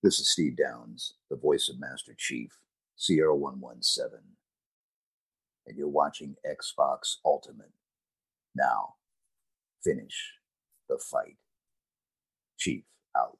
This is Steve Downs, the voice of Master Chief, Sierra 117. And you're watching Xbox Ultimate. Now, finish the fight. Chief out.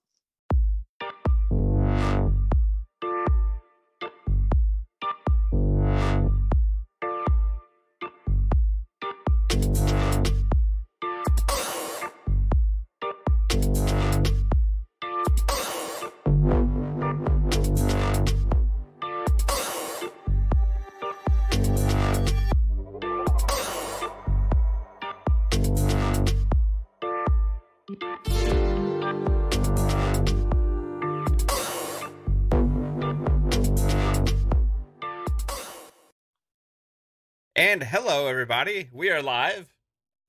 And hello, everybody. We are live.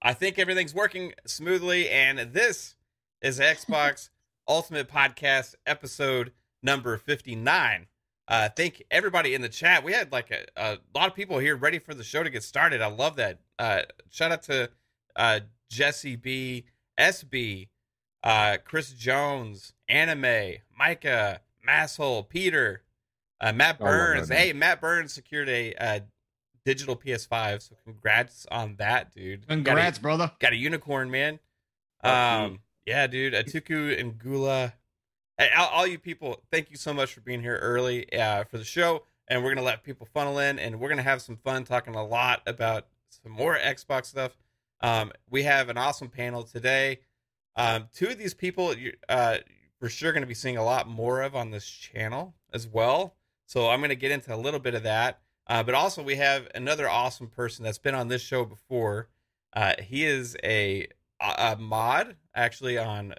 I think everything's working smoothly, and this is Xbox Ultimate Podcast episode number 59. Uh, thank everybody in the chat. We had like a, a lot of people here ready for the show to get started. I love that. Uh, shout out to uh, Jesse B, SB, uh, Chris Jones, Anime, Micah, Masshole, Peter, uh, Matt Burns. that. Hey, Matt Burns secured a uh, digital PS5, so congrats on that, dude. Congrats, brother. Got a, got a unicorn, man. Um, yeah, dude. Atuku and Gula. Hey, all, all you people, thank you so much for being here early uh, for the show. And we're gonna let people funnel in, and we're gonna have some fun talking a lot about some more Xbox stuff. Um, we have an awesome panel today. Um, two of these people, you uh, we're sure going to be seeing a lot more of on this channel as well. So I'm going to get into a little bit of that. Uh, but also, we have another awesome person that's been on this show before. Uh, he is a, a mod, actually, on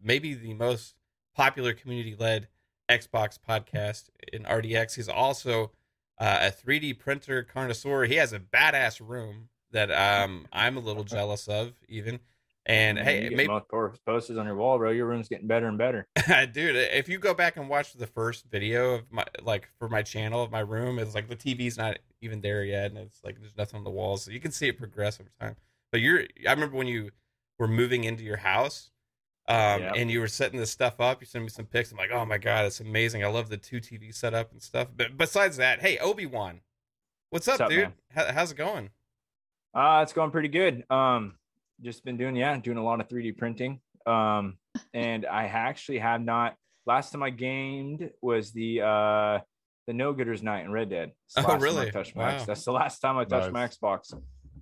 maybe the most popular community led Xbox podcast in RDX. He's also uh, a 3D printer connoisseur. He has a badass room that um, I'm a little jealous of, even. And hey, you maybe most posters on your wall, bro. Your room's getting better and better. dude if you go back and watch the first video of my like for my channel of my room it's like the tv's not even there yet and it's like there's nothing on the walls so you can see it progress over time but you're i remember when you were moving into your house um Yep. and you were setting this stuff up you sent me some pics i'm like oh my god it's amazing i love the two tv setup and stuff but besides that hey obi-wan what's up, What's up, dude? How, how's it going Uh, it's going pretty good. Um, just been doing, yeah, doing a lot of 3D printing. Um, and I actually have not. Last time I gamed was the uh the No Gooders night in Red Dead. It's Oh, last I really? touched my X- Wow. That's the last time I touched my Xbox.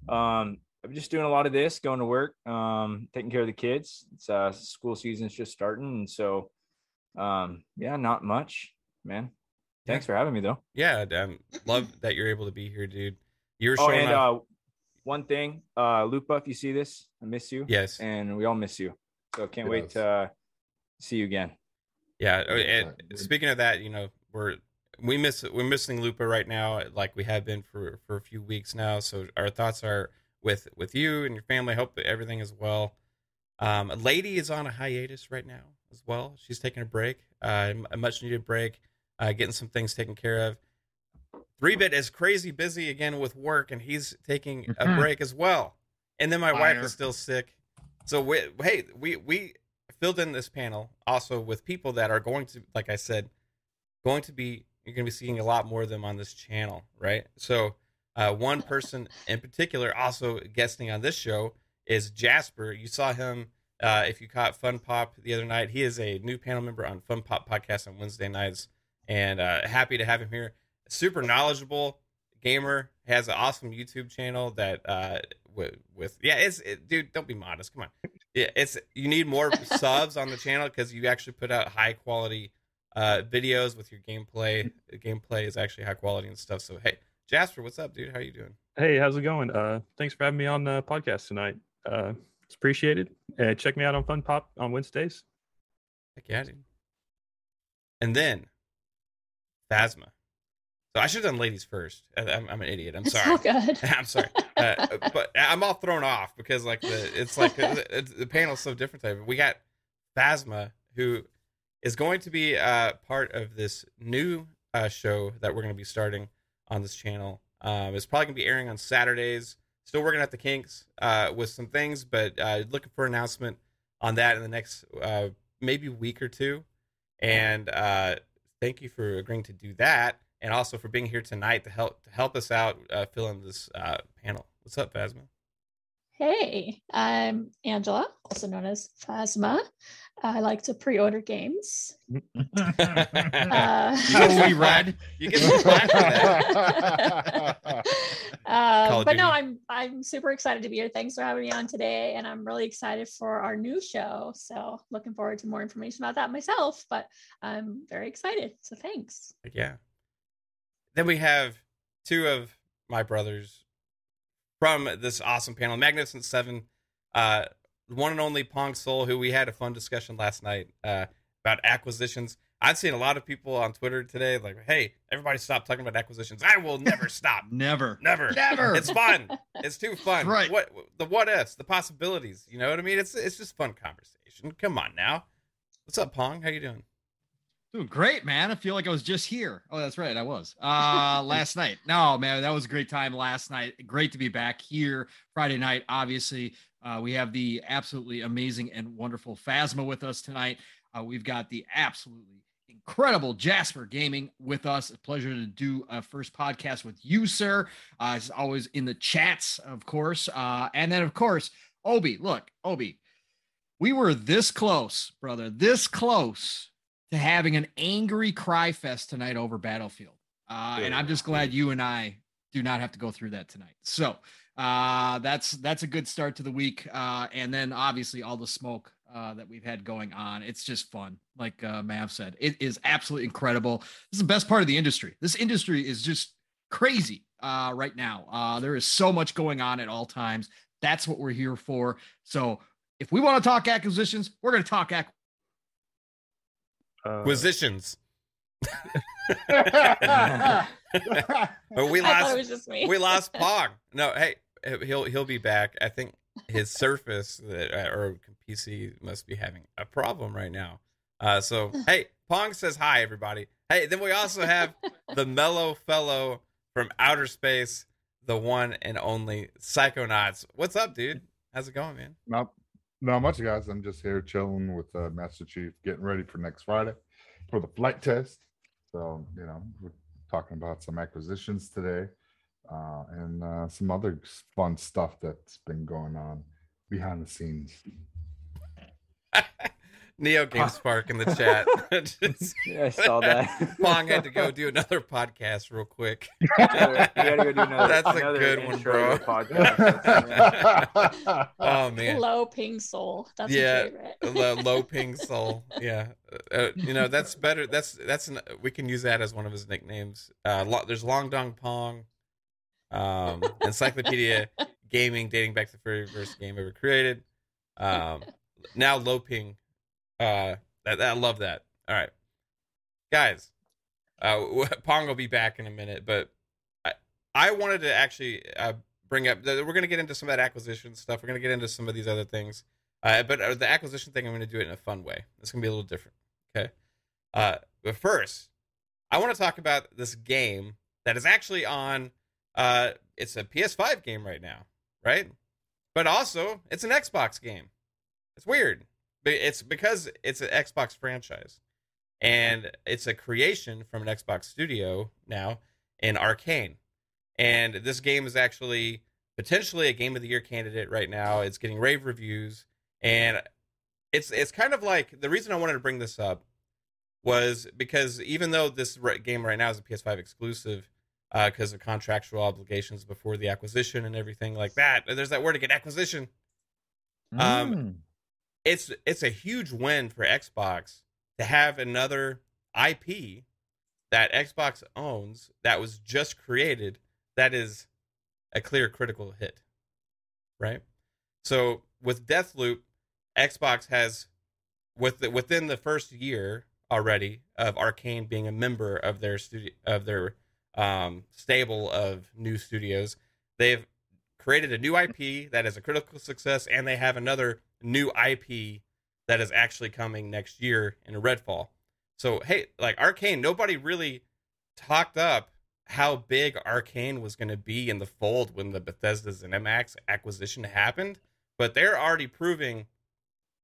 Um, I'm just doing a lot of this, going to work, um, taking care of the kids. It's uh school season's just starting, and so um, yeah, not much, man. Thanks for having me though. yeah um, love that you're able to be here dude you were Oh, showing and off uh, one thing, uh, Lupa, if you see this, I miss you. yes and we all miss you. So can't wait Yes. to uh, see you again. Yeah, and speaking of that, you know, we're we miss we're missing Lupa right now, like we have been for for a few weeks now. So our thoughts are with with you and your family. Hope that everything is well. Um, Lady is on a hiatus right now as well. She's taking a break, uh, a much needed break, uh, getting some things taken care of. Three bit is crazy busy again with work, and he's taking a Mhm. break as well. And then my wife is still sick. So we, hey, we we filled in this panel also with people that are going to, like I said, going to be you're going to be seeing a lot more of them on this channel, right? So uh, one person in particular also guesting on this show is Jasper. You saw him uh, if you caught Fun Pop the other night. He is a new panel member on Fun Pop podcast on Wednesday nights, and uh, happy to have him here. Super knowledgeable gamer has an awesome YouTube channel that uh, with, with yeah, it's it, dude. Don't be modest. Come on. Yeah, it's you need more subs on the channel because you actually put out high quality uh, videos with your gameplay. The gameplay is actually high quality and stuff. So hey, Jasper, what's up, dude? How you doing? Hey, how's it going? Uh, thanks for having me on the podcast tonight. Uh, it's appreciated. Uh, check me out on Fun Pop on Wednesdays. Heck yeah, dude. And then Phasma. So I should have done ladies first. I- I'm, I'm an idiot. I'm It's sorry. good. I'm sorry, uh, but I'm all thrown off because like the it's like it's, the panel's so different. Type. We got Phasma who is going to be uh, part of this new uh, show that we're going to be starting on this channel. Um, it's probably going to be airing on Saturdays. Still working at the kinks uh, with some things, but uh, looking for an announcement on that in the next uh, maybe week or two. And uh, thank you for agreeing to do that, and also for being here tonight to help to help us out uh, fill in this uh, panel. What's up, Phasma? Hey, I'm Angela, also known as Phasma. I like to pre-order games. Uh, So we. You get some flack for that. Call um, of but no, I'm I'm super excited to be here. Thanks for having me on today, and I'm really excited for our new show. So looking forward to more information about that myself. But I'm very excited. So thanks. Yeah. Then we have two of my brothers from this awesome panel, Magnificent Seven, uh, one and only Pong Soul, who we had a fun discussion last night uh, about acquisitions. I've seen a lot of people on Twitter today like, "Hey, everybody, stop talking about acquisitions." I will never stop. Never. Never. Never. It's fun. It's too fun. Right. What the what ifs, the possibilities. You know what I mean? It's it's just fun conversation. Come on now. What's up, Pong? How you doing? Doing great, man. I feel like I was just here. Oh, that's right. I was. Uh last night. No, man, that was a great time last night. Great to be back here Friday night. Obviously, uh, we have the absolutely amazing and wonderful Phasma with us tonight. Uh, we've got the absolutely incredible Jasper Gaming with us. A pleasure to do a first podcast with you, sir. Uh, as always in the chats, of course. Uh, and then, of course, Obi. Look, Obi, we were this close, brother, this close to having an angry cry fest tonight over Battlefield. Uh, and I'm just glad you and I do not have to go through that tonight. So uh, that's that's a good start to the week. Uh, and then obviously all the smoke uh, that we've had going on. It's just fun, like uh, Mav said. It is absolutely incredible. This is the best part of the industry. This industry is just crazy uh, right now. Uh, there is so much going on at all times. That's what we're here for. So if we want to talk acquisitions, we're going to talk ac- Uh, Acquisitions. But we lost it was just me. we lost Pong. No, hey, he'll he'll be back. I think his Surface that, uh, or PC must be having a problem right now. Uh, so hey, Pong says hi, everybody. Hey, then we also have the mellow fellow from outer space, the one and only Psychonauts. What's up, dude? How's it going, man? Not, not much, guys. I'm just here chilling with uh, Master Chief, getting ready for next Friday for the flight test. So, you know, we're talking about some acquisitions today uh, and uh, some other fun stuff that's been going on behind the scenes. Neo Game Spark in the chat. Just- Yeah, I saw that. Pong had to go do another podcast real quick. you gotta go do another. That's a another good one, bro. podcast. Oh man. Low ping soul. That's Yeah, my favorite. low, low ping soul yeah uh, you know that's better that's that's an, we can use that as one of his nicknames uh lo, there's long dong pong um encyclopedia gaming dating back to the very first game ever created um now low ping uh that, I love that all right guys uh pong will be back in a minute but i i wanted to actually uh bring up we're going to get into some of that acquisition stuff we're going to get into some of these other things uh, but uh, the acquisition thing, I'm going to do it in a fun way. It's going to be a little different. Okay. Uh, but first, I want to talk about this game that is actually on. Uh, it's a PS5 game right now, right? But also, it's an Xbox game. It's weird, it's because it's an Xbox franchise, and it's a creation from an Xbox studio now in Arcane. And this game is actually potentially a game of the year candidate right now. It's getting rave reviews and it's it's kind of like the reason I wanted to bring this up was because even though this game right now is a PS5 exclusive because of contractual obligations before the acquisition and everything like that, there's that word again, acquisition. Um, it's it's a huge win for Xbox to have another IP that Xbox owns that was just created that is a clear critical hit, right? So with Deathloop, Xbox has with the, within the first year already of Arcane being a member of their studio of their um, stable of new studios, they've created a new IP that is a critical success, and they have another new IP that is actually coming next year in Redfall. So hey, like Arcane, nobody really talked up how big Arcane was going to be in the fold when the Bethesda ZeniMax acquisition happened, but they're already proving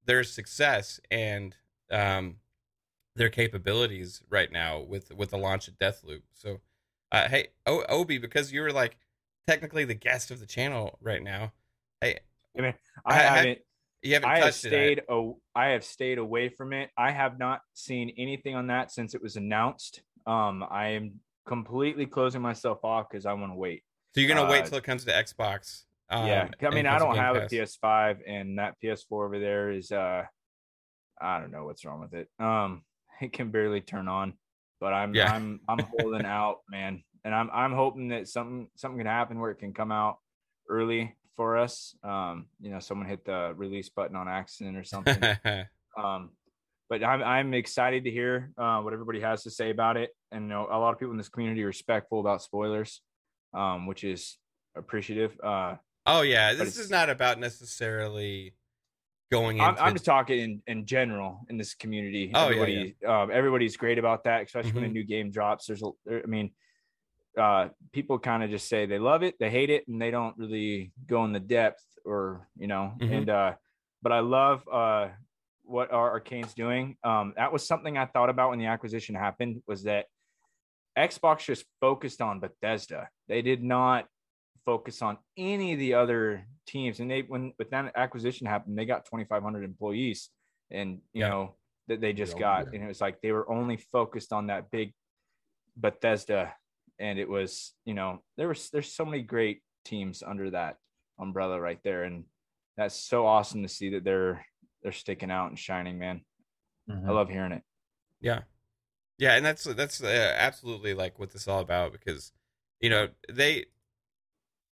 their success and um, their capabilities right now with with the launch of Deathloop. So, uh, hey, o- Obi, because you were like technically the guest of the channel right now. Hey, I mean, I- I I- haven't. you haven't I have it. stayed. Oh, I have stayed away from it. I have not seen anything on that since it was announced. Um, I am completely closing myself off because I want to wait. So you're gonna wait uh, till it comes to Xbox. Um, yeah, I mean, I don't have Pass. a PS5, and that PS4 over there is uh, I don't know what's wrong with it. Um, it can barely turn on, but I'm Yeah. I'm I'm holding out, man, and I'm I'm hoping that something something can happen where it can come out early for us. Um, you know, someone hit the release button on accident or something. um, but I'm I'm excited to hear uh, what everybody has to say about it, and you know, a lot of people in this community are respectful about spoilers, um, which is appreciative. Uh, oh yeah, this is not about necessarily going I'm. I'm just talking in, in general in this community. Oh, yeah, Everybody, um, everybody's great about that, especially when a Mhm. new game drops. There's, a, there, I mean, uh, people kind of just say they love it, they hate it, and they don't really go in the depth, or you know. Mhm. And uh, but I love uh what our Arcane's doing. Um, that was something I thought about when the acquisition happened. Was that Xbox just focused on Bethesda? They did not focus on any of the other teams. And they when with that acquisition happened, they got 2,500 employees, and you Yeah. know that they just Yeah, got, and it was like they were only focused on that big Bethesda, and it was you know there was there's so many great teams under that umbrella right there, and that's so awesome to see that they're they're sticking out and shining, man. Mhm. I love hearing it. Yeah, yeah, and that's that's uh, absolutely like what this is all about because you know they.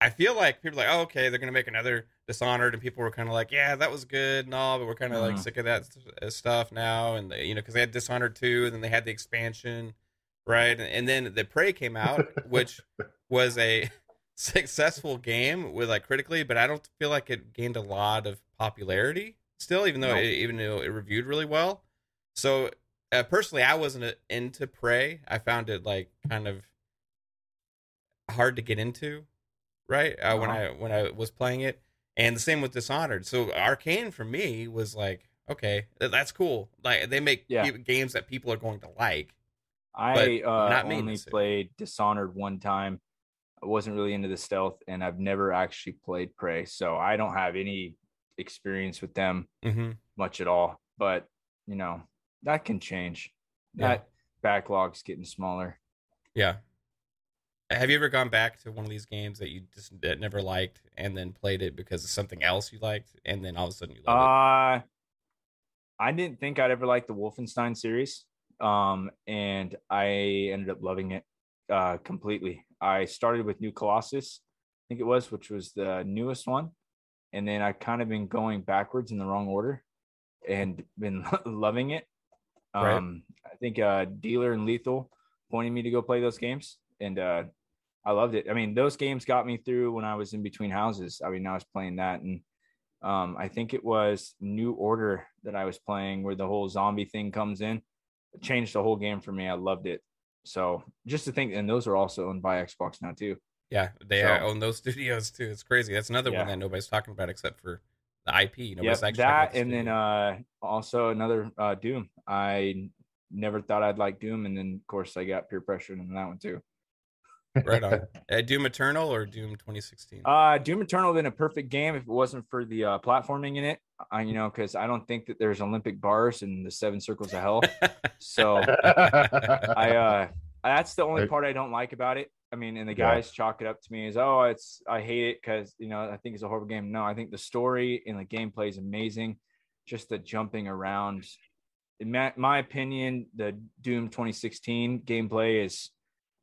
I feel like people are like, oh, okay, they're gonna make another Dishonored, and people were kind of like, yeah, that was good and all, but we're kind of like Mhm. sick of that st- uh, stuff now, and they, you know, because they had Dishonored two, and then they had the expansion, right, and, then the Prey came out, which was a successful game with like critically, but I don't feel like it gained a lot of popularity still, even though No. it, even though it reviewed really well. So uh, personally, I wasn't uh, into Prey. I found it like kind of hard to get into, right? Uh, When Uh-huh. I when I was playing it, and the same with Dishonored. So Arcane for me was like, okay, that's cool. Like they make Yeah. games that people are going to like. I uh, only played Dishonored one time. I wasn't really into the stealth, and I've never actually played Prey, so I don't have any experience with them hmm much at all. But you know that can change. Yeah. That backlog's getting smaller. Yeah. Have you ever gone back to one of these games that you just that never liked and then played it because of something else you liked and then all of a sudden you love Uh, I didn't think I'd ever like the Wolfenstein series, um, and I ended up loving it uh, completely. I started with New Colossus, I think it was, which was the newest one, and then I kind of been going backwards in the wrong order, and been loving it. Right. Um, I think uh, Dealer and Lethal pointed me to go play those games, and uh, I loved it. I mean, those games got me through when I was in between houses. I mean, I was playing that, and um, I think it was New Order that I was playing where the whole zombie thing comes in. It changed the whole game for me. I loved it. So just to think, and those are also owned by Xbox now too. Yeah, they So- own those studios too. It's crazy. That's another one that nobody's talking about except for the IP. Nobody's Yep, that the and then uh, also another uh, Doom. I never thought I'd like Doom, and then of course I got peer pressure in that one too. right on. Uh, Doom Eternal or Doom 2016? Uh, Doom Eternal been a perfect game if it wasn't for the uh, platforming in it. I, you know, because I don't think that there's Olympic bars in the seven circles of hell. So I uh that's the only part I don't like about it. I mean, and the Yeah. guys chalk it up to me as oh, it's I hate it because you know I think it's a horrible game. No, I think the story and the gameplay is amazing. Just the jumping around. In my, my opinion, the Doom 2016 gameplay is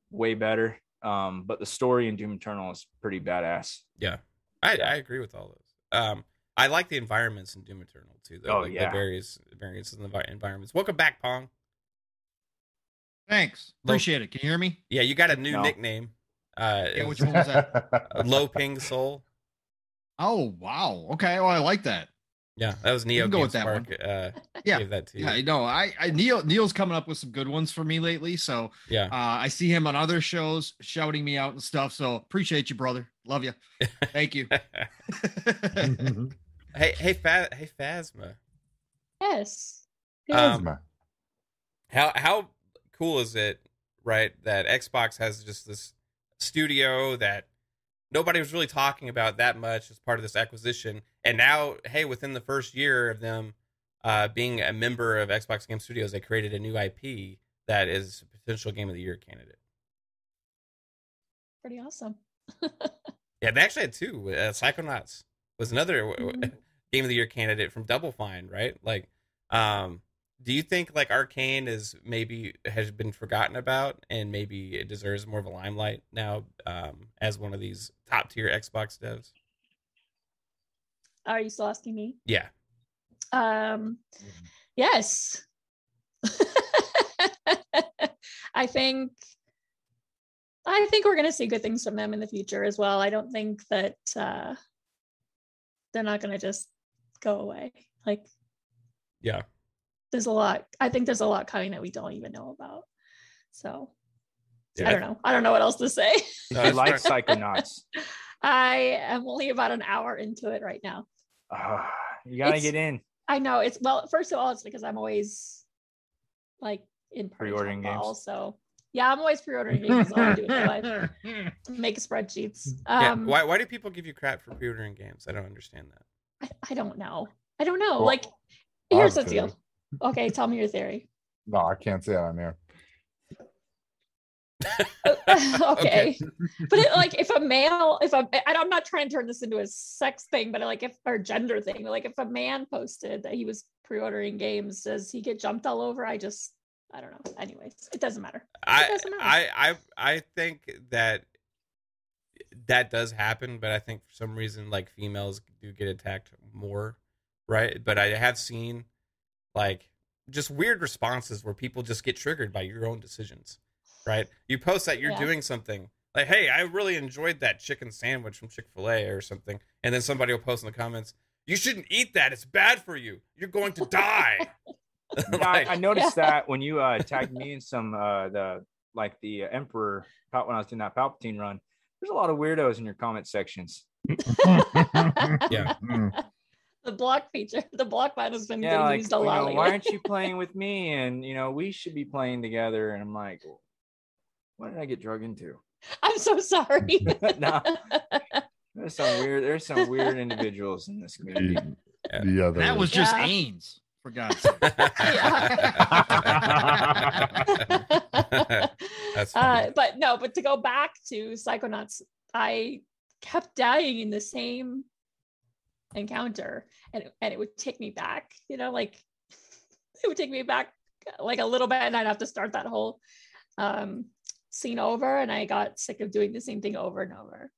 way better. Um, but the story in Doom Eternal is pretty badass. yeah, I, I agree with all those. Um, I like the environments in Doom Eternal too, though. Oh, like yeah. the various variants in the environments. Welcome back, Pong. Thanks. Low- Appreciate it. Can you hear me? Yeah, you got a new No. nickname. Uh, Yeah, which one was that? Low Ping Soul. Oh wow. Okay. Well, I like that. Yeah, that was Neo can go Game with that one. Uh, Yeah. gave that to you. Yeah, I know. I, I Neil Neil's coming up with some good ones for me lately. So Yeah. uh, I see him on other shows shouting me out and stuff. So appreciate you, brother. Love you. Thank you. hey, hey, Fa- hey, Phasma. Yes. Good. Um, how how cool is it, right? That Xbox has just this studio that nobody was really talking about that much as part of this acquisition, and now, hey, within the first year of them uh, being a member of Xbox Game Studios, they created a new IP that is a potential Game of the Year candidate. Pretty awesome. Yeah, they actually had two. Uh, Psychonauts was another Mhm. Game of the Year candidate from Double Fine, right? Like, um, do you think like Arcane is maybe has been forgotten about and maybe it deserves more of a limelight now um, as one of these top tier Xbox devs? Are you still asking me? Yeah, Um, yes. I think I think we're gonna see good things from them in the future as well. I don't think that uh they're not gonna just go away. Like yeah. There's a lot I think there's a lot coming that we don't even know about. So Yeah, I don't know. I don't know what else to say. No, I that's like fair. Psychonauts. I am only about an hour into it right now. Ah, you gotta It's- get in. I know it's well. First of all, it's because I'm always like in Pre-ordering games. also yeah, I'm always pre-ordering games. That's all I do in my life. Make spreadsheets. Yeah. Um, Why why do people give you crap for pre-ordering games? I don't understand that. I, I don't know. I don't know. Well, like, I here's the have deal. Theory. Okay, tell me your theory. No, I can't say it on there. okay. but it, like if a male if a I- i'm not trying to turn this into a sex thing but like if or gender thing like if a man posted that he was pre-ordering games does he get jumped all over i just i don't know anyways it doesn't matter I, doesn't matter. I I I think that that does happen, but I think for some reason like females do get attacked more, right? But I have seen like just weird responses where people just get triggered by your own decisions, right? You post that you're Yeah. doing something like, "Hey, I really enjoyed that chicken sandwich from Chick Fil A or something," and then somebody will post in the comments, "You shouldn't eat that; it's bad for you. You're going to die." Yeah, I, I noticed that when you uh, tagged me in some uh, the like the Emperor Pal- when I was doing that Palpatine run. There's a lot of weirdos in your comment sections. yeah. The block feature the block button has been Yeah, getting like used a lot know, why aren't you playing with me? And you know, we should be playing together. And I'm like, what did I get drug into? i'm so sorry No. There's some weird. There's some weird individuals in this community. The, the other. That was just Yeah. Ains, for God's sake. That's funny. uh, but no, but to go back to Psychonauts, I kept dying in the same encounter, and and it would take me back. You know, like it would take me back like a little bit, and I'd have to start that whole um, scene over, and I got sick of doing the same thing over and over.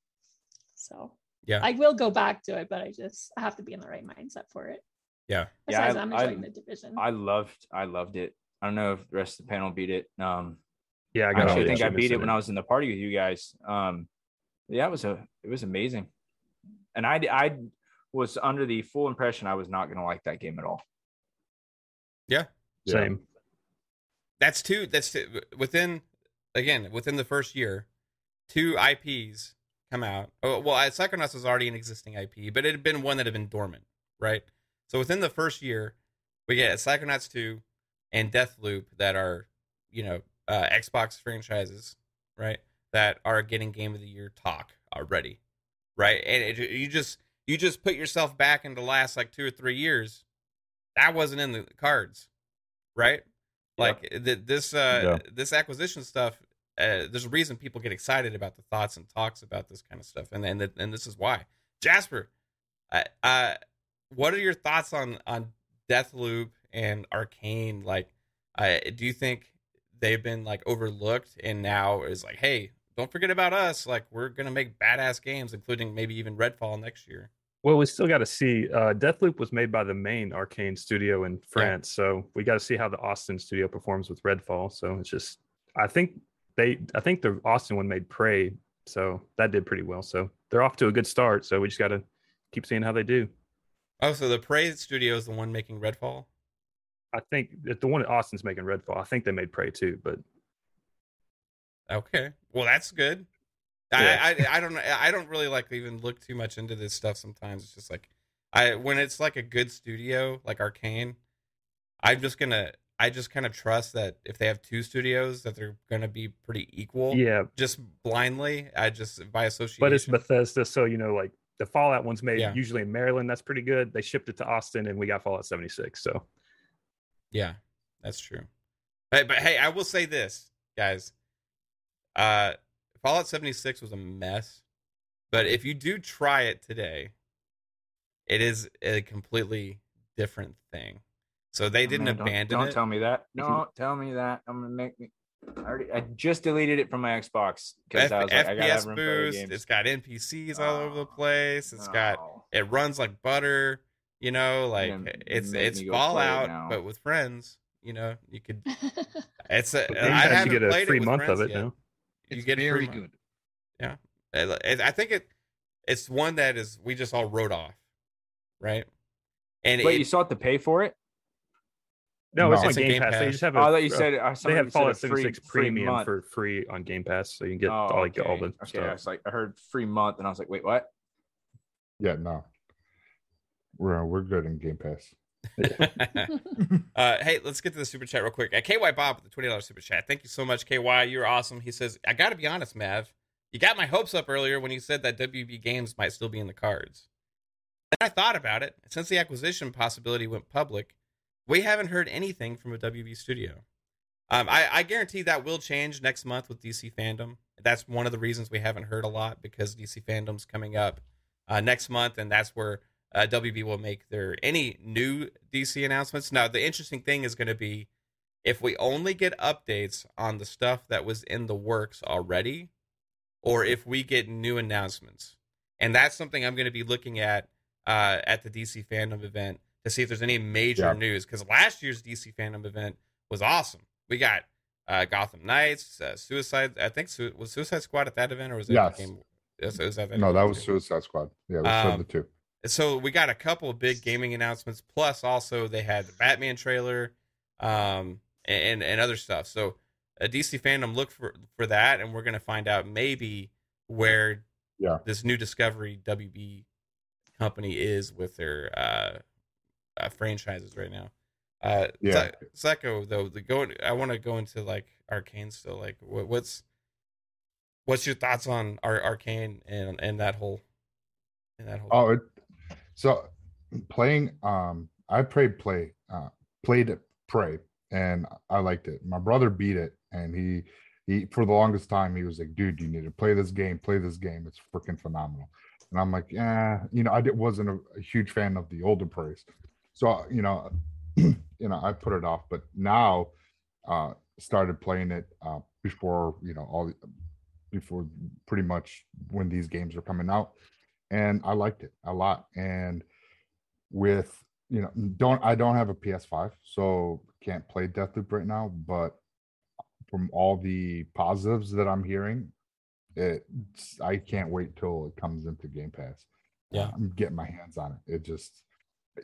So Yeah. I will go back to it, but I just I have to be in the right mindset for it. Yeah. Yeah, Besides, I- I'm I- the division. I loved. I loved it. I don't know if the rest of the panel beat it. Um, Yeah, I I got all actually think I beat it in when I was in the party with you guys. Um, yeah, it was a it was amazing, and I I was under the full impression I was not going to like that game at all. yeah. Yeah. Same. That's two. That's two, within again within the first year, two IPs come out. Oh, well, uh, Psychonauts was already an existing IP, but it had been one that had been dormant, right? So within the first year, we get Psychonauts two and Deathloop that are you know uh, Xbox franchises, right? That are getting Game of the Year talk already, right? And it, you just you just put yourself back into the last like two or three years. That wasn't in the cards, right? Like th- this uh Yeah. this acquisition stuff. Uh, there's a reason people get excited about the thoughts and talks about this kind of stuff, and and and this is why. Jasper, uh, uh what are your thoughts on on Deathloop and Arcane? Like, uh, do you think they've been like overlooked, and now is like, hey, don't forget about us. Like, we're gonna make badass games, including maybe even Redfall next year. Well, we still got to see. Uh, Deathloop was made by the main Arcane studio in France, so we got to see how the Austin studio performs with Redfall. So it's just, I think they, I think the Austin one made Prey, so that did pretty well. So they're off to a good start. So we just got to keep seeing how they do. Oh, so the Prey studio is the one making Redfall. I think that the one at Austin's making Redfall. I think they made Prey too, but Okay, well that's good. Yeah. I, I I don't I don't really like even look too much into this stuff. Sometimes it's just like I when it's like a good studio like Arcane, I'm just gonna I I just kind of trust that if they have two studios, that they're going to be pretty equal. Yeah, Just blindly, I just by association. but it's Bethesda, so you know, like the Fallout one's made Yeah. usually in Maryland. That's pretty good. They shipped it to Austin, and we got Fallout 76. So Yeah, that's true. But, but hey, I will say this, guys. Uh, Fallout 76 was a mess, but if you do try it today, it is a completely different thing. So they didn't Man, don't- don't, it. tell me that. Don't tell me that. I'm gonna make me. I already. I just deleted it from my Xbox because I F- was like, I gotta have FPS room for boost. games. It's got NPCs all over the Oh, place. It's got it runs like butter. You know, like gonna it's it's me go play it Fallout, but with friends. You know, you could. It's a. But I Game Pass, haven't you get a played it free with month of friends it yet. now. You It's get very month. good. I I think it it's one that is we just all wrote off, right? And Wait, it, you still have to pay for it? No, it's No. on It's in Game, Game Pass. They just have Oh, a, I thought you uh, said uh, they have said Fallout a 76 Premium month. for free on Game Pass, so you can get oh, all, like all okay. the okay. I stuff. was like, I heard free month, and I was like, wait, what? Yeah, no. We're we're good in Game Pass. uh, hey, let's get to the super chat real quick. Uh, KY Bob with the twenty dollars super chat. Thank you so much, KY. You're awesome. He says, I got to be honest, Mav. You got my hopes up earlier when you said that WB Games might still be in the cards. Then I thought about it. Since the acquisition possibility went public, we haven't heard anything from a WB studio. Um, I, I guarantee that will change next month with DC Fandom. That's one of the reasons we haven't heard a lot because DC Fandom's coming up uh, next month, and that's where uh, WB will make their any new DC announcements. Now, the interesting thing is going to be if we only get updates on the stuff that was in the works already, or if we get new announcements, and that's something I'm going to be looking at uh, at the DC Fandom event to see if there's any major Yeah. news. Because last year's DC Fandom event was awesome. We got uh, Gotham Knights, uh, Suicide. I think su- was Suicide Squad at that event, or was it? Yes. Game, was, was that No, that was Suicide Squad. Yeah, we Um, showed the two. So we got a couple of big gaming announcements plus also they had the batman trailer um and and other stuff so a dc fandom look for for that and we're gonna find out maybe where Yeah. this new discovery wb company is with their uh, uh franchises right now uh Yeah. Psycho though the go i want to go into like arcane still like what, what's what's your thoughts on arcane and and that whole and that whole Oh, it, so playing. Um, I played play. Uh, played it Prey, and I liked it. My brother beat it, and he he for the longest time he was like, "Dude, you need to play this game. Play this game. It's freaking phenomenal." And I'm like, "Yeah, you know, I did, wasn't a, a huge fan of the older Preys, so you know, you know, I put it off. But now, uh, started playing it uh, before you know all before pretty much when these games are coming out and I liked it a lot. And with you know, don't I don't have a PS5, so can't play Deathloop right now. But from all the positives that I'm hearing, it I can't wait till it comes into Game Pass. Yeah. I'm getting my hands on it. It just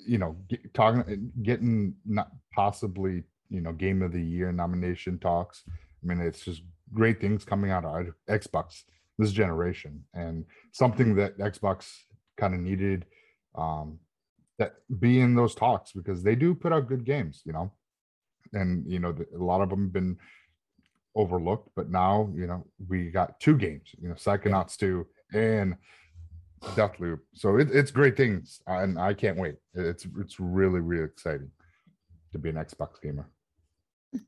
you know, get, talking, getting not possibly you know game of the year nomination talks. I mean, it's just great things coming out of Xbox this generation and something that Xbox kind of needed um that be in those talks because they do put out good games, you know. And you know, the, a lot of them have been overlooked, but now, you know, we got two games, you know, Psychonauts 2 and Deathloop. So it, it's great things and I can't wait. It's it's really really exciting to be an Xbox gamer.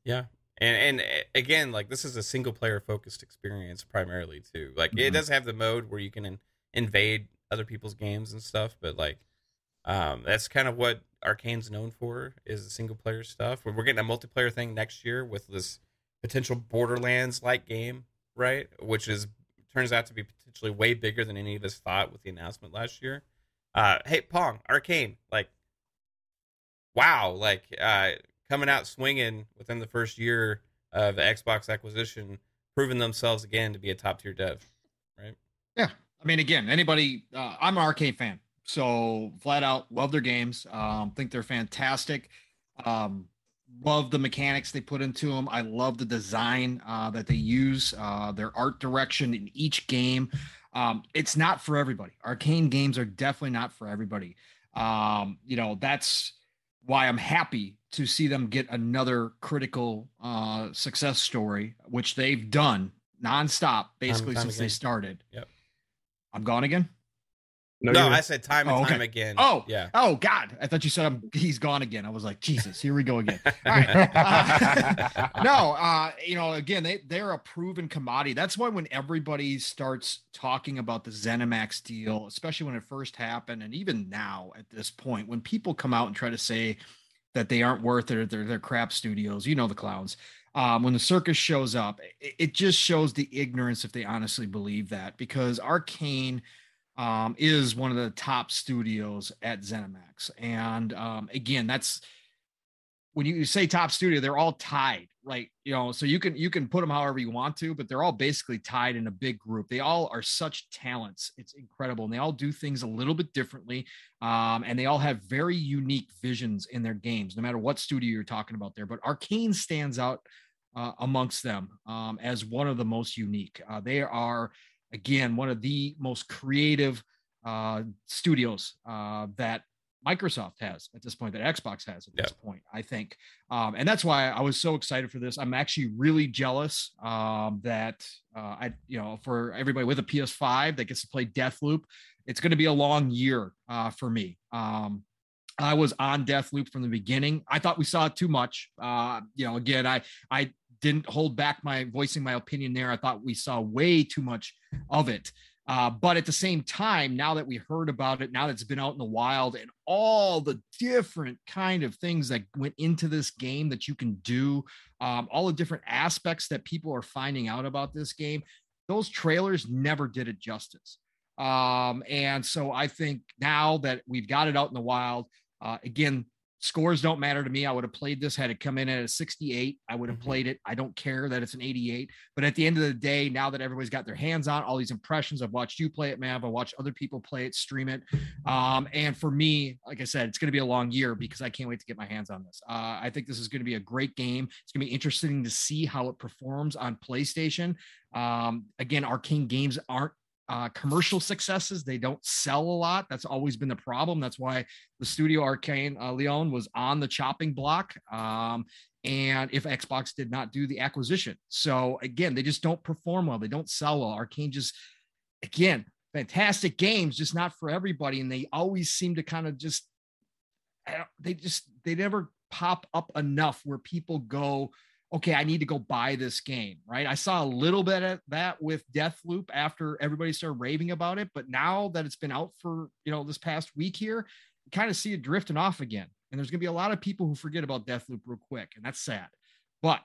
Yeah. And and uh, again, like this is a single player focused experience primarily too. Like it Mhm. does have the mode where you can in, invade other people's games and stuff, but like um that's kind of what Arcane's known for is the single player stuff. We're we're getting a multiplayer thing next year with this potential Borderlands like game, right? Which is turns out to be potentially way bigger than any of us thought with the announcement last year. Uh hey Pong, Arcane, like wow, like uh coming out swinging within the first year of the Xbox acquisition, proving themselves again to be a top tier dev. Right? Yeah. I mean, again, anybody, uh, I'm an Arcane fan. So flat out love their games. Um, think they're fantastic. Um, love the mechanics they put into them. I love the design uh, that they use, uh, their art direction in each game. Um, it's not for everybody. Arcane games are definitely not for everybody. Um, you know, that's why I'm happy to see them get another critical uh, success story, which they've done nonstop basically time since they started. Yep. I'm gone again. No, you're- I said time and Oh, okay. time again. Oh, yeah. Oh God, I thought you said I'm, he's gone again. I was like, Jesus, here we go again. All right. Uh, no, uh, you know, again, they they're a proven commodity. That's why when everybody starts talking about the ZeniMax deal, especially when it first happened, and even now at this point, when people come out and try to say that they aren't worth it they're crap studios, you know the clowns. Um, when the circus shows up, it, it just shows the ignorance if they honestly believe that because Arcane um, is one of the top studios at ZeniMax. And um, again, that's when you say top studio, they're all tied. right? you know, so you can you can put them however you want to, but they're all basically tied in a big group. They all are such talents; it's incredible, and they all do things a little bit differently. Um, and they all have very unique visions in their games, no matter what studio you're talking about there. But Arcane stands out uh, amongst them um, as one of the most unique. Uh, they are again one of the most creative uh, studios uh, that Microsoft has at this point, that Xbox has at this point, I think. Um, and that's why I was so excited for this. I'm actually really jealous um, that uh, I, you know, for everybody with a PS5 that gets to play Deathloop, it's going to be a long year uh, for me. Um, I was on Deathloop from the beginning. I thought we saw too much. Uh, you know, again, I I didn't hold back my voicing my opinion there. I thought we saw way too much of it. Uh, but at the same time, now that we heard about it, now that it's been out in the wild and all the different kind of things that went into this game that you can do, um, all the different aspects that people are finding out about this game, those trailers never did it justice. Um, and so I think now that we've got it out in the wild, uh, again, scores don't matter to me. I would have played this had it come in at a 68. I would have Mhm. played it. I don't care that it's an 88. But at the end of the day, now that everybody's got their hands on all these impressions, I've watched you play it, Mav. I watched other people play it, stream it. Um, and for me, like I said, it's going to be a long year because I can't wait to get my hands on this. Uh, I think this is going to be a great game. It's going to be interesting to see how it performs on PlayStation. Um, again, Arcane games aren't uh, commercial successes. They don't sell a lot. That's always been the problem. That's why the studio Arcane uh, Lyon was on the chopping block. Um, and if Xbox did not do the acquisition, so again, they just don't perform well. They don't sell well. Arcane just, again, fantastic games, just not for everybody. And they always seem to kind of just, they just, they never pop up enough where people go, okay, I need to go buy this game, right? I saw a little bit of that with Deathloop after everybody started raving about it, but now that it's been out for, you know, this past week here, kind of see it drifting off again. And there's going to be a lot of people who forget about Deathloop real quick, and that's sad. But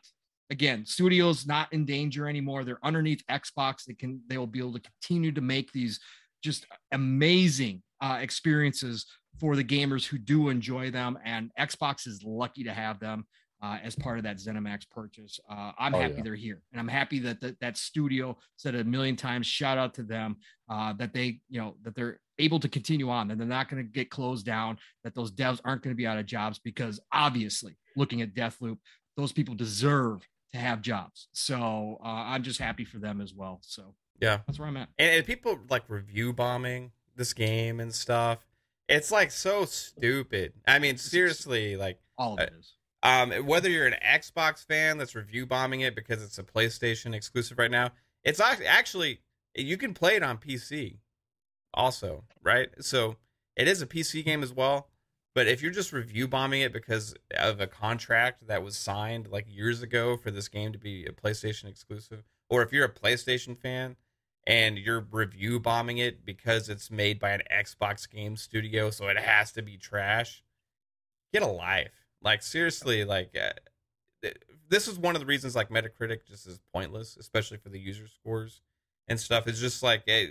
again, studios not in danger anymore. They're underneath Xbox. They can they will be able to continue to make these just amazing uh, experiences for the gamers who do enjoy them. And Xbox is lucky to have them uh, as part of that ZeniMax purchase. Uh, I'm Oh, happy yeah. they're here, and I'm happy that that, that studio said a million times. Shout out to them uh, that they you know that they're able to continue on, and they're not going to get closed down. That those devs aren't going to be out of jobs because obviously, looking at Deathloop, those people deserve to have jobs. So uh, I'm just happy for them as well. So Yeah. that's where I'm at. And, and people like review bombing this game and stuff. It's like so stupid. I mean, seriously, like All of it is. Um, whether you're an Xbox fan that's review bombing it because it's a PlayStation exclusive right now, it's actually you can play it on PC, also, right? So it is a PC game as well. But if you're just review bombing it because of a contract that was signed like years ago for this game to be a PlayStation exclusive, or if you're a PlayStation fan and you're review bombing it because it's made by an Xbox game studio, so it has to be trash, get a life. Like seriously, like uh, th- this is one of the reasons like Metacritic just is pointless, especially for the user scores and stuff. It's just like eh,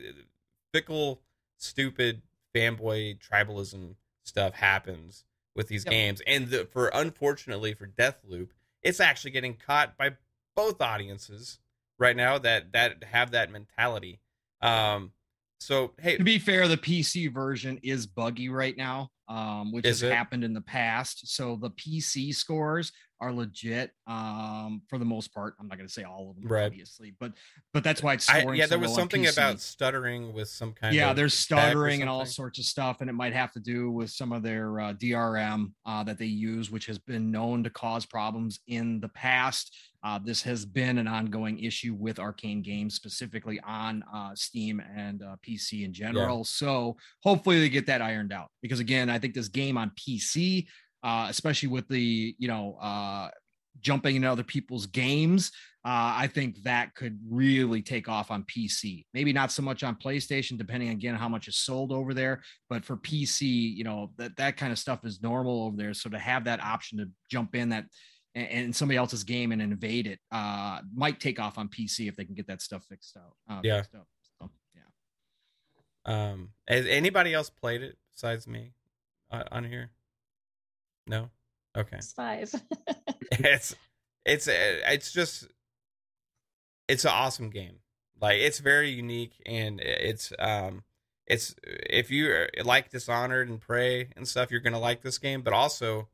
fickle, stupid fanboy tribalism stuff happens with these Yep. games, and the, for unfortunately for Deathloop, it's actually getting caught by both audiences right now that that have that mentality. Um, so hey, To be fair, the PC version is buggy right now, um, which Is has it? happened in the past. So the PC scores are legit um, for the most part. I'm not going to say all of them, Right. obviously, but but that's why it's I, scoring yeah, so there was well something about stuttering with some kind yeah, there's stuttering and all sorts of stuff, and it might have to do with some of their uh, DRM uh, that they use, which has been known to cause problems in the past. Uh, this has been an ongoing issue with Arcane Games, specifically on uh, Steam and uh, PC in general. So hopefully they get that ironed out, because again, I think this game on PC, uh, especially with the you know uh, jumping into other people's games, uh, I think that could really take off on PC. Maybe not so much on PlayStation, depending again how much is sold over there. But for PC, you know that that kind of stuff is normal over there. So to have that option to jump in that and, and somebody else's game and invade it uh, might take off on PC if they can get that stuff fixed out. Uh, Yeah. fixed up. So, yeah. Um, has anybody else played it besides me uh, on here? No. Okay. It's five. it's it's uh, it's just it's an awesome game. Like it's very unique and it's um it's if you uh, like Dishonored and Prey and stuff, you're gonna like this game. But also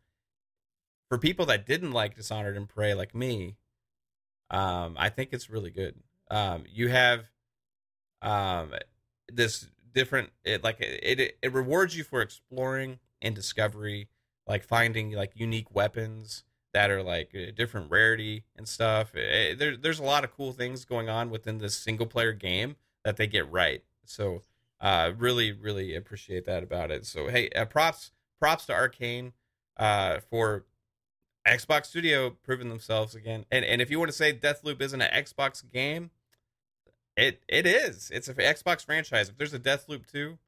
for people that didn't like Dishonored and Prey like me, um, I think it's really good. Um, you have um this different it like it, it it rewards you for exploring and discovery like finding like unique weapons that are like different rarity and stuff. Eh, there, there's a lot of cool things going on within this single player game that they get right. So uh really really appreciate that about it. So hey uh, props props to arcane uh for xbox studio proving themselves again and and if you want to say deathloop isn't an xbox game it it is. It's an Xbox franchise. If there's a Deathloop 2,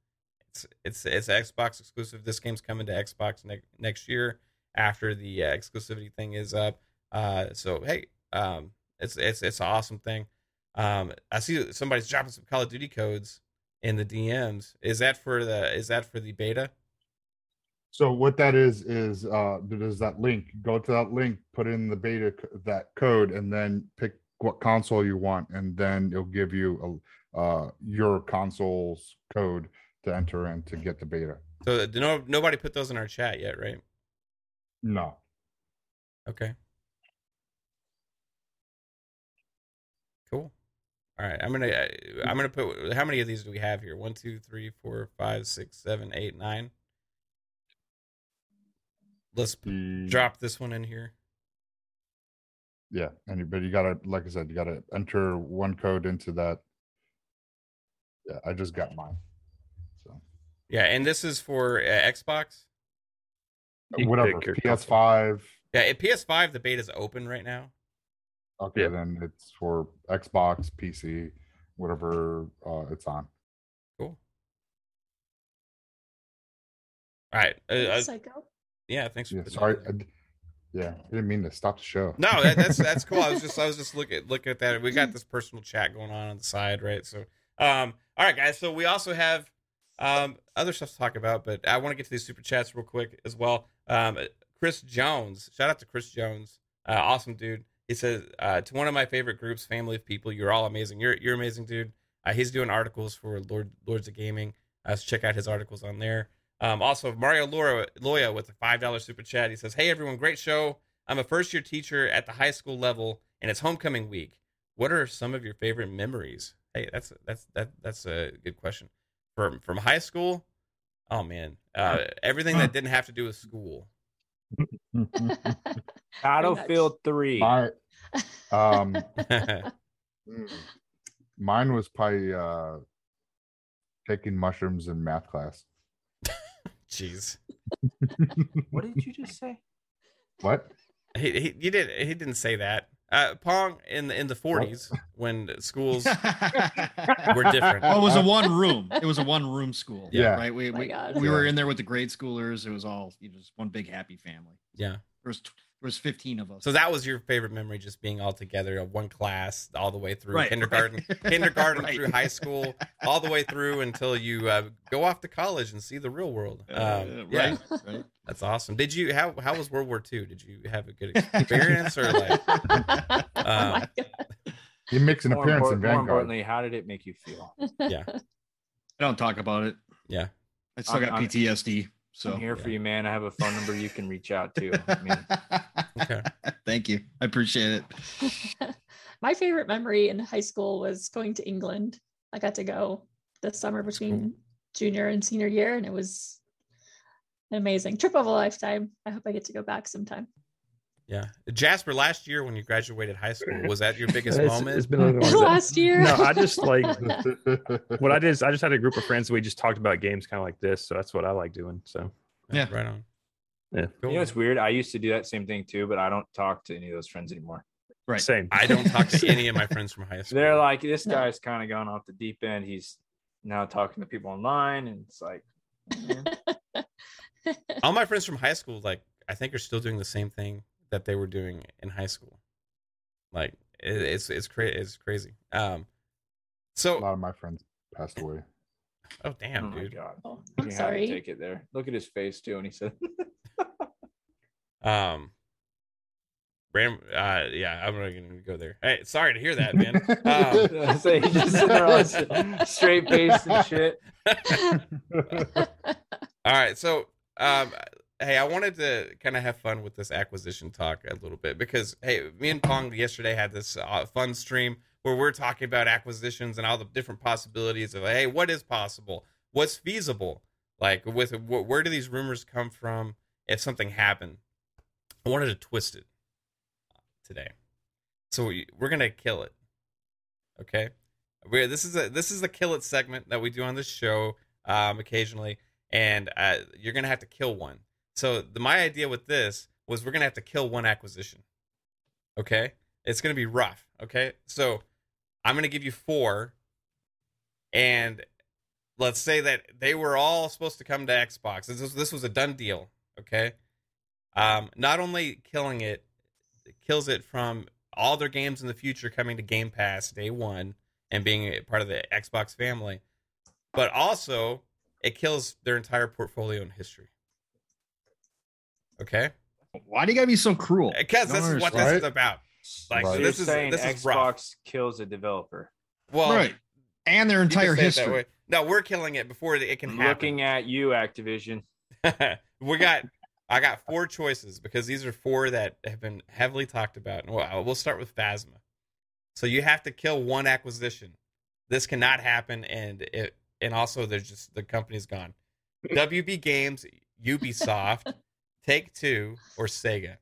it's it's it's Xbox exclusive. This game's coming to Xbox next next year after the uh, exclusivity thing is up. Uh, so hey, um, it's it's it's an awesome thing. Um, I see somebody's dropping some Call of Duty codes in the DMs. Is that for the is that for the beta? So what that is is uh there's that link. Go to that link, put in the beta c- that code, and then pick what console you want, and then it'll give you a, uh your console's code to enter in to get the beta. So no nobody put those in our chat yet, right? No, Okay. Cool. All right, I'm gonna uh, I'm gonna put how many of these do we have here? One, two, three, four, five, six, seven, eight, nine. Let's the, drop this one in here. Yeah, and you- but you gotta, like I said, you gotta enter one code into that. Yeah, I just got mine. So Yeah, and this is for uh, Xbox. You whatever, pick your console. PS5. Yeah, at PS5 the beta is open right now. Okay, Yeah. then it's for Xbox, PC, whatever uh, it's on. Cool. All right. Uh, uh, Psycho. Yeah, thanks for Yeah, sorry. I yeah, I didn't mean to stop the show. No, that, that's that's cool. I was just I was just looking looking at that. We got this personal chat going on on the side, right? So, um, all right, guys. So we also have um other stuff to talk about, but I want to get to these super chats real quick as well. Um, Chris Jones, shout out to Chris Jones, uh, awesome dude. He says uh, to one of my favorite groups, Family of People. You're all amazing. You're you're amazing, dude. Uh, he's doing articles for Lord Lords of Gaming. Uh, so check out his articles on there. Um, also, Mario Loya, Loya with a five dollar super chat. He says, "Hey everyone, great show. I'm a first year teacher at the high school level, and it's homecoming week. What are some of your favorite memories?" Hey, that's that's that that's a good question. From from high school, oh man, uh, everything that didn't have to do with school. Battlefield 3. My um mine was probably uh taking mushrooms in math class. Jeez, What did you just say? What? he, he you did he didn't say that. Uh, Pong in the in the 40s when schools were different. Well, it was a one room. It was a one room school. Yeah. Right. We Oh we, God. we were in there with the grade schoolers. It was all you know, just one big happy family. Yeah. There was there was 15 of us. So that was your favorite memory, just being all together of one class all the way through Right, kindergarten, right. kindergarten Right. through high school, all the way through until you uh, go off to college and see the real world. Um, Uh, yeah, right. Right. that's awesome. Did you how how was World War II? Did you have a good experience or like? oh my Um, God. He makes an More, appearance impor- in more Vanguard. importantly, how did it make you feel? Yeah, I don't talk about it. yeah. I still I'm- got I'm- PTSD. So I'm here for you, man. I have a phone number you can reach out to. I mean, Okay. Thank you. I appreciate it. My favorite memory in high school was going to England. I got to go the summer between junior and senior year, and it was an amazing trip of a lifetime. I hope I get to go back sometime. Yeah. Jasper, last year when you graduated high school, was that your biggest It's- moment? it's been a long. Last year. No, I just like what I did. Is I just had a group of friends. We just talked about games, kind of like this. So that's what I like doing. So Yeah. Right on. Yeah. Cool. you know, it's weird. I used to do that same thing too, but I don't talk to any of those friends anymore. Right. same. I don't talk to any of my friends from high school. They're like, this No. guy's kind of gone off the deep end. He's now talking to people online, and it's like, eh. all my friends from high school, like I think, are still doing the same thing that they were doing in high school. Like it, it's it's crazy. It's crazy. Um. So a lot of my friends passed away. oh oh damn, my dude. god, Oh, I'm had to sorry. Take it there. Look at his face too, and he said, Um. Ram, uh, yeah, I'm not gonna go there. Hey, sorry to hear that, man. Um, so he just sitting there all straight face and shit. All right, so um, hey, I wanted to kind of have fun with this acquisition talk a little bit because hey, me and Pong yesterday had this uh, fun stream where we're talking about acquisitions and all the different possibilities of hey, what is possible, what's feasible, like with wh- where do these rumors come from if something happened. I wanted to twist it today, so we, we're gonna kill it. Okay, we're this is a this is the kill it segment that we do on this show um, occasionally, and uh, you're gonna have to kill one. So the, my idea with this was we're gonna have to kill one acquisition. Okay, it's gonna be rough. Okay, so I'm gonna give you four, and let's say that they were all supposed to come to Xbox. This was, this was a done deal. Okay, um, not only killing it, it kills it from all their games in the future coming to Game Pass day one and being a part of the Xbox family, but also it kills their entire portfolio and history. Okay, Why do you gotta be so cruel? Uh, because this is what understand. this is about. Like Right. so You're this is saying this is Xbox rough. kills a developer. Well, right. And their entire say it that history. No, we're killing it before it can happen. Looking at you, Activision. we got I got four choices because these are four that have been heavily talked about. And we'll, we'll start with Phasma. So you have to kill one acquisition. This cannot happen, and it and also there's just the company's gone. WB Games, Ubisoft, Take Two, or Sega.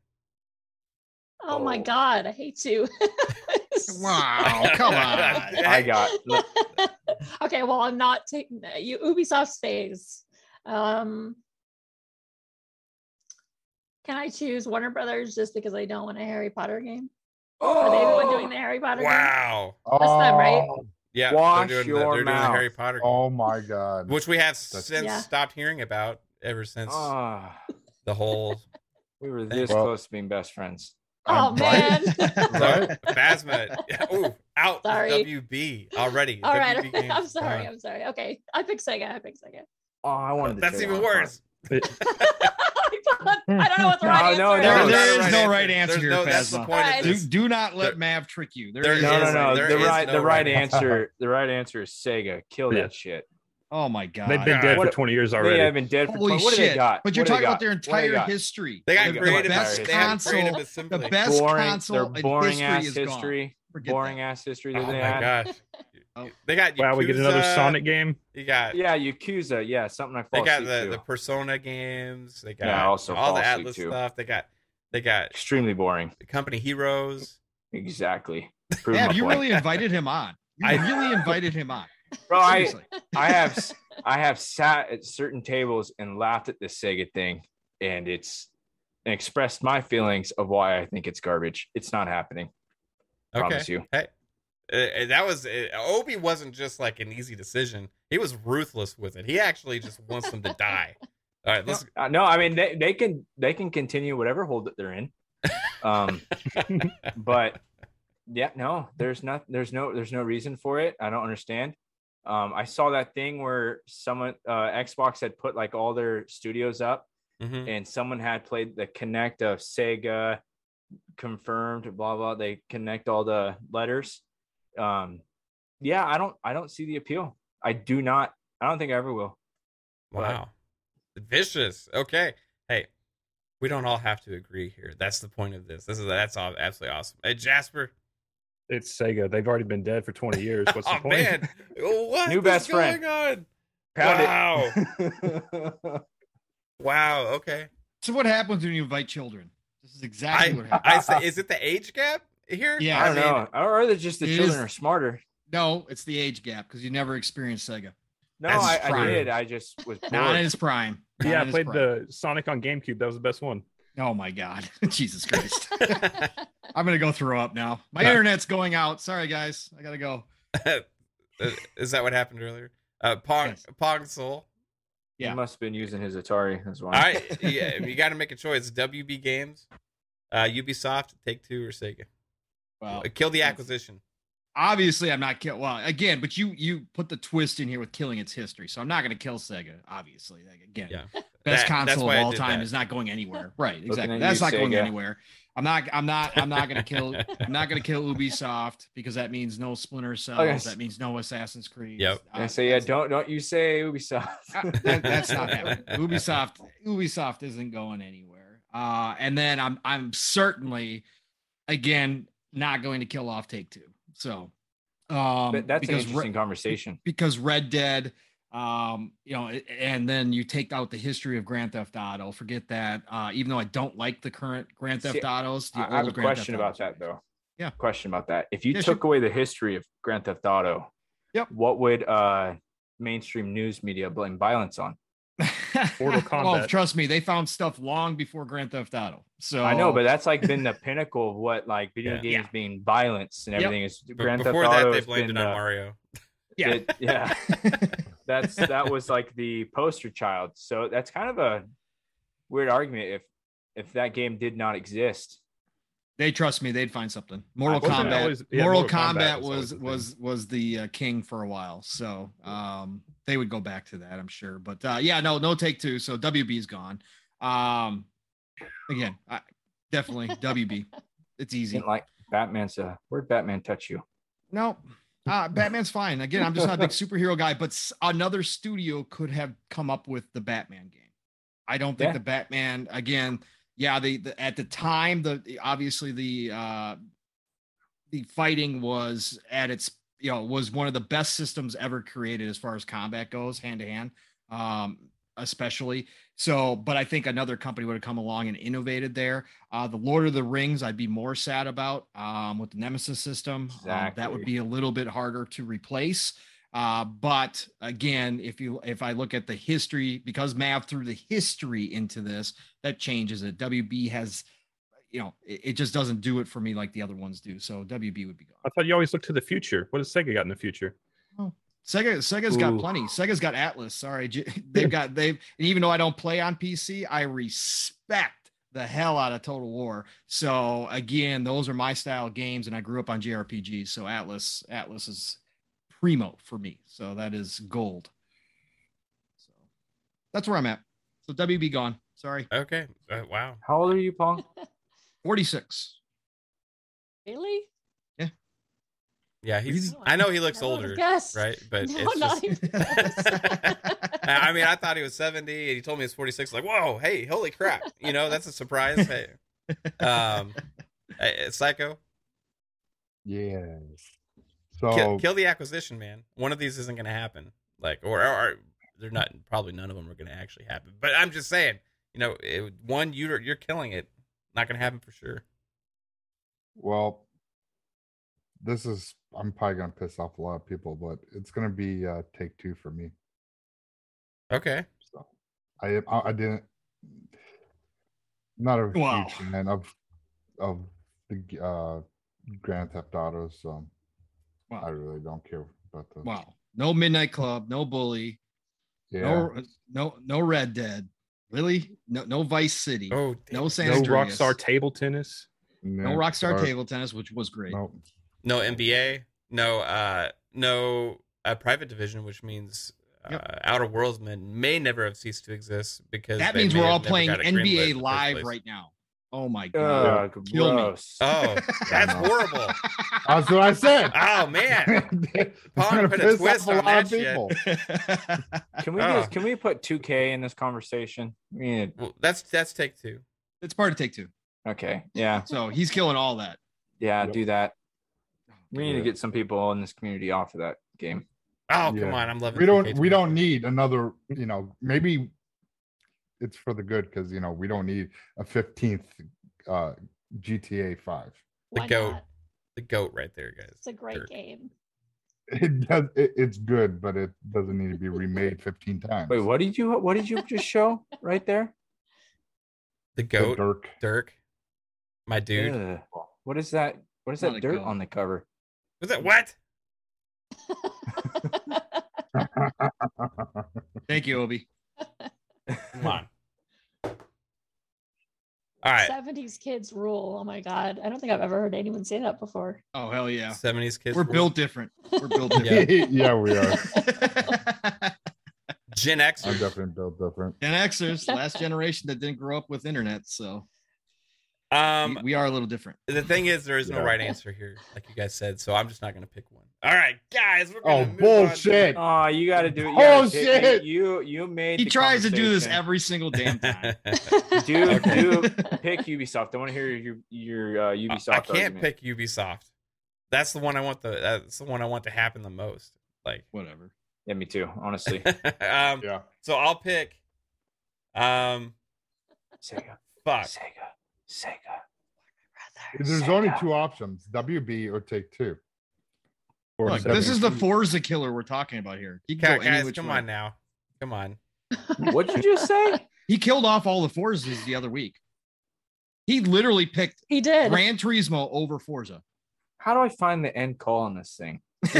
Oh my Oh. god, I hate you. Wow, come on. I got. look, okay, well, I'm not taking that. You Ubisoft stays. Um, can I choose Warner Brothers just because I don't want a Harry Potter game? Oh, Are they the one doing the Harry Potter game? Wow. That's them, right? Oh, Yeah, Wash they're doing, your the, they're doing the. Harry Potter, game, Oh my god. which we have That's- since Yeah. stopped hearing about ever since Ah, the whole we were this Well- close to being best friends. Oh I'm- man. Right? Phasma. Ooh, out with Sorry. WB already. All right, WB I'm sorry. gone. I'm sorry. Okay, I picked Sega. I picked Sega. Oh, I wanted to. That's trade even on worse. I don't know what the No, right no, answer no, is. There There's is not a no right answer There's here, no- That's the point Alright. of Do, do not let There- Mav trick you. There there is No, is- no, no. there The is right, no the right right answer. The right answer is Sega. Kill Yeah. that shit. Oh my god. They've been dead What- for 20 years already. They have been dead for. Holy 20 what do shit. they got? But you're What talking about their What they entire history. They got They got creative. the best they got console, creative the best boring, console their in boring history ass is gone. history. Forget boring that. ass history Oh they my had. gosh. Oh. They got wow, we get another Sonic game. You got Yeah, Yakuza. Yeah, something I they got the, to. the Persona games. They got Yeah, also all the Atlus too. stuff. They got they got Extremely boring. the company heroes. Exactly. Prove Mav, my you point. really invited him on. You I- really invited him on. Bro, I. I have I have sat at certain tables and laughed at this Sega thing, and it's and expressed my feelings of why I think it's garbage. It's not happening. Okay. Promise you. Hey, uh, that was uh, Obi wasn't just like an easy decision. He was ruthless with it. He actually just wants them to die. All right, let's. Uh, no, I mean they, they can they can continue whatever hold that they're in. Um, but yeah, no, there's not there's no there's no reason for it. I don't understand. Um, I saw that thing where someone uh, Xbox had put like all their studios up, Mhm. and someone had played the connect of Sega, confirmed, blah blah. They connect all the letters. Um, yeah, I don't I don't see the appeal. I do not. I don't think I ever will. Wow. Vicious. Okay. Hey, we don't all have to agree here. That's the point of this. This is that's all absolutely awesome. Hey, Jasper. It's Sega. They've already been dead for 20 years. What's the oh point? man, what New best going friend. on? Pound Wow. Wow. Okay. So what happens when you invite children? This is exactly I what happens. I say, is it the age gap here? Yeah, I don't know. Or are they just the it children is- are smarter? No, it's the age gap because you never experienced Sega. No, I, I did. I just was Not in its prime. Not Yeah, I played prime. the Sonic on GameCube. That was the best one. Oh my god, Jesus Christ! I'm gonna go throw up now. My internet's going out. Sorry guys, I gotta go. is that what happened earlier? Uh, Pong Yes. Pong Soul. Yeah. He must have been using his Atari. That's why. All right, yeah, you got to make a choice. WB Games, uh, Ubisoft, Take Two, or Sega. Well, Uh, Kill the acquisition. Obviously I'm not kill. Well, again, but you you put the twist in here with killing its history, so I'm not gonna kill Sega. Obviously, like, again, Yeah, best That- that's console of all time that. is not going anywhere. Right, exactly. That's you, not going anywhere. I'm not. I'm not. I'm not gonna kill. I'm not gonna kill Ubisoft because that means no Splinter Cells. Okay. That means no Assassin's Creed. Yep. I Uh, say, yeah, don't don't you say Ubisoft. Uh, that- that's not happening. Ubisoft Ubisoft isn't going anywhere. Uh, and then I'm I'm certainly again not going to kill off Take Two. So um But that's an because interesting Red, conversation. because Red Dead um you know and then you take out the history of Grand Theft Auto forget that uh even though I don't like the current Grand Theft See, Autos the I, have a Grand question about that though. Yeah. Question about that. If you Yeah, took sure. away the history of Grand Theft Auto, Yep. what would uh mainstream news media blame violence on? Mortal well, trust me, they found stuff long before Grand Theft Auto. So I know, but that's like been the pinnacle of what like video Yeah. games Yeah. being violence and Yep. everything is But Grand Theft before Auto. that, they has blamed been, it on uh, Mario. yeah. it- yeah. That's that was like the poster child. So that's kind of a weird argument if if that game did not exist. They trust me. They'd find something. Mortal Wasn't it Kombat. always- yeah, Mortal, Mortal Kombat Kombat was was was was the uh, king for a while. So um, they would go back to that, I'm sure. But uh, yeah, no, no take two. So WB's gone. Um, again, I, definitely WB. It's easy. Didn't like Batman's uh where'd Batman touch you? No, uh, Batman's fine. Again, I'm just not a big superhero guy. But s- another studio could have come up with the Batman game. I don't think Yeah. the Batman again. Yeah, the, the at the time the obviously the uh the fighting was at its you know was one of the best systems ever created as far as combat goes hand to hand um especially. So but i think another company would have come along and innovated there. Uh the lord of the rings i'd be more sad about um with the nemesis system. Um, that would be a little bit harder to replace uh but again if you if i look at the history because mav threw the history into this that changes it wb has you know it, it just doesn't do it for me like the other ones do so wb would be gone I thought you always look to the future. What has Sega got in the future? Oh. Sega Sega's got plenty. Sega's got Atlus. Sorry, they've got they've. And even though I don't play on PC, I respect the hell out of Total War. So again, those are my style games, and I grew up on JRPGs. So Atlus Atlus is primo for me. So that is gold. So that's where I'm at. So WB gone. Sorry, Okay. Uh, wow. How old are you, Pong? 46. really? Yeah, Yeah, he's. Really? I know he looks older, guessed. right? But No, it's not just. even. I mean, I thought he was 70, and he told me he was 46. Like, whoa, hey, holy crap! You know, that's a surprise. Hey, um, Psycho, Yes. So kill, kill the acquisition, man. One of these isn't going to happen. Like, or, or, or they're not. Probably none of them are going to actually happen. But I'm just saying, you know, it, one you're you're killing it. Not going to happen for sure. well, this is I'm probably gonna piss off a lot of people, but it's gonna be uh, take two for me. Okay. So I I, I didn't not a Wow. huge fan of of the uh Grand Theft Auto, so I really don't care about the Wow. No Midnight Club. No Bully. yeah. No no no Red Dead. Really? No no Vice City. Oh, no damn. San No Andreas. Rockstar table tennis. No Rockstar table tennis, which was great. No, no NBA. No, uh, no uh, private division, which means. Uh, Yep. Outer Worldsmen may never have ceased to exist because that means we're all playing got it greenlit in NBA live right now. Oh my god. Ugh, Kill me. gross. Oh, that's horrible. That's what I said. Oh man. It's Pong put a twist off a on lot that shit. Can we Oh. just can we put 2K in this conversation? We need- Well, that's that's take two. it's part of take two. okay, yeah, So he's killing all that. yeah, Yep. do that. We need to get some people in this community off of that game. Oh come on, I'm loving. It. We don't we don't need another you know maybe it's for the good because you know we don't need a 15th uh gta 5 The goat. not? the goat right there, guys. It's a great Dirk. game. it does it, it's good but it doesn't need to be remade 15 times Wait, what did you what did you just show right there? The The goat, Dirk. Dirk, my dude. Ugh. What is that? What is Not that dirt goat. on the cover? Was that what? Thank you, Obi. Come on. All right, 70s kids rule. Oh my god. I don't think I've ever heard anyone say that before. Oh hell yeah. 70s kids. We're rule. built different. We're built different. yeah we are Gen i'm definitely built different Gen Xers, last generation that didn't grow up with internet, so Um, we, we are a little different. the thing is, there is no Yeah. right answer here, like you guys said. So I'm just not gonna pick one. All right, guys, we're oh gonna move bullshit Oh, you got to do it. You Oh, gotta shit. You you made. He the tries to do this every single damn time. On. Do Okay. do pick Ubisoft. I want to hear your your uh, Ubisoft. I can't argument. pick Ubisoft. That's the one I want. The that's the one I want to happen the most. Like, Whatever. Yeah, me too. Honestly, um, yeah so I'll pick. Um, Sega, fuck. Sega, Sega. there's only two options wb or take two Or Look, this is the Forza killer we're talking about here. He can Okay, guys, come way. on now. Come on. What'd you just say? He killed off all the Forzas the other week. He literally picked He did. Gran Turismo over Forza. How do I find the end call on this thing?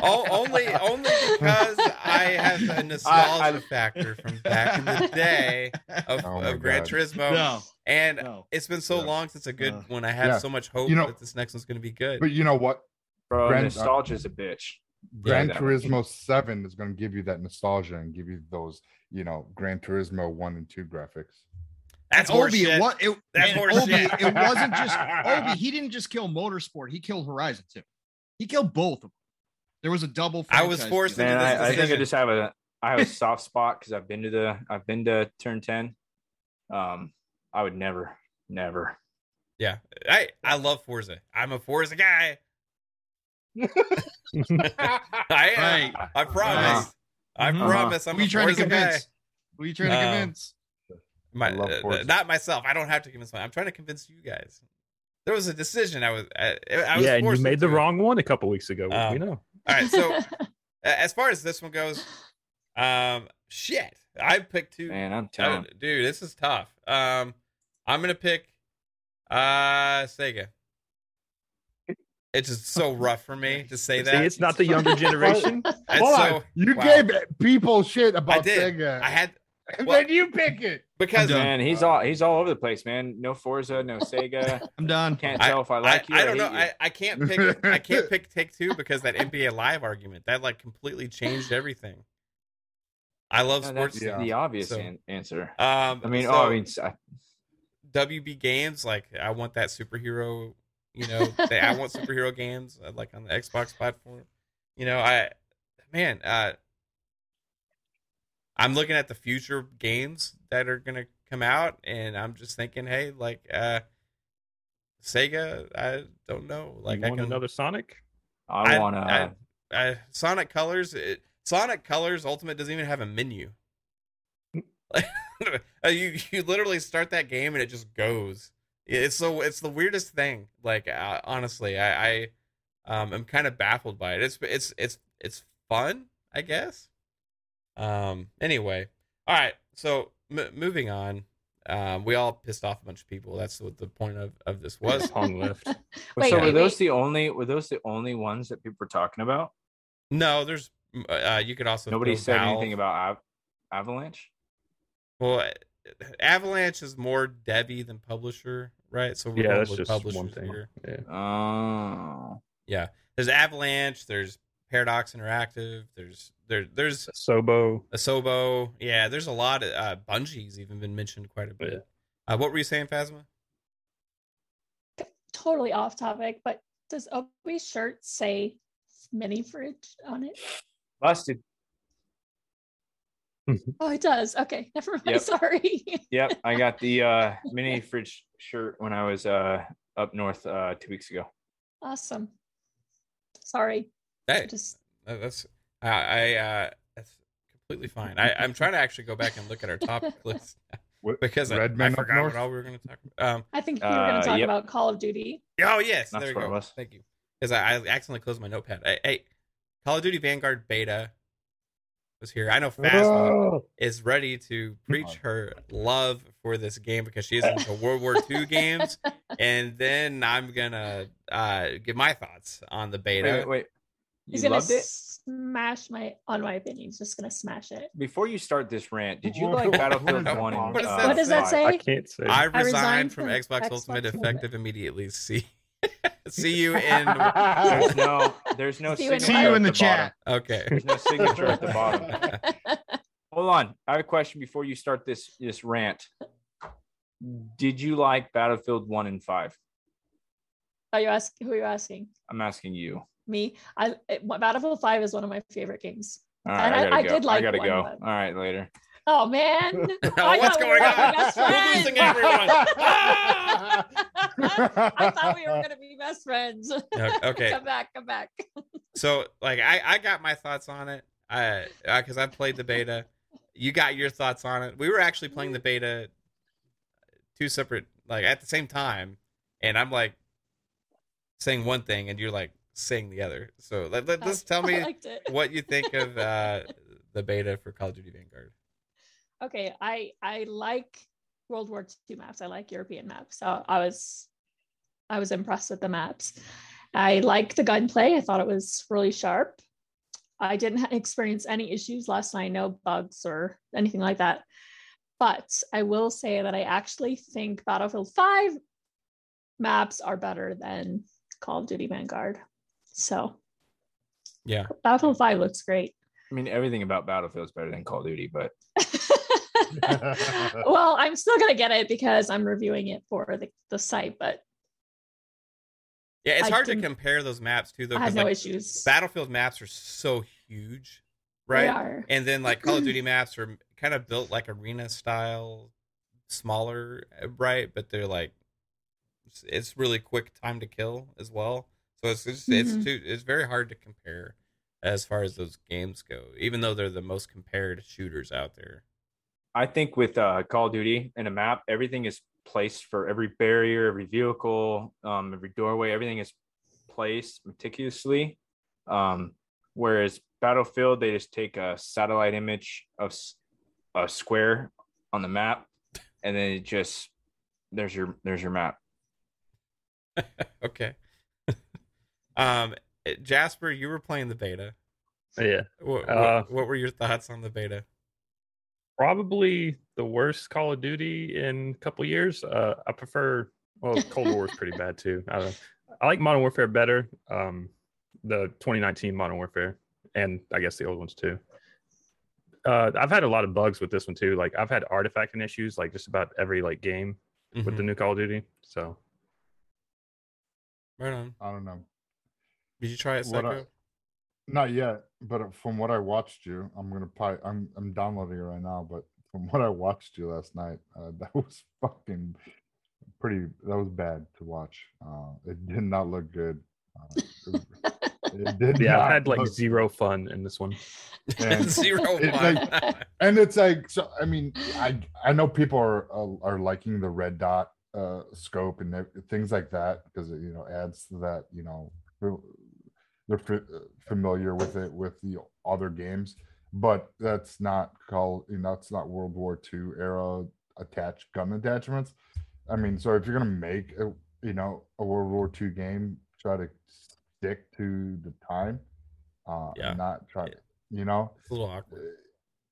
Oh, only only because I have a nostalgia factor from back in the day of, Oh of Gran Turismo, No, and no. it's been so Yeah. long since a good Uh, one. I have yeah. so much hope You know- that this next one's going to be good. but you know what Bro, Gran- nostalgia's a bitch. Gran that- Turismo 7 is going to give you that nostalgia and give you those, you know, Gran Turismo 1 and 2 graphics. That's And Obi, horseshit. it, wa- it, That's and. Obi, it wasn't just Obi. He didn't just kill Motorsport. He killed Horizon too. He killed both of them. There was a double. I was forced deal. into Man, this I, I think I just have a I have a soft spot because I've been to the I've been to turn ten. Um, I would never, never. Yeah, I I love Forza. I'm a Forza guy. I am. Right. I promise. I Mhm. promise. I'm Who you trying to Forza guy. convince? Who are you trying to Um, convince? My, love uh, Forza. not myself. I don't have to convince my. I'm trying to convince you guys. There was a decision. I was. I, I was yeah, and you made the into. wrong one a couple weeks ago. Um, we know. All right. So as far as this one goes, um, shit, I picked two. Man, I'm Oh, telling. dude, this is tough. Um, I'm gonna pick uh Sega. It's just so rough for me to say See, that. it's not the younger generation. Hold so on. You wow. gave people shit about did. Sega. I had and well- then you pick it. because. Man, he's all he's all over the place, man. No Forza, no Sega. I'm done. Can't I- tell if I I, like you. I don't know. I, I can't pick. I can't pick Take Two because that NBA Live argument that like completely changed everything. I love No, sports. that's the obvious So- an- answer. Um, I mean, so oh, I mean, s- I- WB games like I want that superhero. You know, they, I want superhero games uh, like on the Xbox platform. You know, I man, uh, I'm looking at the future games that are gonna come out, and I'm just thinking, hey, like uh, Sega, I don't know, like you I want can another Sonic? I, want to. I, I, Sonic Colors. It, Sonic Colors Ultimate doesn't even have a menu. Like, uh, you you literally start that game and it just goes. It's so it's the weirdest thing. Like uh, honestly, I, I um am kind of baffled by it. It's it's it's it's fun, I guess. Um. Anyway, all right. So m- moving on. Um, we all pissed off a bunch of people. That's what the point of, of this was. Pong left. Wait, so were those wait. the only were those the only ones that people were talking about? No, there's uh, you could also Nobody said Valve. anything about Av- Avalanche. Well, Avalanche is more Debbie than publisher, right? So we're Yeah, that's just publishers one thing. here. Yeah. Oh, Yeah, there's Avalanche. There's Paradox Interactive. There's there there's Sobo. Asobo. Yeah, there's a lot. Of, uh, Bungie's even been mentioned quite a bit. Uh, what were you saying, Phasma? Totally off topic, but does Obi's shirt say mini fridge on it? Busted. Oh, it does. Okay, never mind. Yep. Sorry. Yep, I got the uh mini fridge shirt when I was uh up north uh two weeks ago. awesome. Sorry. Hey, Just Uh, That's I, I uh that's completely fine. I, I'm trying to actually go back and look at our topic list What, because I, I forgot north? what all we were going to talk about. Um, I think we were going Uh, to talk yep. about Call of Duty. oh yes, That's there we go. Thank you. Because I, I accidentally closed my notepad. Hey, hey, Call of Duty Vanguard beta was here. I know Phasma Oh, is ready to preach her love for this game because she is into World War II games, and then I'm gonna uh give my thoughts on the Wait, beta. wait, wait. He's You gonna loved it? smash my, on my opinion, he's just gonna smash it. Before you start this rant, did you like Battlefield One? and, what does uh, that What does that say? I can't say. I I resigned resigned from from Xbox, Xbox Ultimate Ultimate. effective immediately. See, see you in. There's no, there's no See you in See you in the bottom. chat. Okay. There's no signature at the bottom. Hold on, I have a question before you start this this rant. Did you like Battlefield One and Five? Are you asking who are you asking? I'm asking you. Me. I it- Battlefield 5 is one of my favorite games. All right, And I, I- gotta I go. did like I gotta one, go. but- All right, later. Oh man. Oh, I what's thought we going were on? gonna be best We're losing friends. everyone. I thought we were gonna be best friends. Okay. come back, come back. So, like, I I got my thoughts on it. I uh, because I played the beta. You got your thoughts on it. We were actually playing the beta two separate, like at the same time, and I'm like saying one thing, and you're like saying the other. So let, let us tell me what you think of uh, the beta for Call of Duty Vanguard. okay i i like world war ii maps. I like european maps. So i was i was impressed with the maps. I like the gunplay. I thought it was really sharp. I didn't experience any issues last night no bugs or anything like that. But i will say that i actually think battlefield 5 maps are better than call of duty vanguard so Yeah. battlefield 5 looks great I mean, everything about Battlefield is better than Call of Duty, but well, I'm still gonna get it because I'm reviewing it for the, the site, but Yeah, it's I hard to compare those maps too, though. I 'cause, had no like, issues. Battlefield maps are so huge, They right? are. And then like Call of Duty maps are kind of built like arena style, smaller, uh, right? But they're like it's, it's really quick time to kill as well. So it's it's Mhm. it's too it's very hard to compare as far as those games go, even though they're the most compared shooters out there. I think with uh, Call of Duty and a map, everything is placed for every barrier, every vehicle, um, every doorway. Everything is placed meticulously. Um, whereas Battlefield, they just take a satellite image of a square on the map, and then it just there's your there's your map. okay. Um, eh, Jasper, you were playing the beta. Yeah, What, Uh, what, what were your thoughts on the beta? probably the worst Call of Duty in a couple years. Uh, I prefer. Well, Cold War is pretty bad too. I, I like Modern Warfare better. Um, the 2019 Modern Warfare, and I guess the old ones too. Uh, I've had a lot of bugs with this one too. Like I've had artifacting issues like just about every like game with the Mhm. new Call of Duty. So Right on. I don't know. Did you try it, What I- Psycho? Not yet, but from what I watched you, I'm gonna probably I'm I'm downloading it right now. But from what I watched you last night, uh, that was fucking pretty. That was bad to watch. Uh, it did not look good. Uh, it, it did yeah, I've had like look- zero fun in this one. and- Zero it, fun. like- and it's like so. I mean, I I know people are are, are liking the red dot uh scope and things like that because it you know adds to that you know fam- they're fa- uh, familiar with it with the other games, but that's not called you know that's not World War II era attached gun attachments. I mean, so if you're gonna make a you know a World War II game, try to stick to the time, uh, Yeah. and not try you know it's a little awkward.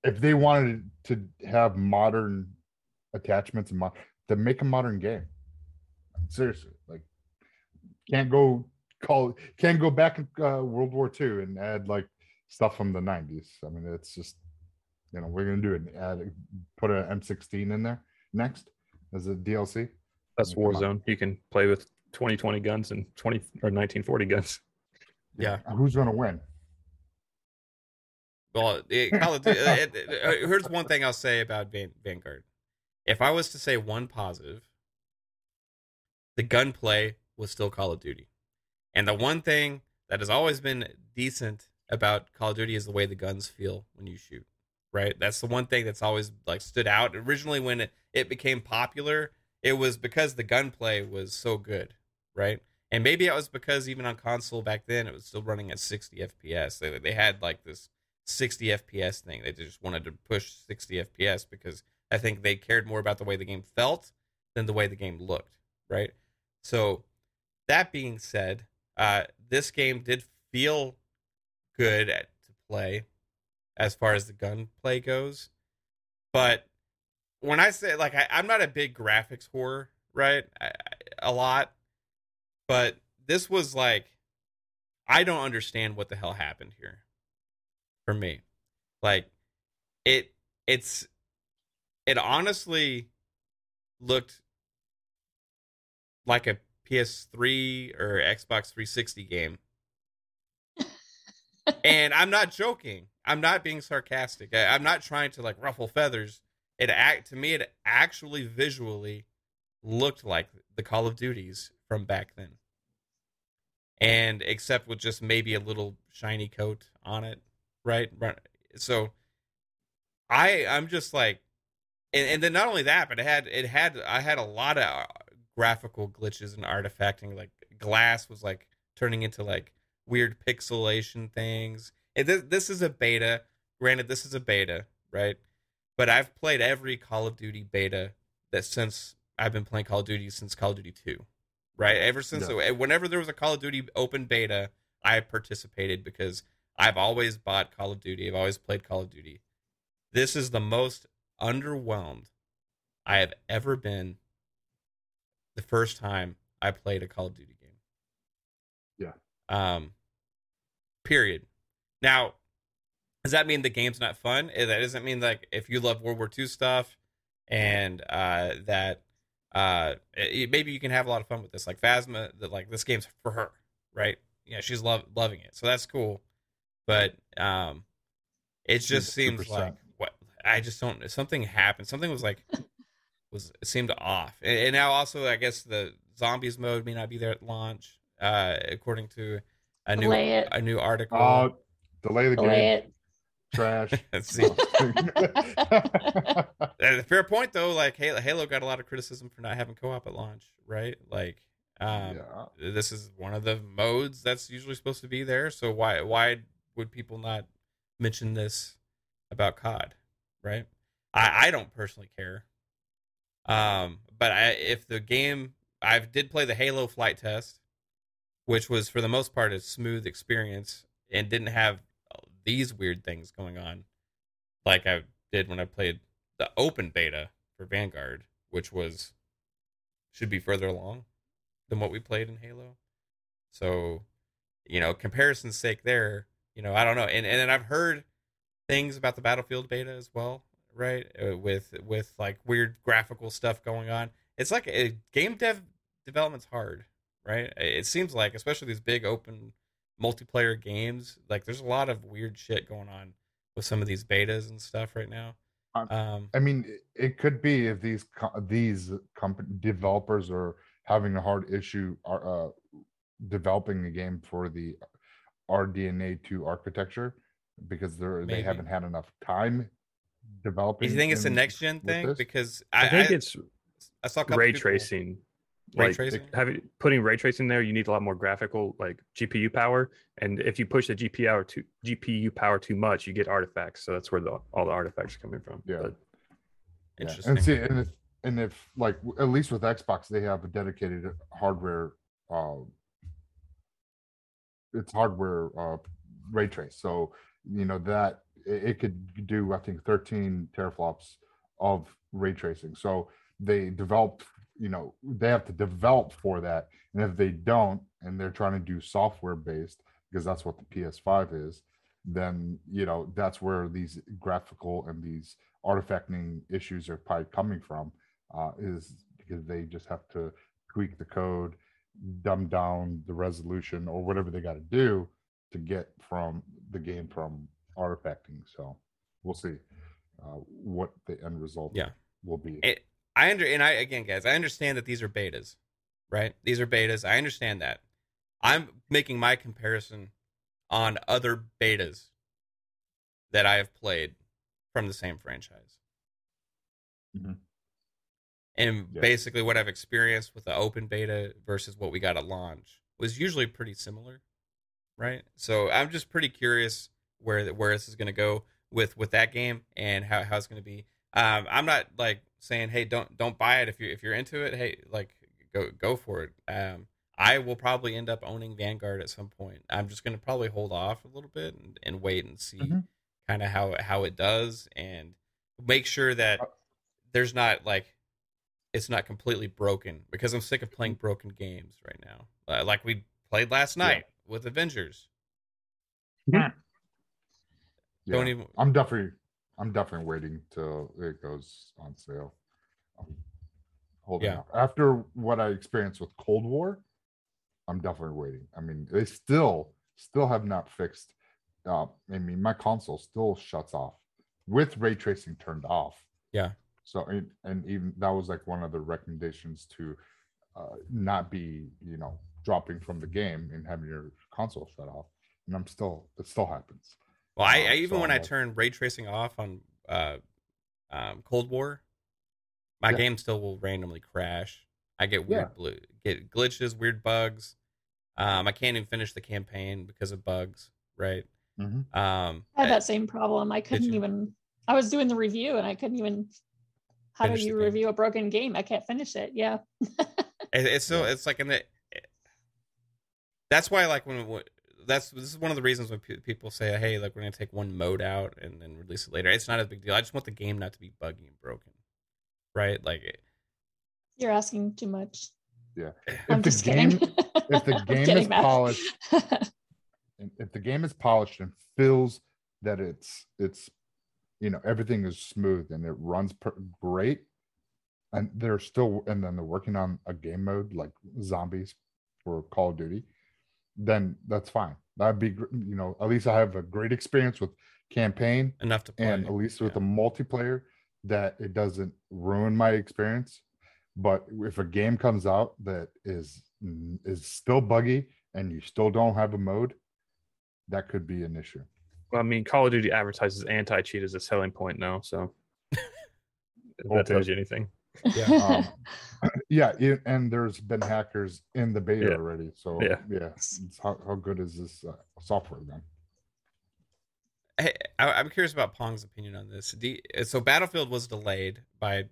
if they wanted to have modern attachments and mo- to make a modern game seriously like can't go call can't go back in uh, World War II and add like stuff from the 90s. I mean, it's just you know we're gonna do it. Add put an M16 in there next as a DLC. That's Come on. Warzone. You can play with 2020 guns and 20 or 1940 guns. Yeah. Who's gonna win? Well, it, Call of Duty- it- it- uh, here's one thing I'll say about Van, Vanguard. If I was to say one positive, the gunplay was still Call of Duty. And the one thing that has always been decent about Call of Duty is the way the guns feel when you shoot. Right? That's the one thing that's always like stood out. Originally when it, it became popular, it was because the gunplay was so good, right? And maybe it was because even on console back then it was still running at 60 FPS. They, they had like this 60 FPS thing. They just wanted to push 60 FPS because I think they cared more about the way the game felt than the way the game looked, right? So, that being said, uh, this game did feel good at, to play as far as the gunplay goes. But when I say, like, I, I'm not a big graphics whore, right? I, I, a lot. But this was like, I don't understand what the hell happened here for me. Like it it's it honestly looked like a PS3 or Xbox 360 game. and I'm not joking. I'm not being sarcastic. I, I'm not trying to like ruffle feathers. It act to me it actually visually looked like the Call of Duties from back then. And except with just maybe a little shiny coat on it right so i i'm just like and, and then not only that but it had it had i had a lot of graphical glitches and artifacting like glass was like turning into like weird pixelation things. And this, this is a beta. Granted this is a beta right? But i've played every call of duty beta that since i've been playing call of duty since call of duty 2 right? Ever since eh, whenever there was a call of duty open beta i participated because I've always bought Call of Duty. I've always played Call of Duty. This is the most underwhelmed I have ever been the first time I played a Call of Duty game. Yeah. Um period. Now, does that mean the game's not fun? Eh, That doesn't mean like if you love World War II stuff and uh that uh it- maybe you can have a lot of fun with this. Like Phasma, that like this game's for her, right? Yeah, she's love loving it. So that's cool but um it just seems 2%. like what i just don't something happened something was like was seemed off and, and now also i guess the zombies mode may not be there at launch uh according to a new Delay it. a new article Uh, delay the Delay game. it. Trash. Let's see. Fair point though like halo, halo got a lot of criticism for not having co-op at launch right like um yeah. this is one of the modes that's usually supposed to be there. So why why would people not mention this about COD, right? I I don't personally care. Um, but I if the game I did play the Halo flight test, which was for the most part a smooth experience and didn't have these weird things going on, like I did when I played the open beta for Vanguard, which was should be further along than what we played in Halo. So, you know, comparison's sake there, you know, I don't know. And and then I've heard things about the Battlefield beta as well, right? Uh, with with like weird graphical stuff going on. It's like a, game dev development's hard, right? It seems like, especially these big open multiplayer games, like there's a lot of weird shit going on with some of these betas and stuff right now. Um, Um, I mean, it- could be if these co- these company developers are having a hard issue uh, uh, developing a game for the RDNA two architecture because they're they haven't had enough time developing. do you think it's a next gen thing? this. Because I, I, think I, it's I saw a ray tracing. Ray like tracing? having putting ray tracing there, you need a lot more graphical like GPU power. And if you push the GPU power too GPU power too much, you get artifacts. So that's where the, all the artifacts are coming from. Yeah. But Yeah, Interesting. And see, and if and if like at least with Xbox, they have a dedicated hardware. Uh, it's hardware uh, ray trace, so you know that it, could do I think 13 teraflops of ray tracing. So they developed you know they have to develop for that and if they don't and they're trying to do software based because that's what the ps5 is then you know that's where these graphical and these artifacting issues are probably coming from uh, is because they just have to tweak the code dumb down the resolution or whatever they got to do to get from the game from artifacting so we'll see uh, what the end result Yeah. will be It, I under and I again, guys, I understand that these are betas, right? These are betas. I understand that. I'm making my comparison on other betas that I have played from the same franchise. Mhm. And Yeah. basically, what I've experienced with the open beta versus what we got at launch was usually pretty similar, right? So I'm just pretty curious where where this is going to go with with that game and how, how it's going to be. Um, I'm not like saying, hey, don't don't buy it if you if you're into it. Hey, like go go for it. Um, I will probably end up owning Vanguard at some point. I'm just going to probably hold off a little bit and, and wait and see Mhm. kind of how how it does and make sure that there's not like it's not completely broken because I'm sick of playing broken games right now. Uh, like we played last Yeah. night with Avengers. Yeah. Don't even. I'm definitely I'm definitely waiting till it goes on sale. I'm holding Yeah. out. After what I experienced with Cold War, I'm definitely waiting. I mean, they still still have not fixed uh I mean my console still shuts off with ray tracing turned off. Yeah. So and, and even that was like one of the recommendations to uh, not be, you know, dropping from the game and having your console shut off. And I'm still it still happens. Well, I, Um, I even so when I turn ray tracing off on uh, um, Cold War, my Yeah. game still will randomly crash. I get weird Yeah. blue, get glitches, weird bugs. Um, I can't even finish the campaign because of bugs. Right. Mhm. Um, I had uh, that same problem. I couldn't even. I was doing the review and I couldn't even. How do the you game. review a broken game? I can't finish it. Yeah. It, it's so it's like in the. That's why, like when when- that's this is one of the reasons when pe- people say, "Hey, like we're gonna take one mode out and then release it later." It's not a big deal. I just want the game not to be buggy and broken, right? Like, it- You're asking too much. Yeah. I'm If the just game kidding. if the game is Matt. polished if the game is polished and feels that it's it's you know everything is smooth and it runs per- great and they're still and then they're working on a game mode like zombies for call of duty then that's fine that'd be you know at least i have a great experience with campaign enough to play. and at least with yeah. the multiplayer that it doesn't ruin my experience but if a game comes out that is mm, is still buggy and you still don't have a mode that could be an issue Well, I mean, Call of Duty advertises anti-cheat as a selling point now, so if that tells you anything. Yeah. um, yeah it- and there's been hackers in the beta Yeah. already so Yeah. yeah it's how, how good is this uh, software then Hey, I, I'm curious about Pong's opinion on this. Do you- so Battlefield was delayed by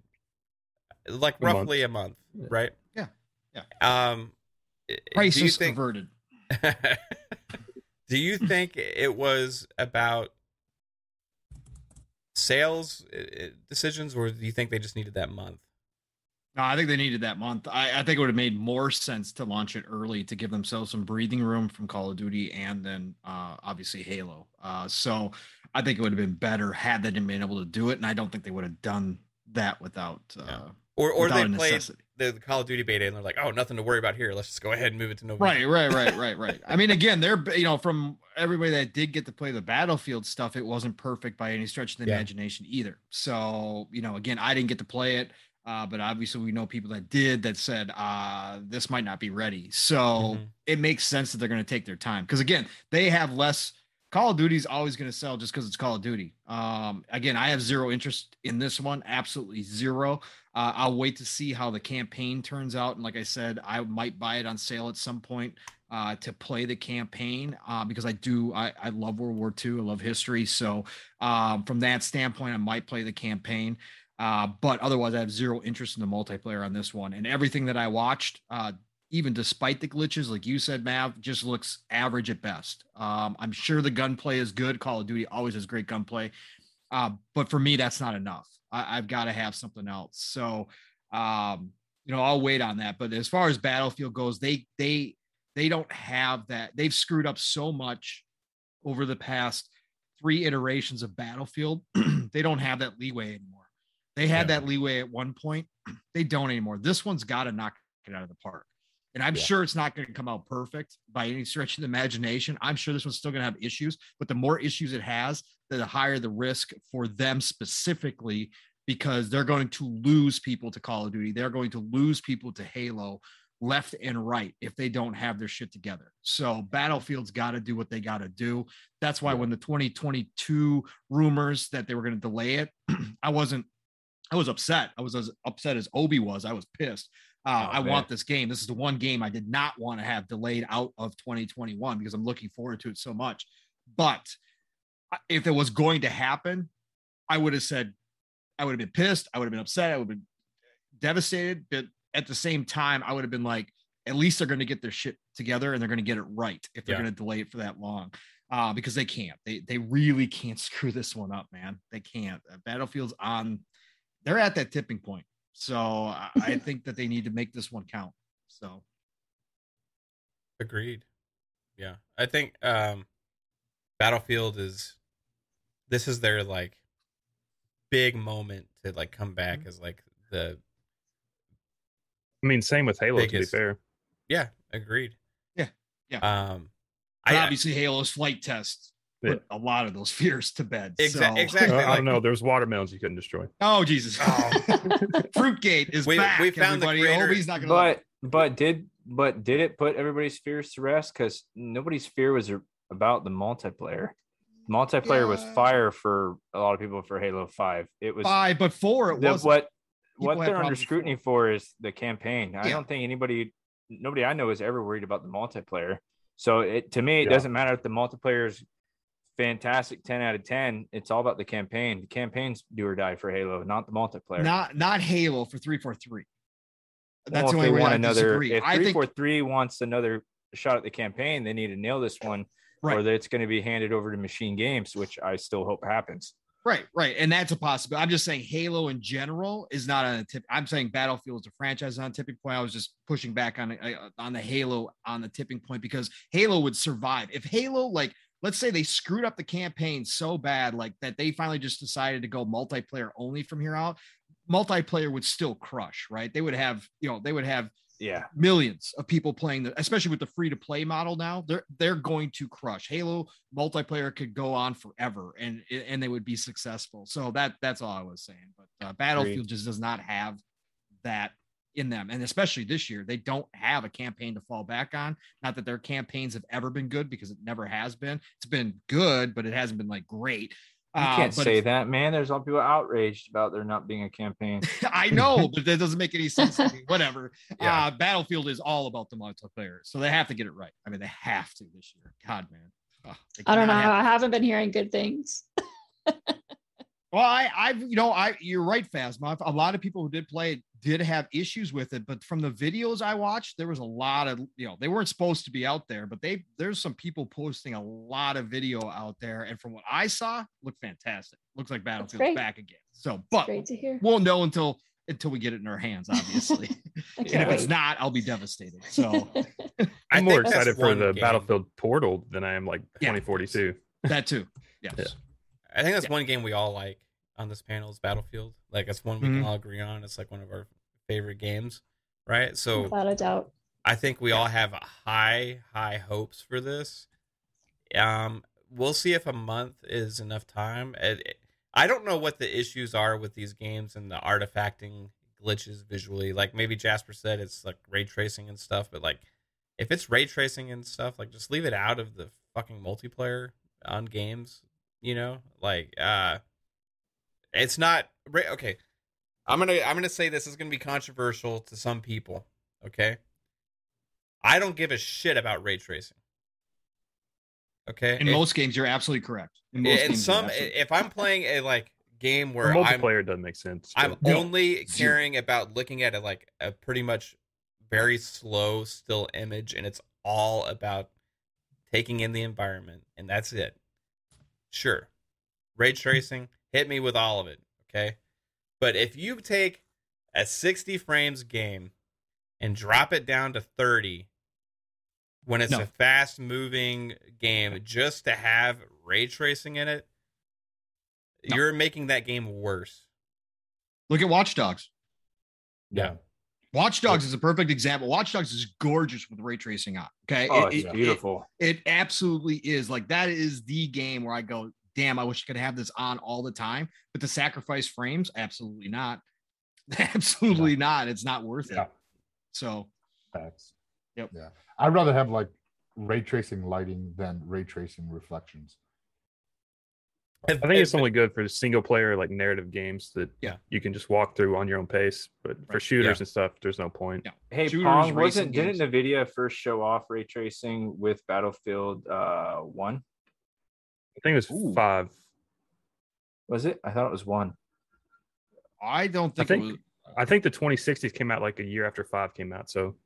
like A month. roughly a month, Yeah. right? Yeah. Yeah. Um, i- do you Crisis think? averted. do you think it was about sales uh, decisions, or do you think they just needed that month? No, I think they needed that month. I, I think it would have made more sense to launch it early to give themselves some breathing room from Call of Duty and then uh, obviously Halo. Uh, so I think it would have been better had they been able to do it, and I don't think they would have done that without uh, Yeah. Or or without they played the, the Call of Duty beta and they're like, oh, nothing to worry about here. Let's just go ahead and move it to November. Right, right, right, right, right. I mean, again, they're you know from everybody that did get to play the Battlefield stuff, it wasn't perfect by any stretch of the Yeah. imagination either. So you know, again, I didn't get to play it, uh, but obviously we know people that did that said uh, this might not be ready. So Mhm. it makes sense that they're going to take their time because again, they have less. Call of Duty is always going to sell just because it's Call of Duty. Um, again, I have zero interest in this one, absolutely zero. Uh, I'll wait to see how the campaign turns out, and like I said, I might buy it on sale at some point uh, to play the campaign uh, because I do. I, I love World War II. I love history. So um, from that standpoint, I might play the campaign. Uh, but otherwise, I have zero interest in the multiplayer on this one. And everything that I watched, uh, even despite the glitches, like you said, Mav, just looks average at best. Um, I'm sure the gunplay is good. Call of Duty always has great gunplay. Uh, but for me, that's not enough. I, I've got to have something else. So um, you know, I'll wait on that. But as far as Battlefield goes, they they they don't have that. They've screwed up so much over the past three iterations of Battlefield. they don't have that leeway anymore. They had Yeah. that leeway at one point. They don't anymore. This one's got to knock it out of the park. And I'm Yeah. sure it's not going to come out perfect by any stretch of the imagination. I'm sure this one's still going to have issues, but the more issues it has, the higher the risk for them specifically because they're going to lose people to Call of Duty. They're going to lose people to Halo left and right if they don't have their shit together. So Battlefield's got to do what they got to do. That's why when the 2022 rumors that they were going to delay it, I wasn't I was upset. I was as upset as Obi was. I was pissed. Uh, Oh, I man. want this game. This is the one game I did not want to have delayed out of 2021 because I'm looking forward to it so much. But if it was going to happen, I would have said, I would have been pissed. I would have been upset. I would have been devastated. But at the same time, I would have been like, at least they're going to get their shit together and they're going to get it right if they're Yeah. going to delay it for that long. Uh, because they can't. They they really can't screw this one up, man. They can't. Battlefield's on. They're at that tipping point. So I, I think that they need to make this one count. So Agreed. Yeah. I think um Battlefield is this is their like big moment to like come back Mm-hmm. as like the I mean, same with Halo. To be fair, yeah, agreed. Yeah, yeah. Um but I obviously Halo's flight test put a lot of those fears to bed. Exa- so- exactly. Uh, I don't know. There's watermelons you couldn't destroy. Oh Jesus! Oh. Fruitgate is We- back. we found the everybody. creator- Obi's not gonna. But but did but did it put everybody's fears to rest? Because nobody's fear was about the multiplayer. Multiplayer was fire for a lot of people for Halo Five. It was five, but four it was what People what they're under scrutiny for is the campaign. I don't think anybody nobody I know is ever worried about the multiplayer. So it to me it Yeah. doesn't matter if the multiplayer is fantastic 10 out of 10 it's all about the campaign the campaign's do or die for halo not the multiplayer not not Halo for three four three. That's well, the only way want I another disagree. if I think 343 wants another shot at the campaign they need to nail this one or Right. that it's going to be handed over to MachineGames which i still hope happens Right, right, and that's a possibility. I'm just saying Halo in general is not on a tip. I'm saying Battlefield is a franchise on a tipping point. I was just pushing back on uh, on the Halo on the tipping point because Halo would survive if Halo like. Let's say they screwed up the campaign so bad, like that they finally just decided to go multiplayer only from here out. Multiplayer would still crush, right? They would have, you know, they would have yeah millions of people playing the especially with the free to play model now they're they're going to crush halo multiplayer could go on forever and and they would be successful so that that's all i was saying but uh, battlefield just does not have that in them and especially this year they don't have a campaign to fall back on not that their campaigns have ever been good because it never has been it's been good but it hasn't been like great you Uh, can't but say that man there's a lot of people outraged about there not being a campaign I know, but that doesn't make any sense to me. Whatever. Yeah. Uh, Battlefield is all about the multiplayer, so they have to get it right. I mean, they have to this year. God, man. Ugh, I don't know. cannot have- I haven't been hearing good things. well, I, I've, you know, I, you're right, Phasma. A lot of people who did play it did have issues with it, but from the videos I watched, there was a lot of, you know, they weren't supposed to be out there, but they, there's some people posting a lot of video out there, and from what I saw, looked fantastic. Looks like Battlefield's back again. So, but Great to hear. we'll know until until we get it in our hands, obviously. And can't if it's not, I'll be devastated. So I I'm more excited for the game- Battlefield Portal than I am like Yeah. 2042. that too. Yes. Yeah. I think that's Yeah. one game we all like on this panel is Battlefield. Like that's one we Mhm. can all agree on. It's like one of our favorite games, right? So Without a doubt. I think we all have high, high hopes for this. Um, we'll see if a month is enough time. It, it- I don't know what the issues are with these games and the artifacting glitches visually. Like maybe Jasper said, it's like ray tracing and stuff. But like, if it's ray tracing and stuff, like just leave it out of the fucking multiplayer on games. You know, like uh, it's not okay. I'm gonna I'm gonna say this is gonna be controversial to some people. Okay. I don't give a shit about ray tracing. Okay. In If- most games, you're absolutely correct. In most in games, some, absolutely- if I'm playing a like game The where I'm multiplayer doesn't make sense. I'm only caring about looking at a like a pretty much very slow still image, and it's all about taking in the environment, and that's it. Sure, ray tracing, hit me with all of it, okay. But if you take a 60 frames game and drop it down to 30 when it's No. a fast moving game just to have ray tracing in it, No. you're making that game worse. Look at Watch Dogs. Yeah. Watch Dogs is a perfect example. Watch Dogs is gorgeous with ray tracing on. Okay. Oh, It- it's it- beautiful. It, it absolutely is. Like that is the game where I go, damn, I wish I could have this on all the time. But the sacrifice frames, absolutely not. Absolutely not. It's not worth Yeah. it. So Facts. Yep. Yeah. I'd rather have like ray tracing lighting than ray tracing reflections. I think it's only good for single player like narrative games that Yeah. you can just walk through on your own pace. But for Right. shooters and stuff, there's no point. Yeah. Hey, Shooters, Pong, wasn't didn't Nvidia first show off ray tracing with Battlefield uh one? I think it was Ooh. five. Was it? I thought it was one. I don't I think, think it was, I think the 2060s came out like a year after five came out, so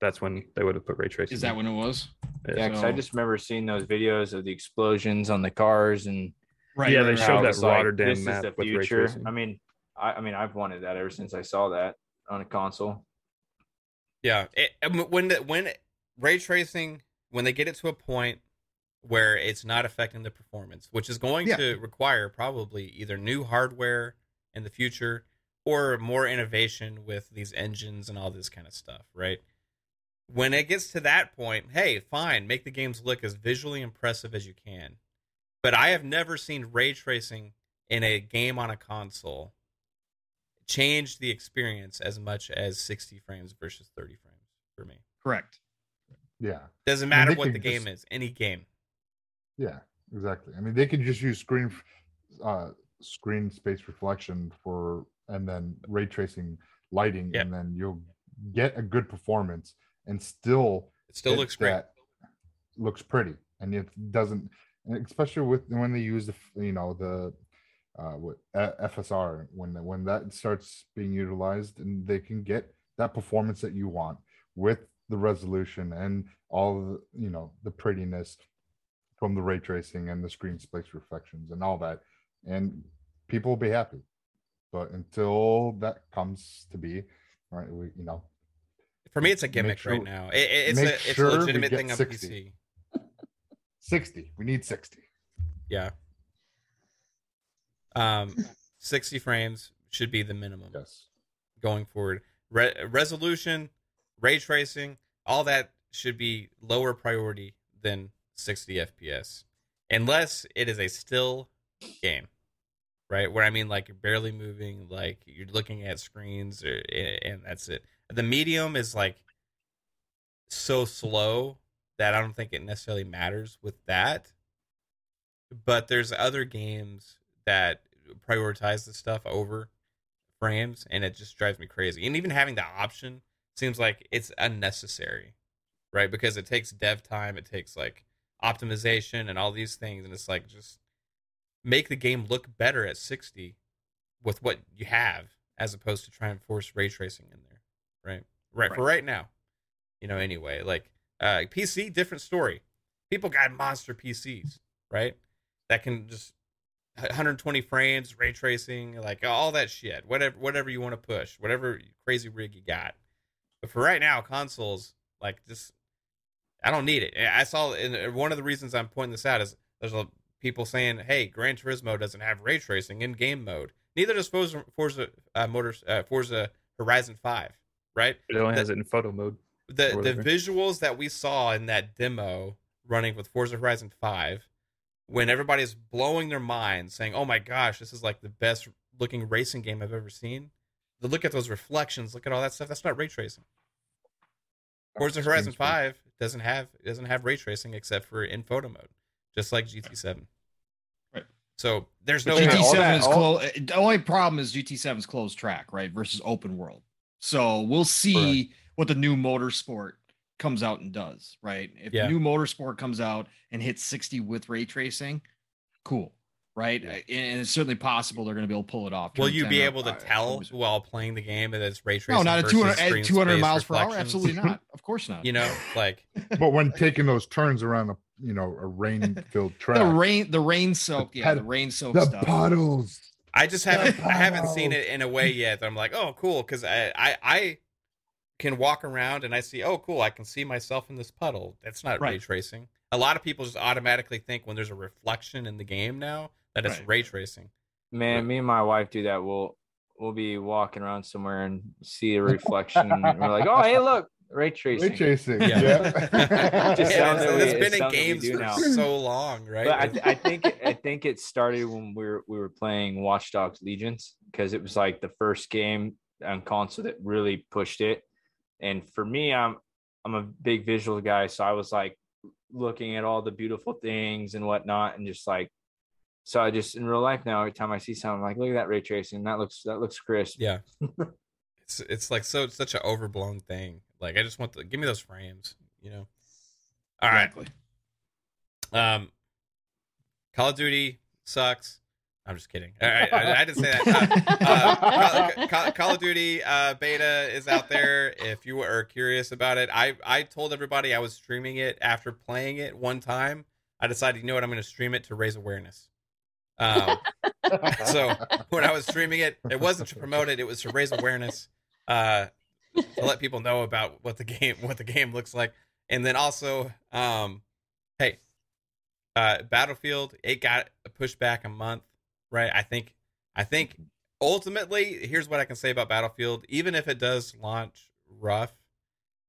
that's when they would have put ray tracing. is that in. when it was? Yeah, because I So- just remember seeing those videos of the explosions on the cars and Right. Yeah, they right. showed that it's like, Rotterdam this map is the ray future. tracing. I mean, I, I mean, I've wanted that ever since I saw that on a console. Yeah, it, um, when the, when ray tracing when they get it to a point where it's not affecting the performance, which is going Yeah. to require probably either new hardware in the future or more innovation with these engines and all this kind of stuff, right? When it gets to that point, hey, fine, make the games look as visually impressive as you can. But I have never seen ray tracing in a game on a console change the experience as much as 60 frames versus 30 frames for me. Correct. Yeah. Doesn't matter what the game just- is, any game. Yeah, exactly. I mean, they could just use screen uh screen space reflection for and then ray tracing lighting Yeah. and then you'll get a good performance and still It still looks great. looks pretty and it doesn't especially with when they use the you know the uh what uh, FSR when when that starts being utilized and they can get that performance that you want with the resolution and all the you know the prettiness from the ray tracing and the screen space reflections and all that and people will be happy but until that comes to be right we you know For me, it's a gimmick sure- right now. It, it- it's a, it's sure a legitimate thing on 60. PC. 60 we need 60 Yeah. Um, 60 frames should be the minimum yes going forward. Re- resolution, ray tracing, all that should be lower priority than 60 FPS, unless it is a still game, right? Where I mean, like you're barely moving, like you're looking at screens, or, and that's it. The medium is like so slow that I don't think it necessarily matters with that. But there's other games that prioritize the stuff over frames, and it just drives me crazy. And even having the option seems like it's unnecessary, right? Because it takes dev time, it takes like optimization and all these things, and it's like just make the game look better at 60 with what you have, as opposed to try and force ray tracing in there, right? Right, for right now, you know. Anyway, like uh, PC, different story. People got monster PCs, right? That can just 120 frames, ray tracing, like all that shit. Whatever, whatever you want to push, whatever crazy rig you got. But for right now, consoles like just, I don't need it. I saw, and one of the reasons I'm pointing this out is there's a, people saying, "Hey, Gran Turismo doesn't have ray tracing in game mode. Neither does Forza, Forza uh, Motors, uh, Forza Horizon Five, right? It only The- has it in photo mode. the the visuals that we saw in that demo running with Forza Horizon 5 when everybody's blowing their minds saying, "Oh my gosh, this is like the best looking racing game I've ever seen." The look at those reflections, look at all that stuff. That's not ray tracing. Forza Horizon 5 doesn't have doesn't have ray tracing except for in photo mode, just like GT7. Right. So there's no GT7 all that- is all- close. The only problem is GT7's closed track, right? Versus open world. So we'll see what the new motorsport comes out and does, right? If Yeah. the new motorsport comes out and hits 60 with ray tracing, cool, right? Yeah. And it's certainly possible they're going to be able to pull it off. Will you 10 be up, able to tell was while playing the game that it's ray tracing? No, not at versus 200, 200 miles per hour. Absolutely not. Of course not. You know, like but when taking those turns around a you know a rain filled track the rain, the rain soaked, yeah, the rain soaked the stuff. puddles I just haven't I haven't seen it in a way yet that I'm like, oh, cool, because I, I I can walk around and I see, oh, cool, I can see myself in this puddle. That's not ray tracing. A lot of people just automatically think when there's a reflection in the game now that it's Right. ray tracing. Man, me and my wife do that. We'll we'll be walking around somewhere and see a reflection. and we're like, oh, hey, look, ray tracing. Ray tracing. Yeah. Yeah. Just Yeah, sounds it's- that we- it's it been in sounds that we games for now. so long, right? But I, th- I think I think it started when we were we were playing Watch Dogs Legions because it was like the first game on console that really pushed it. And for me, I'm I'm a big visual guy, so I was like looking at all the beautiful things and whatnot, and just like so I just in real life now, every time I see something, I'm like, look at that ray tracing, that looks that looks crisp. yeah. it's it's like so such an overblown thing. Like I just want to give me those frames, you know. All right. Exactly. Um, Call of Duty sucks. I'm just kidding. All right, I, I didn't say that. Uh, uh, Call, Call- Call of Duty uh, beta is out there. If you are curious about it, I I told everybody I was streaming it after playing it one time. I decided, you know what, I'm going to stream it to raise awareness. Um, so when I was streaming it, it wasn't to promote it; it was to raise awareness, uh, to let people know about what the game what the game looks like, and then also, um, hey, uh, Battlefield it got pushed back a month, right? I think, I think ultimately, here's what I can say about Battlefield: even if it does launch rough,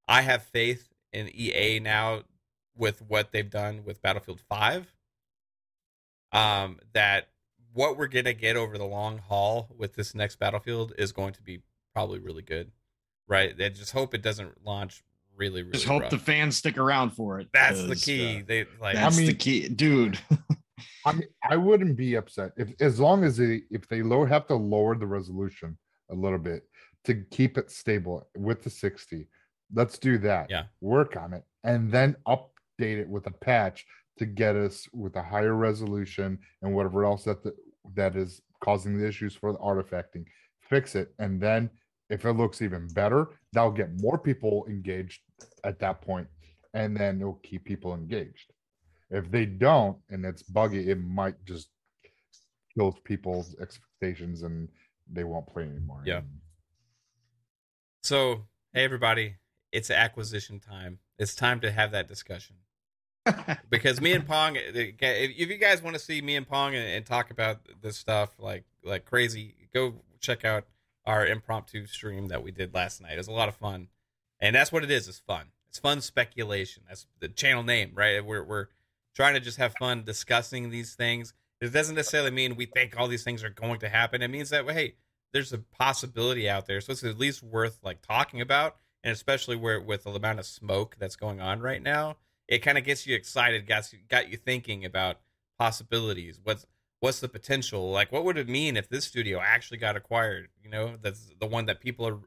I have faith in EA now with what they've done with Battlefield Five um, that what we're gonna get over the long haul with this next battlefield is going to be probably really good, right? They just hope it doesn't launch really, really. Just hope rough. the fans stick around for it. That's the key. uh, they like that's the mean- key, dude. I mean, I wouldn't be upset if, as long as they, if they lower, have to lower the resolution a little bit to keep it stable with the 60. Let's do that. Yeah. Work on it and then update it with a patch to get us with a higher resolution and whatever else that the, that is causing the issues for the artifacting. Fix it, and then if it looks even better, that'll get more people engaged at that point, and then it'll keep people engaged. If they don't and it's buggy, it might just kill people's expectations and they won't play anymore. Yeah. so. Hey, everybody! It's acquisition time. It's time to have that discussion because me and Pong. Eh, if if you guys want to see me and Pong and, and talk about this stuff like like crazy, go check out our impromptu stream that we did last night. It was a lot of fun, and that's what it is. It's fun. It's fun speculation. That's the channel name, right? We're we're trying to just have fun discussing these things. It doesn't necessarily mean we think all these things are going to happen. It means that hey, there's a possibility out there, so it's at least worth like talking about, and especially where with the amount of smoke that's going on right now, it kind of gets you excited, got you, got you thinking about possibilities. What's what's the potential? Like, what would it mean if this studio actually got acquired? You know, that's the one that people are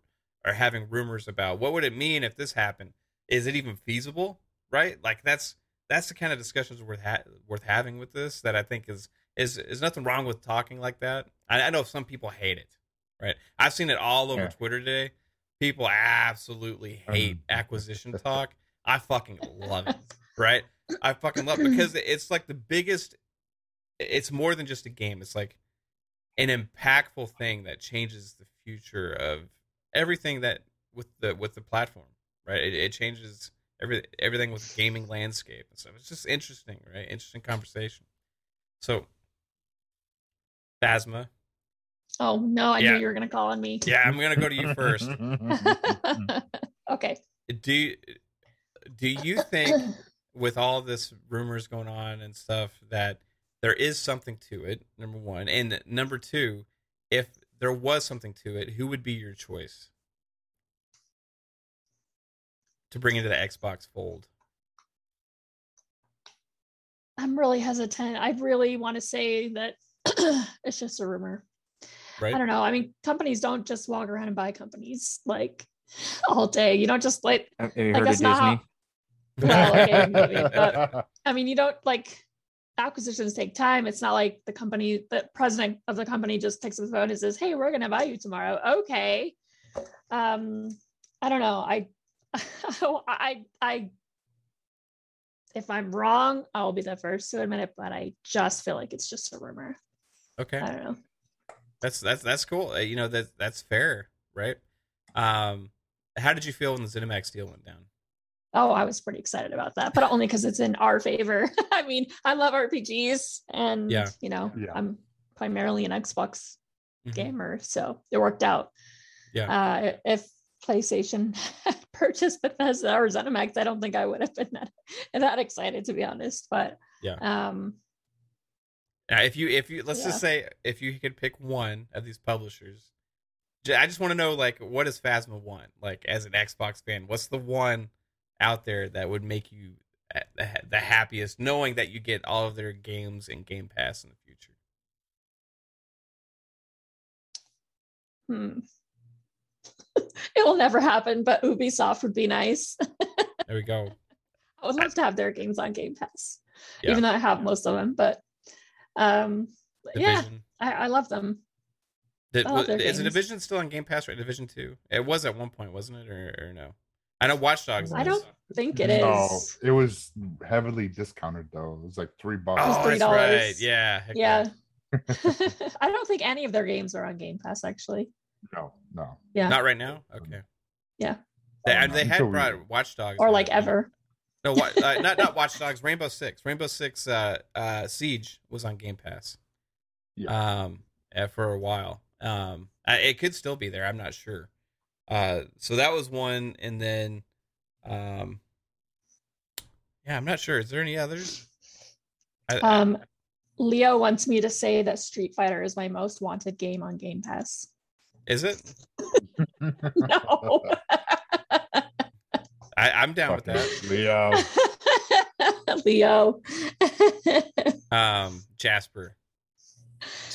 are having rumors about. What would it mean if this happened? Is it even feasible? Right? Like that's that's the kind of discussions worth ha- worth having with this. That I think is is is nothing wrong with talking like that. I, I know some people hate it. Right? I've seen it all over Yeah. Twitter today. People absolutely hate Um, acquisition talk. I fucking love it. Right? I fucking love it because it's like the biggest. It's more than just a game. It's like an impactful thing that changes the future of everything that with the with the platform. Right? It, it changes every everything with the gaming landscape and stuff. It's just interesting, right? Interesting conversation. So, Phasma. Oh no, I Yeah. knew you were gonna call on me. Yeah, I'm gonna go to you first. okay. do you, do you think with all this rumors going on and stuff that there is something to it number one and number two if there was something to it who would be your choice to bring into the xbox fold I'm really hesitant. I really want to say that it's just a rumor. I don't know. I mean, companies don't just walk around and buy companies like all day. You don't just like Have you Like, of that's not how- Disney? Well, okay, maybe, but- I mean, you don't like acquisitions take time. It's not like the company, the president of the company just takes the phone and says, Hey, we're gonna buy you tomorrow. Okay. Um, I don't know. I I I if I'm wrong, I'll be the first to admit it, but I just feel like it's just a rumor. okay I don't know. that's that's that's cool Uh, you know that that's fair right um how did you feel when the ZeniMax deal went down? Oh, I was pretty excited about that, but only because it's in our favor. I mean, I love RPGs, and Yeah. you know, Yeah. I'm primarily an Xbox Mhm. gamer, so it worked out. Yeah. Uh, if PlayStation had purchased Bethesda or ZeniMax, I don't think I would have been that that excited, to be honest. But Yeah. um, Now, if you if you let's Yeah. just say if you could pick one of these publishers, I just want to know like what does Phasma want? Like as an Xbox fan, what's the one out there that would make you uh, the happiest, knowing that you get all of their games and Game Pass in the future? hmm. it will never happen. But Ubisoft would be nice. There we go. I would love to have their games on Game Pass, Yeah. even though I have most of them. But um, yeah, I, I love them. Did, I love is the. Division still on Game Pass? Right, Division Two. It was at one point, wasn't it, or, or no? I know Watch Dogs. I don't think it is. No, it was heavily discounted though. It was like three bucks. was Oh, that's $3. right. Yeah. heck Yeah. I don't think any of their games are on Game Pass actually. No, no. Yeah. Not right now. Okay. Yeah. They, Oh, and no, they had until we- Watch Dogs. or like ever. No, uh, not not Watch Dogs. Rainbow Six. Rainbow Six. Uh, uh, Siege was on Game Pass. Yeah. Um, uh, for a while. Um, uh, it could still be there. I'm not sure. Uh, so that was one, and then, um, yeah, I'm not sure. Is there any others? I, Um, Leo wants me to say that Street Fighter is my most wanted game on Game Pass. is it? No. I, I'm down with that. Leo. Leo. Um, Jasper.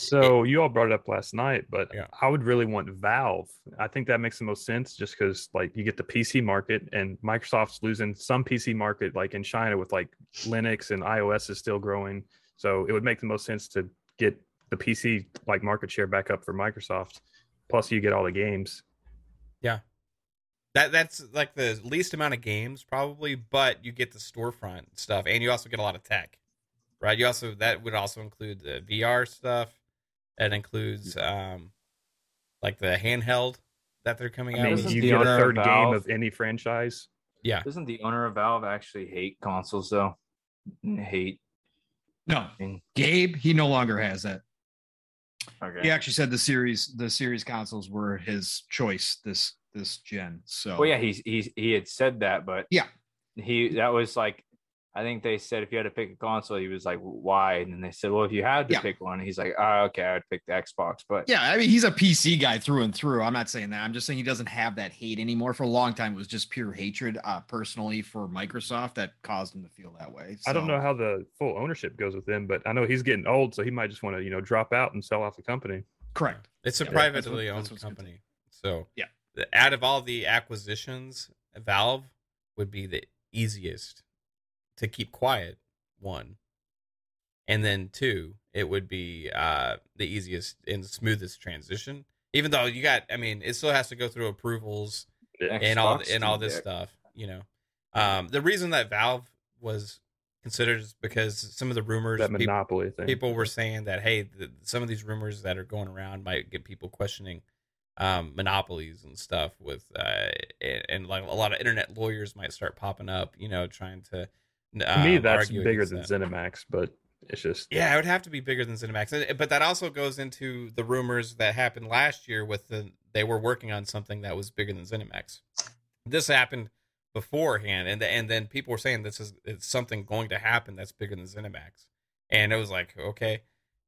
So you all brought it up last night, but Yeah. I would really want Valve. I think that makes the most sense just because like you get the PC market and Microsoft's losing some PC market like in China with like Linux and iOS is still growing. So it would make the most sense to get the PC like market share back up for Microsoft. Plus you get all the games. Yeah. That that's like the least amount of games probably, but you get the storefront stuff, and you also get a lot of tech, right? You also that would also include the VR stuff. It includes um, like the handheld that they're coming I out mean, with. Isn't you the get a owner of third game of any franchise. Yeah, Doesn't the owner of Valve actually hate consoles though? Hate. No. Gabe, he no longer has that. Okay. He actually said the series, the series consoles were his choice this this gen. So Well, yeah, he's he's he had said that, but Yeah. he that was like, I think they said if you had to pick a console, he was like, why? And then they said, well, if you had to Yeah. pick one, he's like, oh, okay, I'd pick the Xbox. But Yeah, I mean he's a PC guy through and through. I'm not saying that. I'm just saying he doesn't have that hate anymore. For a long time, it was just pure hatred, uh, personally for Microsoft that caused him to feel that way. I don't know how the full ownership goes with him, but I know he's getting old, so he might just want to, you know, drop out and sell off the company. Correct. it's a Yeah, that's what- privately owned what's company. So Yeah. the, out of all the acquisitions, Valve would be the easiest to keep quiet. One, and then two, it would be uh, the easiest and smoothest transition. Even though you got, I mean, it still has to go through approvals and all and all this stuff. You know, um, the reason that Valve was considered is because some of the rumors That monopoly thing. people were saying that hey, the, some of these rumors that are going around might get people questioning um, monopolies and stuff. With uh, and, and like a lot of internet lawyers might start popping up, you know, trying to. To me, um, that's bigger than that. ZeniMax, but it's just Yeah, it would have to be bigger than ZeniMax, but that also goes into the rumors that happened last year with the they were working on something that was bigger than ZeniMax. This happened beforehand, and and then people were saying this is it's something going to happen that's bigger than ZeniMax, and it was like okay,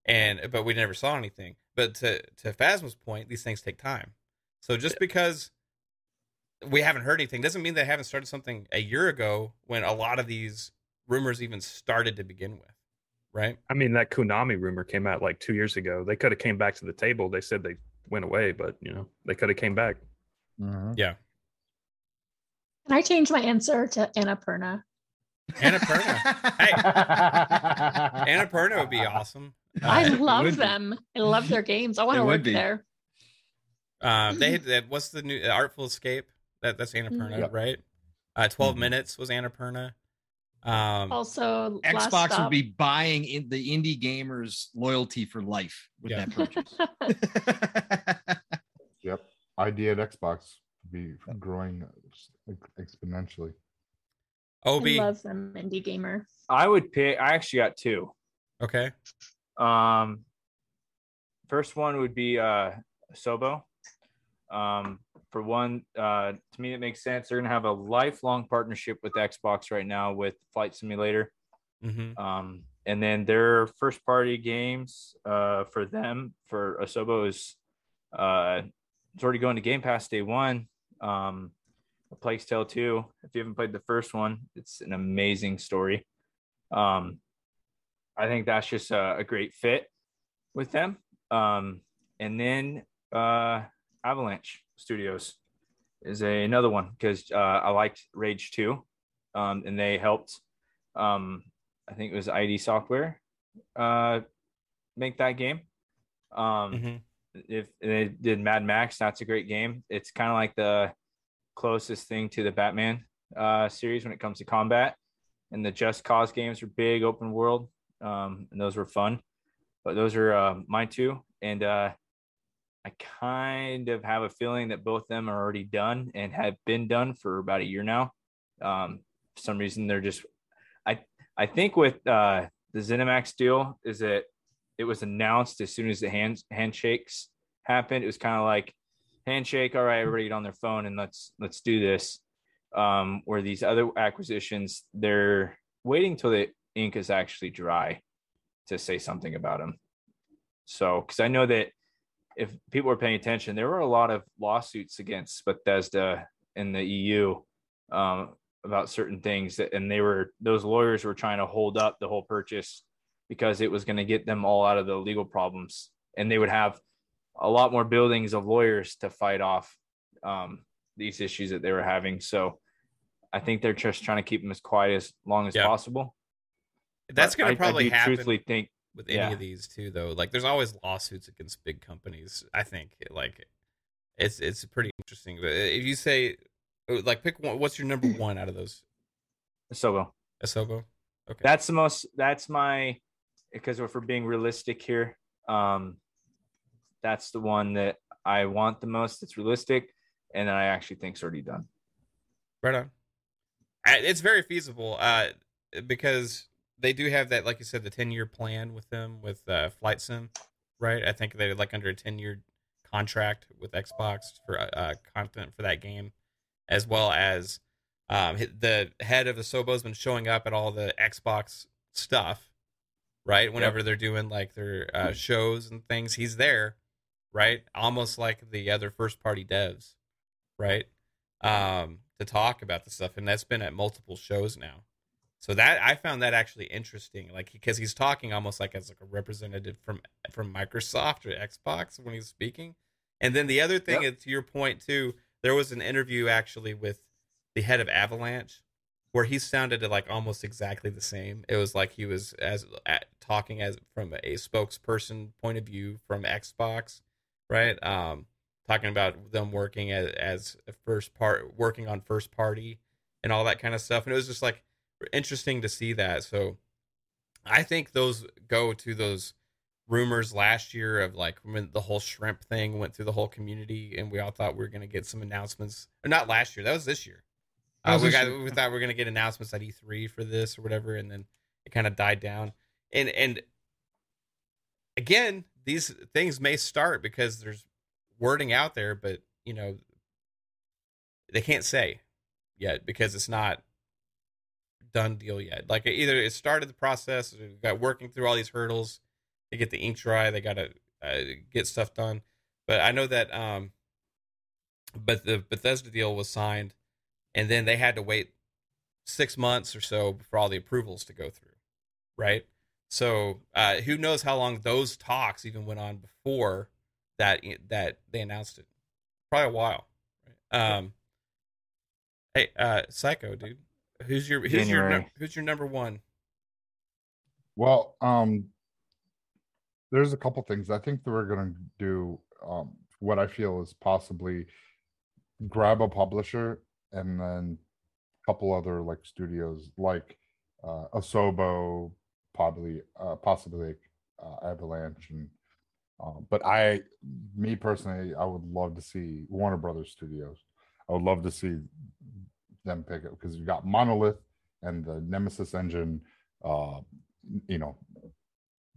and but we never saw anything. But to to Phasma's point, these things take time. So just because we haven't heard anything doesn't mean they haven't started something a year ago when a lot of these rumors even started to begin with, right? I mean, that Konami rumor came out like two years ago. They could have came back to the table. They said they went away, but you know, they could have came back. Mhm. Can I change my answer to Annapurna? Annapurna. Hey. Annapurna would be awesome. I Uh, love would be. them. I love their games. I want to work be. there. um, they had that. What's the new uh, Artful Escape? That that's Annapurna, Yep. right? Uh, 12 Mhm. minutes was Annapurna. Um, Also, Xbox would be buying in the indie gamers loyalty for life with Yeah. that purchase. Yep. idea at Xbox be growing exponentially. Obi. I love them indie gamer. I would pick. I actually got two. Okay. Um, first one would be uh Sobo. Um, for one, uh, to me it makes sense. They're gonna have a lifelong partnership with Xbox right now with Flight Simulator. hmm Um, and then their first party games uh for them for Asobo is uh it's already going to Game Pass day one. Um, A Plague's Tale 2. If you haven't played the first one, it's an amazing story. Um, I think that's just a, a great fit with them. Um, and then uh, Avalanche Studios is a, another one because uh, I liked Rage 2, um, and they helped. Um, I think it was ID Software uh, make that game. Um, hmm if they did Mad Max, that's a great game. It's kind of like the closest thing to the Batman uh, series when it comes to combat. And the Just Cause games are big, open world, um, and those were fun. But those are uh, mine too. And uh, I kind of have a feeling that both of them are already done and have been done for about a year now. Um, for some reason, they're just. I I think with uh, the ZeniMax deal is that it was announced as soon as the hand handshakes happened. It was kind of like handshake. All right, everybody get on their phone and let's let's do this. Um, where these other acquisitions, they're waiting till the ink is actually dry to say something about them. So, because I know that if people were paying attention, there were a lot of lawsuits against Bethesda in the EU um, about certain things, that, and they were those lawyers were trying to hold up the whole purchase because it was going to get them all out of the legal problems, and they would have a lot more buildings of lawyers to fight off um, these issues that they were having. So, I think they're just trying to keep them as quiet as long as Yeah. possible. That's going to probably I do happen truthfully think with any yeah. of these too, though. Like, there's always lawsuits against big companies. I think like it's it's pretty interesting. But if you say oh, like pick one, what's your number one out of those? so well. Asobo. Okay. that's the most that's my because if we're being realistic here um that's the one that i want the most It's realistic and then i actually think's already done Right on. I- It's very feasible uh, because they do have that, like you said, the 10 year plan with them with uh, Flight Sim, right? I think they're like under a 10 year contract with Xbox for uh, uh, content for that game, as well as um, the head of the Sobo has been showing up at all the Xbox stuff, right? Whenever they're doing like their uh, shows and things, he's there, right? Almost like the other first party devs, right? um, to talk about the stuff, and that's been at multiple shows now. So that I found that actually interesting, like because he's talking almost like as like a representative from from Microsoft or Xbox when he's speaking. And then the other thing is to your point too, there was an interview actually with the head of Avalanche where he sounded like almost exactly the same. It was like he was as at, talking as from a spokesperson point of view from Xbox, right? Um, talking about them working as, as a first part, working on first party and all that kind of stuff. And it was just like interesting to see that. So I think those go to those rumors last year of like when the whole shrimp thing went through the whole community and we all thought we were going to get some announcements. Or not last year that was this year. Uh, we got we thought we were going to get announcements at E3 for this or whatever and then it kind of died down. And and again these things may start because there's wording out there but you know they can't say yet because it's not done deal yet. Like either it started the process got working through all these hurdles to get the ink dry they got to uh, get stuff done. But i know that um but the bethesda deal was signed and then they had to wait six months or so for all the approvals to go through right? So uh who knows how long those talks even went on before that that they announced it. Probably a while right? um hey uh psycho dude who's your who's your January. num- who's your number one Well, um, there's a couple things. I think that we're going to do um, what I feel is possibly grab a publisher and then a couple other like studios like uh, Asobo, probably uh, possibly uh, Avalanche, and uh, but I, me personally, I would love to see Warner Brothers Studios. I would love to see them pick it because you got Monolith and the Nemesis engine, uh, you know,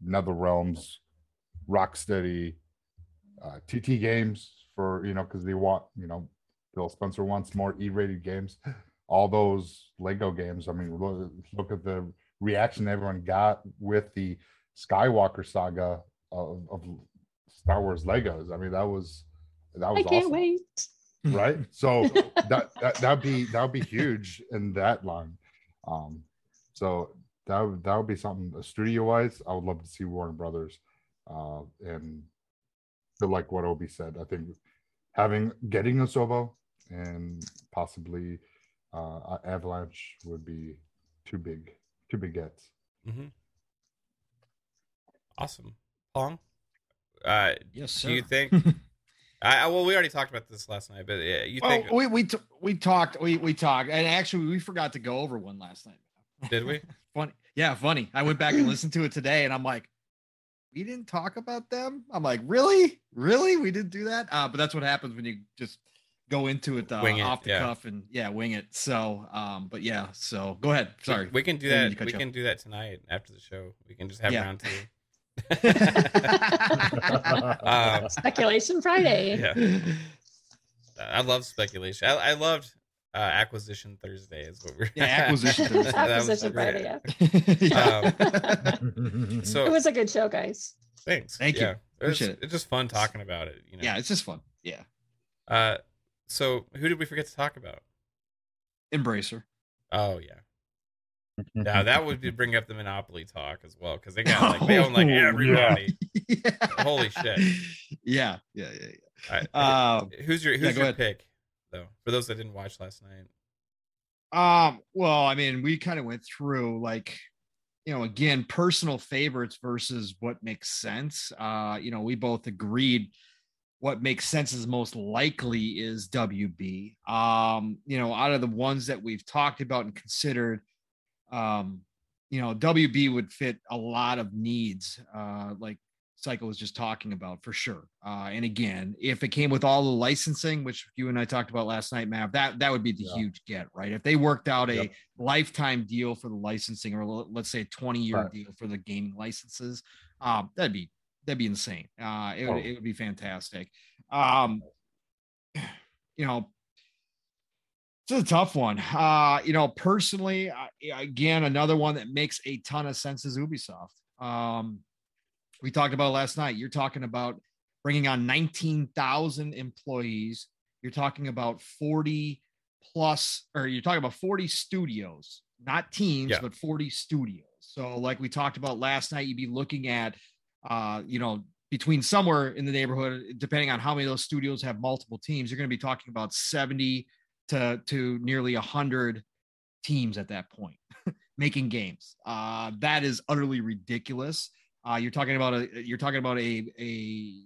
Nether Realms, Rocksteady, uh, TT Games for you know because they want you know Phil Spencer wants more E-rated games. All those Lego games. I mean, look, look at the reaction everyone got with the Skywalker saga of, of Star Wars Legos. I mean, that was that was I can't awesome, wait. Right? So that, that that'd be that would be huge in that line. Um, so that would that would be something studio wise. I would love to see Warner Brothers, uh, and feel like what Obi said. I think having getting Asobo and possibly uh, Avalanche would be too big, too big gets. Mm-hmm. Awesome, Pong. Uh, Yes, do you think? I, I well, we already talked about this last night, but uh, you Oh, think? we we t- we talked we we talked and actually we forgot to go over one last night. Did we? funny, yeah, funny. I went back and listened to it today, and I'm like, we didn't talk about them. I'm like, really, really, we didn't do that. Uh, but that's what happens when you just go into it, uh, it, off the yeah. cuff and yeah, wing it. So, um, but yeah, so go ahead. Sorry, we can do Didn't mean to that. We can do that tonight after the show. We can just have Yeah. round two. um, Speculation Friday. yeah, I love speculation. I, I loved uh, acquisition Thursday. Is what we're Yeah, Acquisition Thursday. Acquisition. Friday. Yeah. yeah. So It was a good show, guys. thanks. Thank you. yeah. It was, it. It's just fun talking about it. You know. yeah, it's just fun. Yeah, Uh, so who did we forget to talk about? Embracer. Oh yeah. Now that would be bring up the monopoly talk as well because they got like they own like Oh, yeah. everybody. yeah. Holy shit. Yeah, yeah, yeah. All right. yeah. Um, who's your who's go your ahead. pick though? For those that didn't watch last night. Um, well, I mean, we kind of went through like, you know, again, personal favorites versus what makes sense. Uh, you know, we both agreed what makes sense is most likely is WB. Um, you know, out of the ones that we've talked about and considered, um, you know, WB would fit a lot of needs, uh, like Cycle was just talking about for sure. Uh, and again, if it came with all the licensing, which you and I talked about last night, Mav, that that would be the Yeah. huge get, right? If they worked out a Yep. lifetime deal for the licensing, or let's say a 20 year Right. deal for the gaming licenses, um, that'd be that'd be insane. Uh, it would Oh. it would be fantastic. Um, you know, it's a tough one. Uh, you know, personally, I, again, another one that makes a ton of sense is Ubisoft. Um, we talked about last night. You're talking about bringing on 19,000 employees. You're talking about 40 plus, or you're talking about 40 studios, not teams, Yeah. but 40 studios. So, like we talked about last night, you'd be looking at, uh, you know, between somewhere in the neighborhood, depending on how many of those studios have multiple teams, you're going to be talking about 70 to to nearly 100 teams at that point making games. Uh, that is utterly ridiculous. Uh, you're talking about a you're talking about a a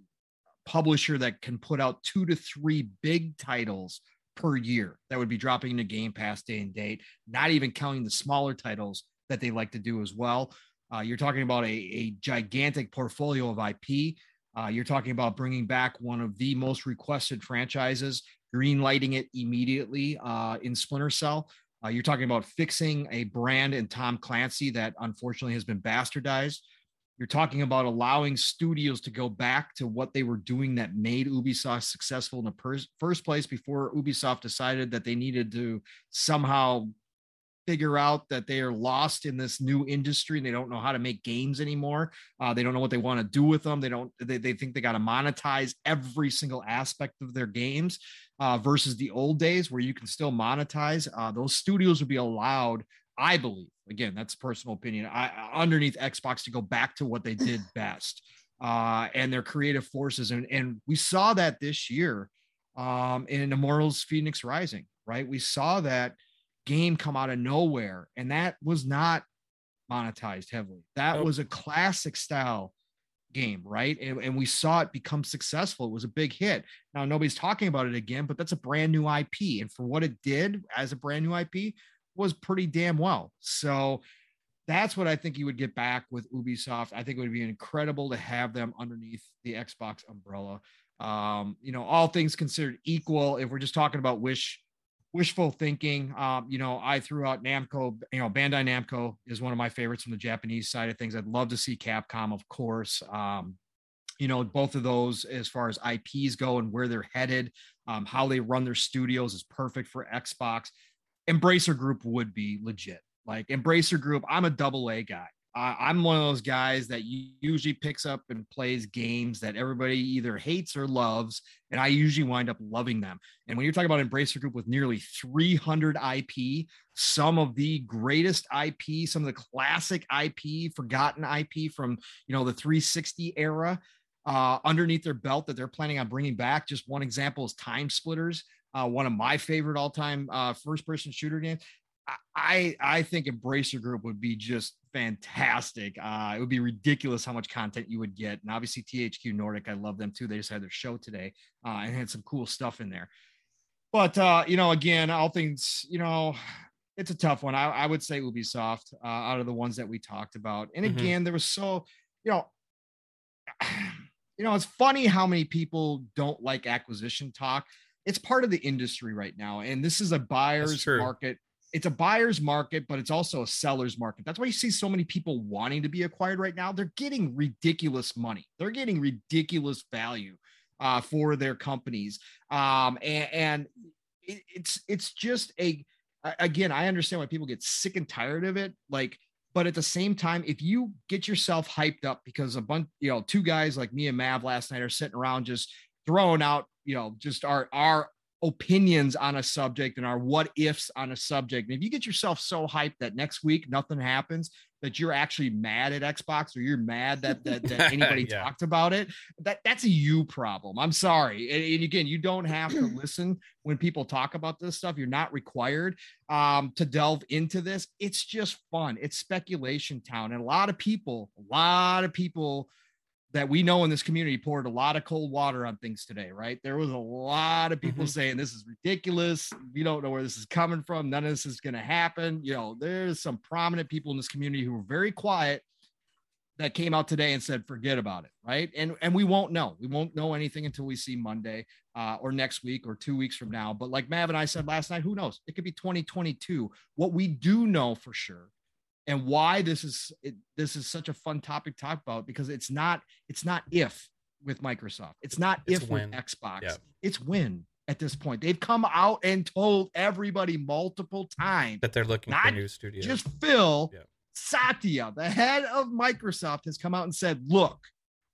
publisher that can put out two to three big titles per year that would be dropping into Game Pass day and date, not even counting the smaller titles that they like to do as well. Uh, you're talking about a, a gigantic portfolio of IP. Uh, you're talking about bringing back one of the most requested franchises, green lighting it immediately uh, in Splinter Cell. Uh, you're talking about fixing a brand in Tom Clancy that unfortunately has been bastardized. You're talking about allowing studios to go back to what they were doing that made Ubisoft successful in the pers- first place before Ubisoft decided that they needed to somehow figure out that they are lost in this new industry and they don't know how to make games anymore. Uh, they don't know what they want to do with them. They don't. They, they think they got to monetize every single aspect of their games uh, versus the old days where you can still monetize. Uh, those studios would be allowed, I believe. Again, that's personal opinion. I, underneath Xbox to go back to what they did best uh, and their creative forces, and and we saw that this year um, in Immortals: Fenyx Rising. Right, we saw that game come out of nowhere, and that was not monetized heavily. That Nope. was a classic style game, right? And, and we saw it become successful. It was a big hit. Now nobody's talking about it again, but that's a brand new IP. And for what it did as a brand new IP was pretty damn well. So that's what I think you would get back with Ubisoft. I think it would be incredible to have them underneath the Xbox umbrella. Um, you know, all things considered equal, if we're just talking about wish wishful thinking. Um, you know, I threw out Namco, you know, Bandai Namco is one of my favorites from the Japanese side of things. I'd love to see Capcom, of course. Um, you know, both of those as far as IPs go and where they're headed, um, how they run their studios is perfect for Xbox. Embracer Group would be legit. Like Embracer Group, I'm a double A guy. I'm one of those guys that usually picks up and plays games that everybody either hates or loves, and I usually wind up loving them. And when you're talking about Embracer Group with nearly 300 IP, some of the greatest IP, some of the classic IP, forgotten IP from you know the 360 era, uh, underneath their belt that they're planning on bringing back. Just one example is TimeSplitters, uh, one of my favorite all-time uh, first-person shooter games. I I think Embracer Group would be just fantastic. Uh, it would be ridiculous how much content you would get, and obviously THQ Nordic, I love them too. They just had their show today uh, and had some cool stuff in there. But uh, you know, again, all things, you know, it's a tough one. I, I would say Ubisoft uh, out of the ones that we talked about. And mm-hmm. again, there was so, you know, you know, it's funny how many people don't like acquisition talk. It's part of the industry right now, and this is a buyer's market it's a buyer's market, but it's also a seller's market. That's why you see so many people wanting to be acquired right now. They're getting ridiculous money. They're getting ridiculous value uh, for their companies, um, and, and it, it's it's just a again. I understand why people get sick and tired of it. Like, but at the same time, if you get yourself hyped up because a bunch, you know, two guys like me and Mav last night are sitting around just throwing out, you know, just our our opinions on a subject and our what ifs on a subject. And if you get yourself so hyped that next week nothing happens, that you're actually mad at Xbox or you're mad that that, that anybody yeah. talked about it, that that's a you problem. I'm sorry. And, and, again, you don't have to listen when people talk about this stuff. You're not required um, to delve into this. It's just fun. It's speculation town, and a lot of people, a lot of people that we know in this community poured a lot of cold water on things today, right? There was a lot of people mm-hmm. saying this is ridiculous. We don't know where this is coming from. None of this is going to happen. You know, there's some prominent people in this community who were very quiet that came out today and said, forget about it, right? And and we won't know. We won't know anything until we see Monday uh, or next week or two weeks from now. But like Mav and I said last night, who knows? It could be 2022. What we do know for sure and why this is it, this is such a fun topic to talk about because it's not it's not if with Microsoft. It's not it's if with Xbox. Yeah. It's when at this point. They've come out and told everybody multiple times that they're looking for new studios. Just Phil yeah. Satya, the head of Microsoft, has come out and said, "Look,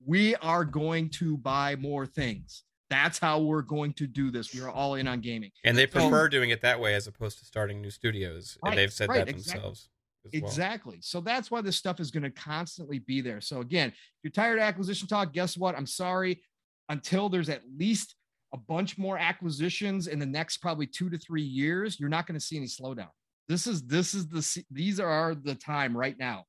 we are going to buy more things. That's how we're going to do this. We are all in on gaming." And they prefer so, doing it that way as opposed to starting new studios. Right, and they've said right, that exactly. themselves exactly. Well. So that's why this stuff is going to constantly be there. So again, if you're tired of acquisition talk, guess what? I'm sorry. Until there's at least a bunch more acquisitions in the next probably two to three years, you're not going to see any slowdown. This is this is the these are the time right now.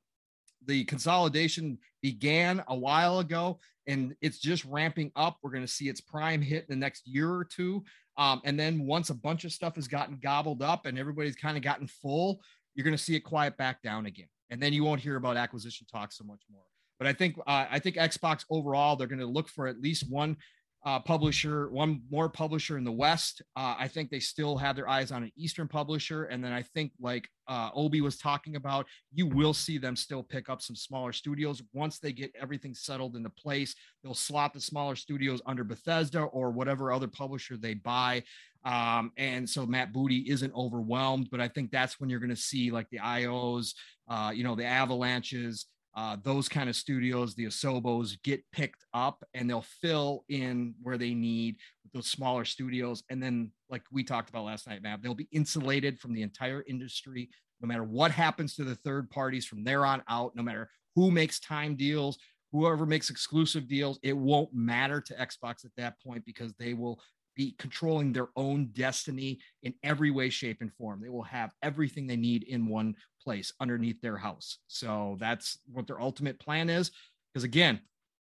The consolidation began a while ago and it's just ramping up. We're going to see its prime hit in the next year or two. Um, and then once a bunch of stuff has gotten gobbled up and everybody's kind of gotten full, you're going to see it quiet back down again, and then you won't hear about acquisition talk so much more. But I think uh, I think Xbox overall they're going to look for at least one uh, publisher, one more publisher in the West. Uh, I think they still have their eyes on an Eastern publisher. And then I think, like uh, Obi was talking about, you will see them still pick up some smaller studios once they get everything settled into place. They'll slot the smaller studios under Bethesda or whatever other publisher they buy. Um, and so Matt Booty isn't overwhelmed, but I think that's when you're going to see like the IOs, uh, you know, the Avalanches, uh, those kind of studios, the Asobos get picked up and they'll fill in where they need with those smaller studios. And then, like we talked about last night, Matt, they'll be insulated from the entire industry, no matter what happens to the third parties from there on out, no matter who makes time deals, whoever makes exclusive deals, it won't matter to Xbox at that point because they will be controlling their own destiny in every way, shape, and form. They will have everything they need in one place underneath their house. So that's what their ultimate plan is. Because again,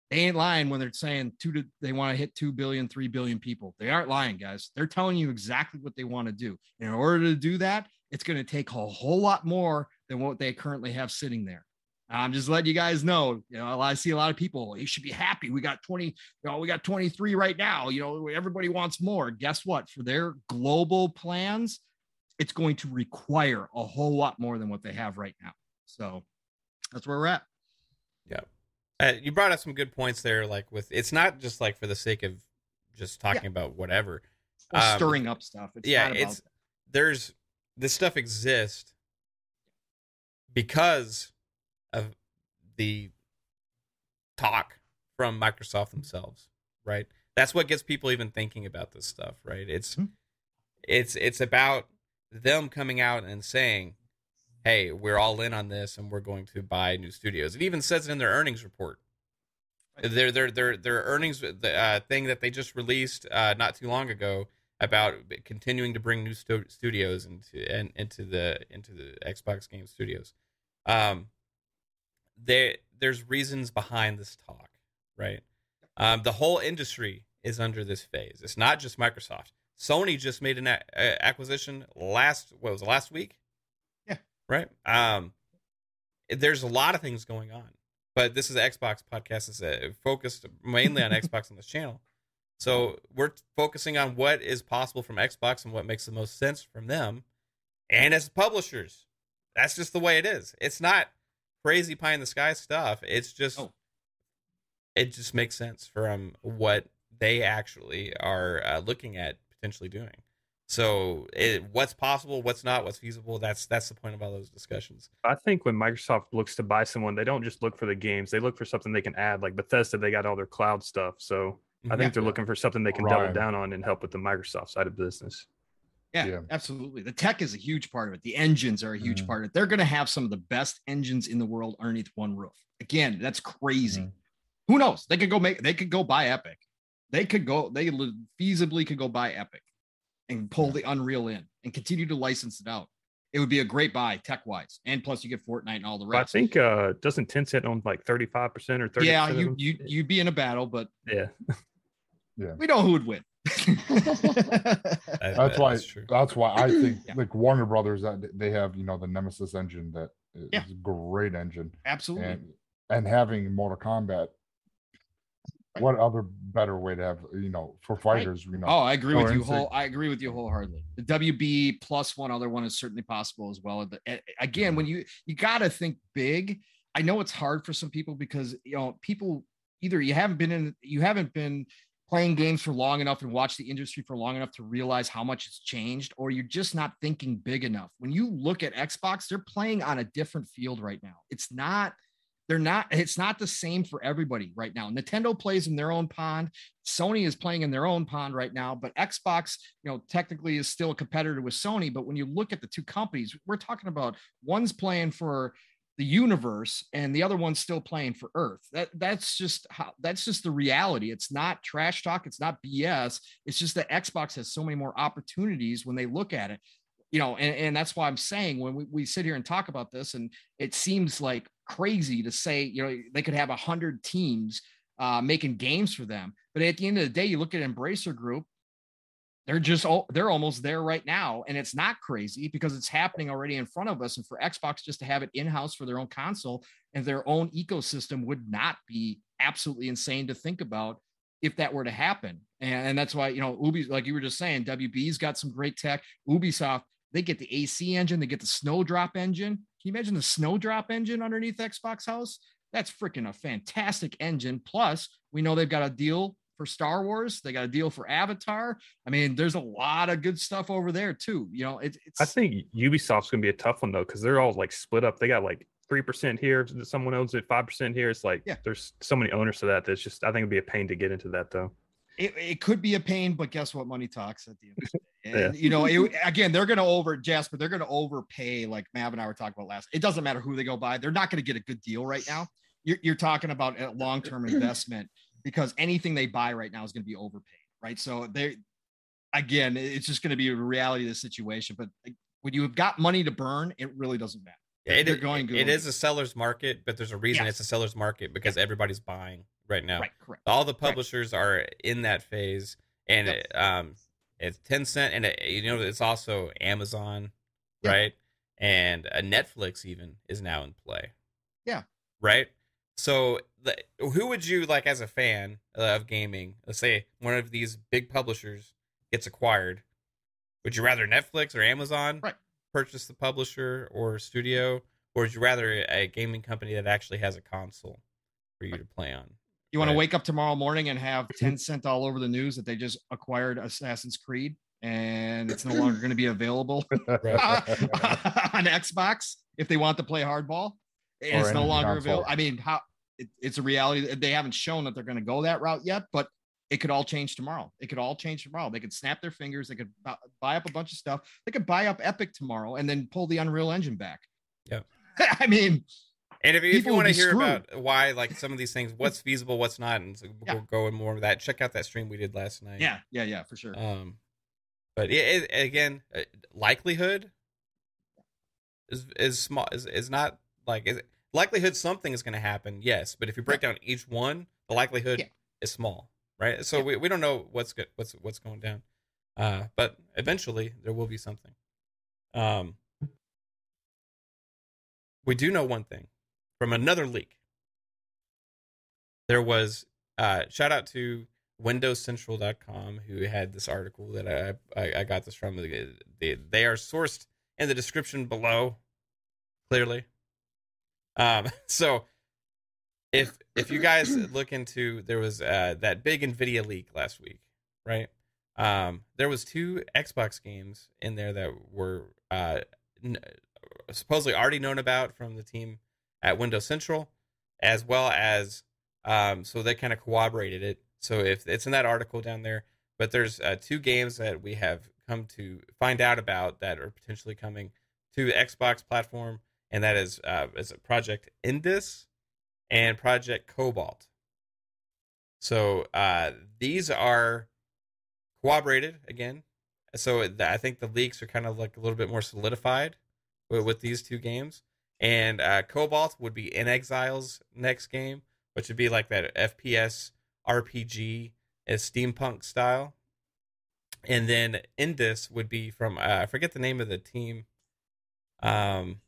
they ain't lying when they're saying two to they want to hit 2 billion, 3 billion people. They aren't lying, guys. They're telling you exactly what they want to do. And in order to do that, it's going to take a whole lot more than what they currently have sitting there. I'm just letting you guys know. You know, I see a lot of people. You should be happy. We got 20. You know, we got 23 right now. You know, everybody wants more. Guess what? For their global plans, it's going to require a whole lot more than what they have right now. So that's where we're at. Yeah. Uh, you brought up some good points there. Like with, it's not just like for the sake of just talking yeah. about whatever. Um, stirring up stuff. It's yeah. it's, that. there's, this stuff exists because of the talk from Microsoft themselves, right? That's what gets people even thinking about this stuff, right? It's mm-hmm. it's it's about them coming out and saying, "Hey, we're all in on this, and we're going to buy new studios." It even says it in their earnings report. Their their their their earnings the uh, thing that they just released uh, not too long ago about continuing to bring new stu- studios into and into the into the Xbox Game Studios. Um, there there's reasons behind this talk, right? Um, the whole industry is under this phase. It's not just Microsoft. Sony just made an a- acquisition last what was it, last week? Yeah. Right. Um, there's a lot of things going on, but this is an Xbox podcast. It's uh, focused mainly on Xbox on this channel. So we're focusing on what is possible from Xbox and what makes the most sense from them, and as publishers, that's just the way it is. It's not crazy pie in the sky stuff. It's just oh. it just makes sense from what they actually are uh, looking at potentially doing. So, it, what's possible, what's not, what's feasible? That's that's the point of all those discussions. I think when Microsoft looks to buy someone, they don't just look for the games; they look for something they can add. Like Bethesda, they got all their cloud stuff, so I think yeah. they're looking for something they can right. double down on and help with the Microsoft side of business. Yeah, yeah, absolutely. The tech is a huge part of it. The engines are a huge mm-hmm. part of it. They're going to have some of the best engines in the world underneath one roof. Again, that's crazy. Mm-hmm. Who knows? They could go make. They could go buy Epic. They could go. They feasibly could go buy Epic and pull the Unreal in and continue to license it out. It would be a great buy tech wise, and plus you get Fortnite and all the rest. I think uh doesn't Tencent own like thirty five percent or thirty? Yeah, you you you'd be in a battle, but yeah, yeah, we know who would win. that's why. That's, that's, why I think yeah. like Warner Brothers that they have you know the Nemesis engine that is yeah. a great engine. Absolutely. And, and having Mortal Kombat. What other better way to have you know for fighters? You know. Oh, I agree with you. Whole, I agree with you wholeheartedly. The WB plus one other one is certainly possible as well. Again, when you you got to think big. I know it's hard for some people because you know people either you haven't been in you haven't been playing games for long enough and watch the industry for long enough to realize how much it's changed, or you're just not thinking big enough. When you look at Xbox, they're playing on a different field right now. It's not, they're not, it's not the same for everybody right now. Nintendo plays in their own pond. Sony is playing in their own pond right now, but Xbox, you know, technically is still a competitor with Sony. But when you look at the two companies, we're talking about one's playing for the universe and the other one's still playing for earth. That that's just how that's just the reality. It's not trash talk. It's not bs it's just that xbox has so many more opportunities when they look at it. You know and, and that's why i'm saying when we, we sit here and talk about this and it seems like crazy to say you know they could have a hundred teams uh, making games for them. But at the end of the day you look at embracer group they're just they're almost there right now and it's not crazy because it's happening already in front of us and for xbox just to have it in-house for their own console and their own ecosystem would not be absolutely insane to think about if that were to happen. And, and that's why you know ubi like you were just saying wb's got some great tech. Ubisoft they get the ac engine they get the snowdrop engine. Can you imagine the snowdrop engine underneath xbox house? That's freaking a fantastic engine. Plus we know they've got a deal for Star Wars. They got a deal for Avatar. I mean, there's a lot of good stuff over there too. You know, it, it's. I think Ubisoft's gonna be a tough one though because they're all like split up. They got like three percent here, someone owns it, five percent here. It's like yeah. there's so many owners to that. That's just I think it'd be a pain to get into that though. It, it could be a pain, but guess what? Money talks at the end. And, yeah. you know, it, again, they're going to over Jasper. They're going to overpay, like Mav and I were talking about last. It doesn't matter who they go by. They're not going to get a good deal right now. You're, you're talking about a long term investment because anything they buy right now is going to be overpaid, right? So they, again, it's just going to be a reality of the situation. But when you have got money to burn, it really doesn't matter. Yeah, it, going it, it is a seller's market, but there's a reason yes. it's a seller's market because yes. everybody's buying right now. Right, correct. All the publishers right. are in that phase, and yep. it, um, it's Tencent, and it, you know it's also Amazon, right? And a Netflix even is now in play. Yeah, right? So, who would you like as a fan of gaming? Let's say one of these big publishers gets acquired. Would you rather Netflix or Amazon Right. purchase the publisher or studio, or would you rather a gaming company that actually has a console for you to play on? You want Right. to wake up tomorrow morning and have Tencent all over the news that they just acquired Assassin's Creed and it's no longer going to be available on Xbox if they want to play hardball. It's no longer console. available. I mean, how it, it's a reality. They haven't shown that they're going to go that route yet, but it could all change tomorrow. It could all change tomorrow. They could snap their fingers. They could buy up a bunch of stuff. They could buy up Epic tomorrow and then pull the Unreal Engine back. Yeah. I mean, And if, if you want to hear screwed. about why, like some of these things, what's feasible, what's not, and so we'll Yeah. go in more of that. Check out that stream we did last night. yeah, yeah, yeah, for sure. Um, but it, it, again, uh, likelihood is is small is is not like is likelihood something is going to happen. Yes, but if you break down each one, the likelihood Yeah. is small, right? So Yeah. we, we don't know what's good what's what's going down. Uh, but eventually there will be something. Um, we do know one thing from another leak. There was uh, shout out to windowscentral.com who had this article that I I, I got this from. They, they are sourced in the description below, clearly. Um, so if if you guys look into there was uh, that big Nvidia leak last week, right? Um, there was two Xbox games in there that were uh, n- supposedly already known about from the team at Windows Central, as well as um, so they kind of corroborated it. So if it's in that article down there, but there's uh, two games that we have come to find out about that are potentially coming to the Xbox platform, and that is uh, is it Project Indus and Project Cobalt. So uh, these are corroborated again. So I think the leaks are kind of like a little bit more solidified with, with these two games. And uh, Cobalt would be inXile's next game, which would be like that FPS RPG as steampunk style. And then Indus would be from uh, I forget the name of the team um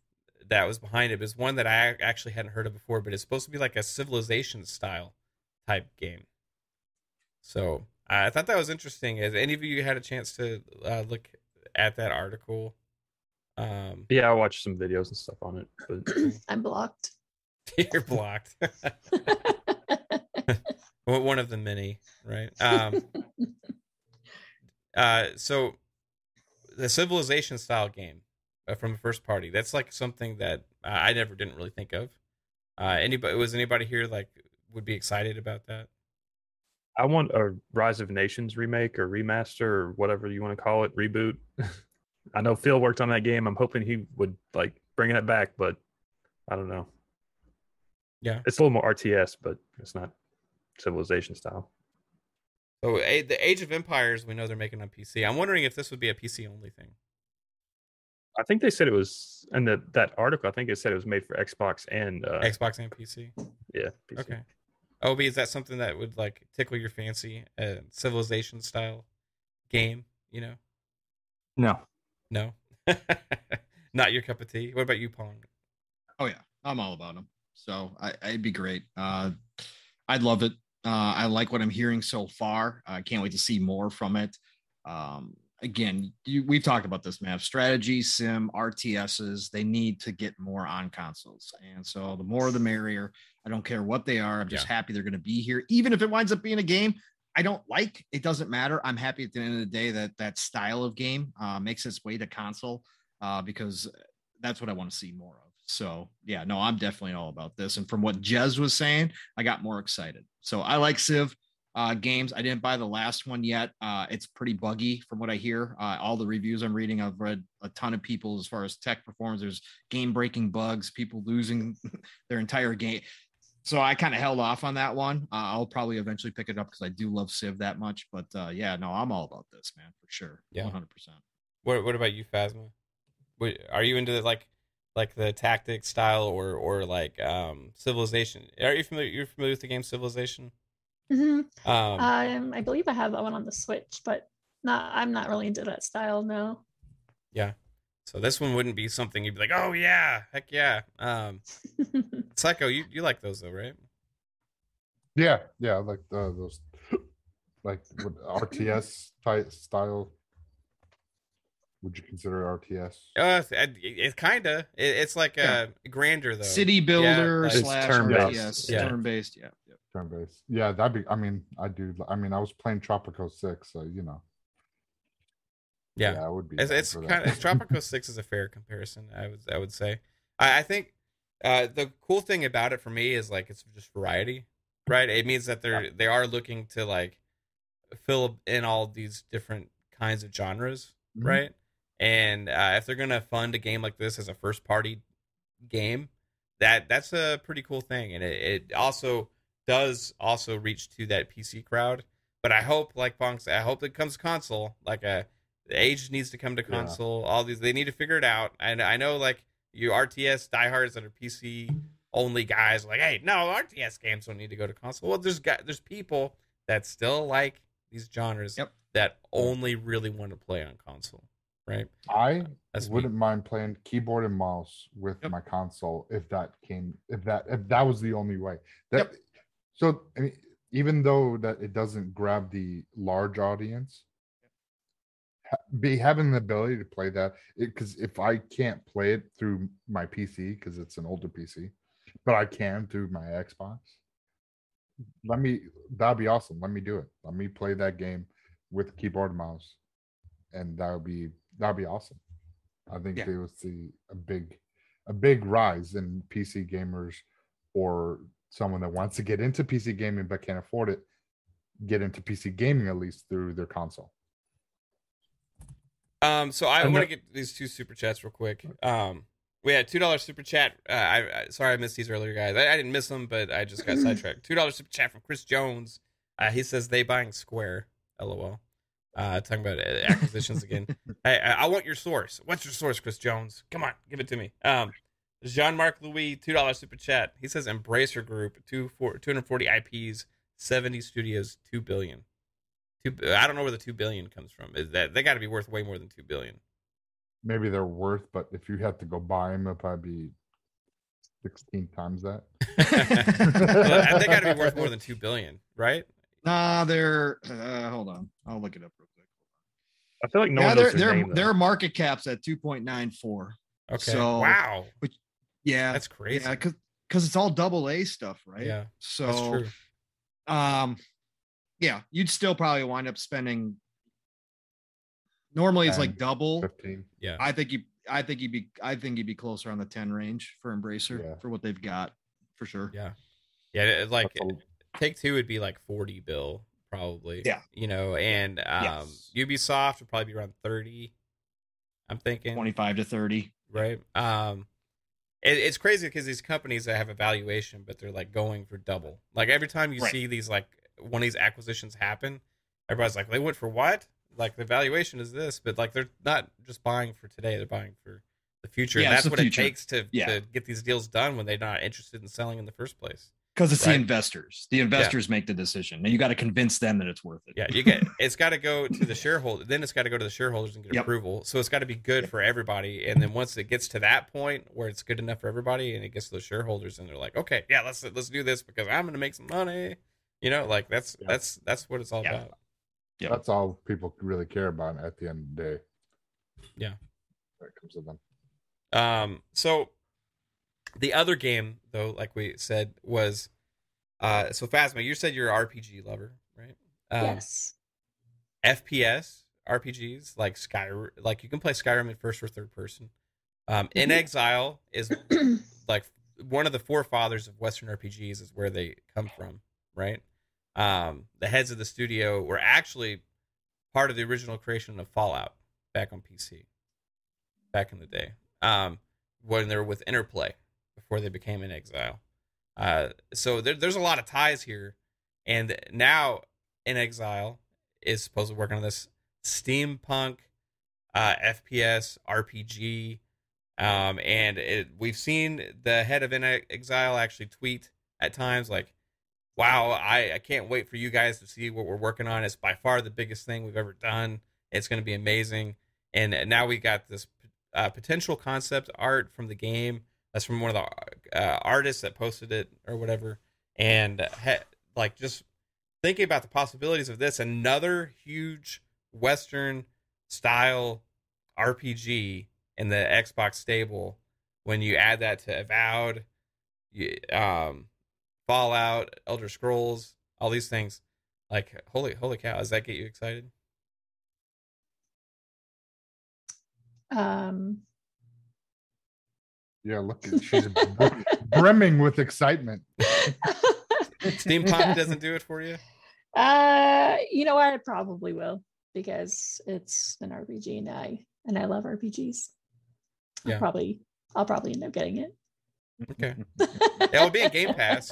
that was behind it. It was one that I actually hadn't heard of before, but it's supposed to be like a civilization style type game. So I thought that was interesting. Has any of you had a chance to uh, look at that article? Um, Yeah, I watched some videos and stuff on it. But I'm blocked. you're blocked. One one of the many, right? Um, uh, so the civilization style game from a first party. That's like something that uh, I never didn't really think of. Uh, anybody was anybody here like would be excited about that? I want a Rise of Nations remake or remaster or whatever you want to call it, reboot. I know Phil worked on that game. I'm hoping he would like bring it back, but I don't know. Yeah. It's a little more RTS, but it's not civilization style. So a, the Age of Empires, we know they're making on PC. I'm wondering if this would be a PC only thing. I think they said it was in the that article. I think it said it was made for Xbox and uh, Xbox and PC. yeah. PC. Okay. Obi, is that something that would like tickle your fancy? A civilization style game, you know? No. No. Not your cup of tea. What about you, Pong? Oh yeah, I'm all about them. So I, I'd be great. Uh, I'd love it. Uh, I like what I'm hearing so far. I can't wait to see more from it. Um, again, you, we've talked about this, man. Strategy, sim, RTSs, they need to get more on consoles. And so the more the merrier. I don't care what they are. I'm just happy they're going to be here. Even if it winds up being a game I don't like, it doesn't matter. I'm happy at the end of the day that that style of game uh, makes its way to console uh, because that's what I want to see more of. So yeah, no, I'm definitely all about this. And from what Jez was saying, I got more excited. So I like Civ uh, games. I didn't buy the last one yet. Uh, it's pretty buggy from what I hear. Uh, all the reviews I'm reading, I've read a ton of people as far as tech performance. There's game breaking bugs, people losing their entire game. So I kind of held off on that one. Uh, I'll probably eventually pick it up because I do love Civ that much. But uh, yeah, no, I'm all about this, man, for sure. Yeah. 100%. What What about you, Phasma? What, are you into like like the tactic style or or like um Civilization? Are you familiar? You're familiar with the game Civilization? Hmm Um, Um, I believe I have that one on the Switch, but not. I'm not really into that style. No. Yeah. So this one wouldn't be something you'd be like, oh yeah, heck yeah. Um, Psycho, you you like those though, right? Yeah, yeah, I like uh, those, like what RTS type style. Would you consider RTS? Uh, it, it kind of. It, it's like Yeah. a grander though. City builder like- slash turn-based. RTS, Yeah. turn based. Yeah. Turn based. Yeah, that'd be. I mean, I do. I mean, I was playing Tropico Six, so you know. Yeah. I would be. It's, it's kind of Tropico Six is a fair comparison. I would I would say. I, I think uh, the cool thing about it for me is like it's just variety, right? It means that they're they are looking to like fill in all these different kinds of genres, Mhm. right? And uh, if they're gonna fund a game like this as a first party game, that that's a pretty cool thing, and it, it also does also reach to that PC crowd. But I hope, like Pong said, I hope it comes console. Like a the age needs to come to Yeah. console. All these they need to figure it out. And I know like you RTS diehards that are PC only guys like, hey, no, RTS games don't need to go to console. Well, there's guys, there's people that still like these genres Yep. that only really want to play on console, right? I uh, That's wouldn't mind playing keyboard and mouse with Yep. my console if that came if that if that was the only way. That Yep. So I mean, even though that it doesn't grab the large audience, ha- be having the ability to play that because if I can't play it through my PC because it's an older PC, but I can through my Xbox. Let me that'd be awesome. Let me do it. Let me play that game with keyboard and mouse, and that would be that'd be awesome. I think Yeah. they would see a big a big rise in PC gamers or someone that wants to get into PC gaming but can't afford it, get into PC gaming at least through their console. Um, so I want to get these two super chats real quick. Um, we had two dollars super chat. Uh, I, I sorry I missed these earlier, guys. I, I didn't miss them, but I just got sidetracked. Two dollars super chat from Chris Jones. Uh, he says they buying Square. LOL. Uh, talking about uh, acquisitions again. Hey, I, I want your source. What's your source, Chris Jones? Come on, give it to me. Um, Jean Marc Louis, two dollars super chat. He says Embracer Group, two four two hundred forty IPs, seventy studios, two billion. Two, I don't know where the two billion comes from. Is that they got to be worth way more than two billion? Maybe they're worth, but if you have to go buy them, it'll probably be 16 times that. Well, they got to be worth more than two billion, right? Nah, they're uh, hold on. I'll look it up real quick. I feel like no yeah, one their knows their their name. their market cap's at 2.94. Okay. So- wow, Yeah. that's crazy. yeah, cuz cuz it's all double A stuff, right? Yeah, So that's true. um yeah, you'd still probably wind up spending normally it's like double. 15. Yeah, I think you I think you'd be I think you'd be closer on the 10 range for Embracer Yeah. for what they've got for sure. yeah, yeah. it- Like a- Take Two would be like forty bill probably. Yeah. you know, and um, Yes. Ubisoft would probably be around thirty. I'm thinking 25 to 30. right? Um, it, it's crazy because these companies that have a valuation, but they're like going for double. Like every time you Right. see these like one of these acquisitions happen, everybody's like, they went for what? Like the valuation is this, but like they're not just buying for today; they're buying for the future. Yeah, and that's what future. it takes to Yeah. to get these deals done when they're not interested in selling in the first place. Because it's Right. the investors. The investors make the decision. And you got to convince them that it's worth it. Yeah, you get it's got to go to the shareholder. Then it's got to go to the shareholders and get Yep. approval. So it's got to be good for everybody. And then once it gets to that point where it's good enough for everybody, and it gets to the shareholders, and they're like, okay, yeah, let's let's do this because I'm going to make some money. You know, like that's Yeah. that's that's what it's all Yeah. about. Yeah. That's all people really care about at the end of the day. Yeah. That comes to them. Um, so the other game, though, like we said, was uh, so Phasma. You said you're an RPG lover, right? Um, yes. FPS RPGs like Skyrim, like you can play Skyrim in first or third person. Um, In Mhm. Exile is like one of the forefathers of Western RPGs is where they come from, right? Um, the heads of the studio were actually part of the original creation of Fallout back on PC, back in the day. Um, when they were with Interplay before they became inXile. Uh, so there, there's a lot of ties here, and now inXile is supposedly working on this steampunk uh, FPS RPG. Um, and it, we've seen the head of inXile actually tweet at times like, "Wow, I, I can't wait for you guys to see what we're working on. It's by far the biggest thing we've ever done. It's going to be amazing." And now we got this uh, potential concept art from the game. That's from one of the uh, artists that posted it or whatever. And like just thinking about the possibilities of this, another huge Western style RPG in the Xbox stable. When you add that to Avowed, you, um, Fallout, Elder Scrolls, all these things, like holy holy cow, does that get you excited? Um, Yeah, look, at- she's br- brimming with excitement. Steampunk doesn't do it for you. uh, you know what? I probably will because it's an RPG and I and I love RPGs. Yeah. I'll probably I'll probably end up getting it. Okay. It will be in Game Pass,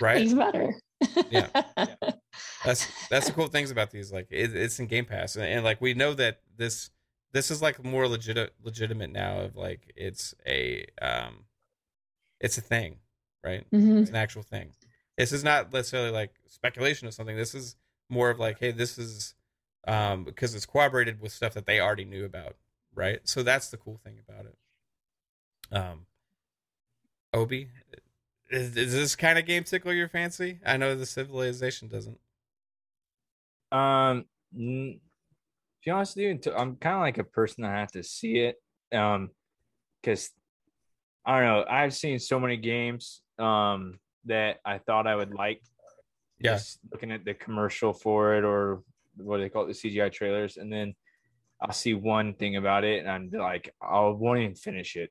right? Even better. Yeah. That's that's the cool things about these. Like it, it's in Game Pass, and, and like we know that this this is like more legit legitimate now. Of like it's a um, it's a thing, right? Mhm. It's an actual thing. This is not necessarily like speculation of something. This is more of like, hey, this is um because it's corroborated with stuff that they already knew about, right? So that's the cool thing about it. Um, Obi, is, is this kind of game tickle your fancy? I know the civilization doesn't. Um, n- to be honest with you, until- I'm kind of like a person that has to see it. Um, because I don't know, I've seen so many games um that I thought I would like. Yeah. Just looking at the commercial for it or what do they call it, the CGI trailers, and then I'll see one thing about it, and I'm like, I won't even finish it.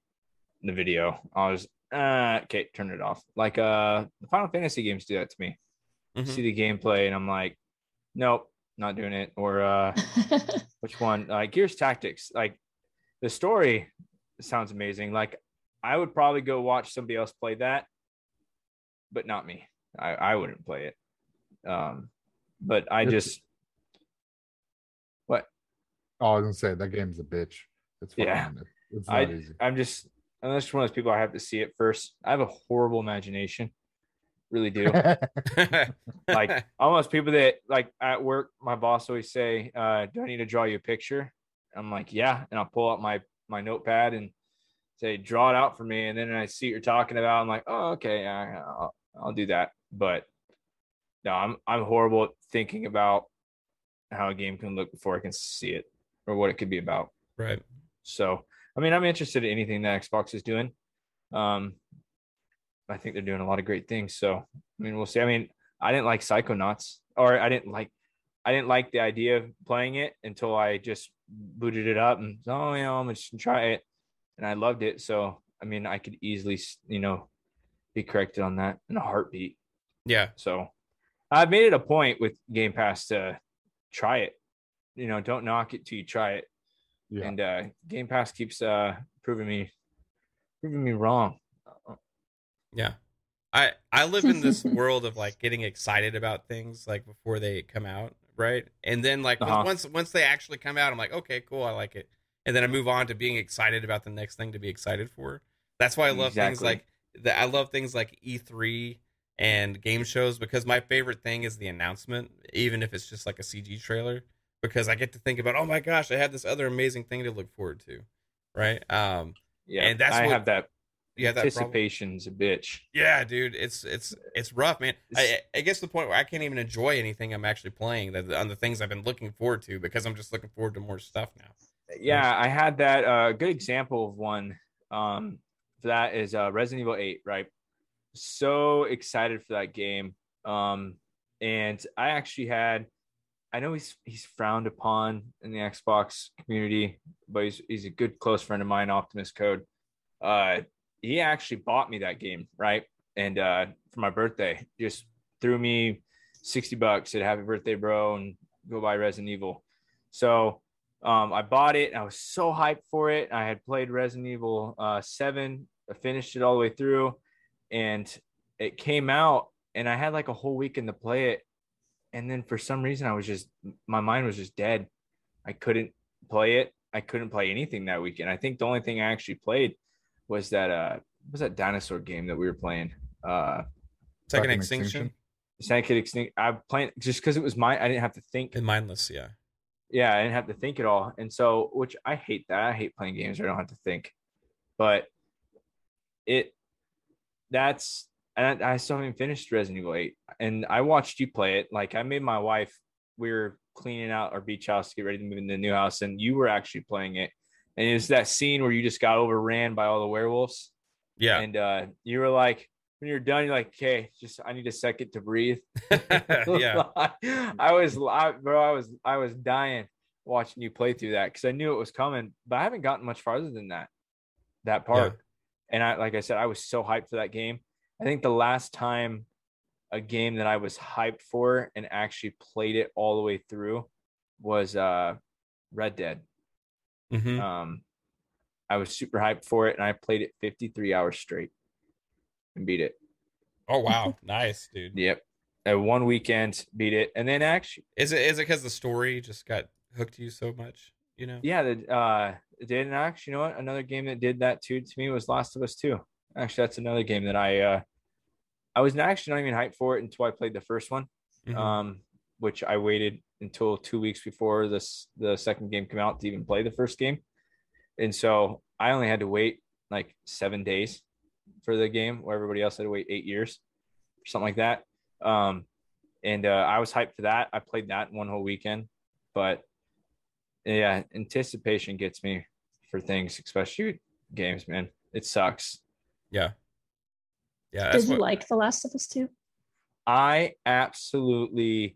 in The video, I was uh, okay, turn it off. Like uh, the Final Fantasy games do that to me. Mhm. See the gameplay, and I'm like, nope, not doing it. Or uh, which one? Uh, Gears Tactics. Like the story sounds amazing. Like I would probably go watch somebody else play that, but not me. I, I wouldn't play it. Um, but I It's- just what Oh, I was gonna say that game's a bitch. It's Yeah. It's not I easy. I'm just I'm just one of those people I have to see it first. I have a horrible imagination, really do. like almost people that like at work, my boss always say, uh, "Do I need to draw you a picture?" I'm like, "Yeah," and I'll pull out my my notepad and say, "Draw it out for me." And then I see what you're talking about. I'm like, "Oh, okay, yeah, I'll, I'll do that." But no, I'm I'm horrible at thinking about how a game can look before I can see it or what it could be about. right. So, I mean, I'm interested in anything that Xbox is doing. Um, I think they're doing a lot of great things. So, I mean, we'll see. I mean, I didn't like Psychonauts, or I didn't like, I didn't like the idea of playing it until I just booted it up and oh, you know, I'm just gonna try it, and I loved it. So, I mean, I could easily, you know, be corrected on that in a heartbeat. Yeah. So, I've made it a point with Game Pass to try it. You know, don't knock it till you try it Yeah. and uh game pass keeps uh proving me proving me wrong Yeah. I I live in this world of like getting excited about things like before they come out, right? And then like Uh-huh. once once they actually come out, I'm like, okay, cool, I like it. And then I move on to being excited about the next thing to be excited for. That's why I love things like that. I love things like E3 and game shows because my favorite thing is the announcement, even if it's just like a CG trailer, because I get to think about, oh my gosh, I have this other amazing thing to look forward to, right? Um, yeah And that's why i what- have that have that problem? anticipation's a bitch Yeah, dude, it's it's it's rough, man. I, I guess the point where I can't even enjoy anything I'm actually playing that on the things I've been looking forward to because I'm just looking forward to more stuff now. yeah i had that uh good example of one um for that is uh resident evil 8 right so excited for that game um and i actually had i know he's he's frowned upon in the xbox community but he's he's a good close friend of mine optimus code uh he actually bought me that game right and uh for my birthday just threw me 60 bucks said happy birthday bro and go buy resident evil so um, I bought it. I was so hyped for it. I had played Resident Evil uh, 7, I finished it all the way through, and it came out, and I had like a whole weekend to play it. And then for some reason, I was just, my mind was just dead. I couldn't play it. I couldn't play anything that weekend. I think the only thing I actually played was that, uh, was that dinosaur game that we were playing? Uh, Second Second extinction, Extinction. Psychic Extinct. I played just because it was my, I didn't have to think and mindless, yeah. yeah, I didn't have to think at all. And so, which I hate that. I hate playing games where I don't have to think. But it that's and I, I still haven't finished Resident Evil 8. And I watched you play it. Like I made my wife, we were cleaning out our beach house to get ready to move into the new house, and you were actually playing it. And it's that scene where you just got overran by all the werewolves. Yeah. And uh you were like, when you're done, you're like, okay, just I need a second to breathe. yeah. I was, I, bro, I was, I was dying watching you play through that because I knew it was coming, but I haven't gotten much farther than that, that part. And I, like I said, I was so hyped for that game. I think the last time a game that I was hyped for and actually played it all the way through was uh Red Dead. Mhm. Um, I was super hyped for it, and I played it 53 hours straight and beat it. Oh wow, nice, dude. Yep. At one weekend, beat it, and then actually, Is it is it because the story just got hooked to you so much? You know. yeah, the uh, did and actually, you know what? Another game that did that too to me was Last of Us Two. Actually, that's another game that I uh, I was actually not even hyped for it until I played the first one. Mhm. um, which I waited until two weeks before this the second game came out to even play the first game, and so I only had to wait like seven days for the game, where everybody else had to wait eight years, or something like that. Um, and uh, I was hyped for that. I played that one whole weekend, but yeah, anticipation gets me for things, especially games. Man, it sucks. yeah. Yeah. Did you what, like The Last of Us 2? I absolutely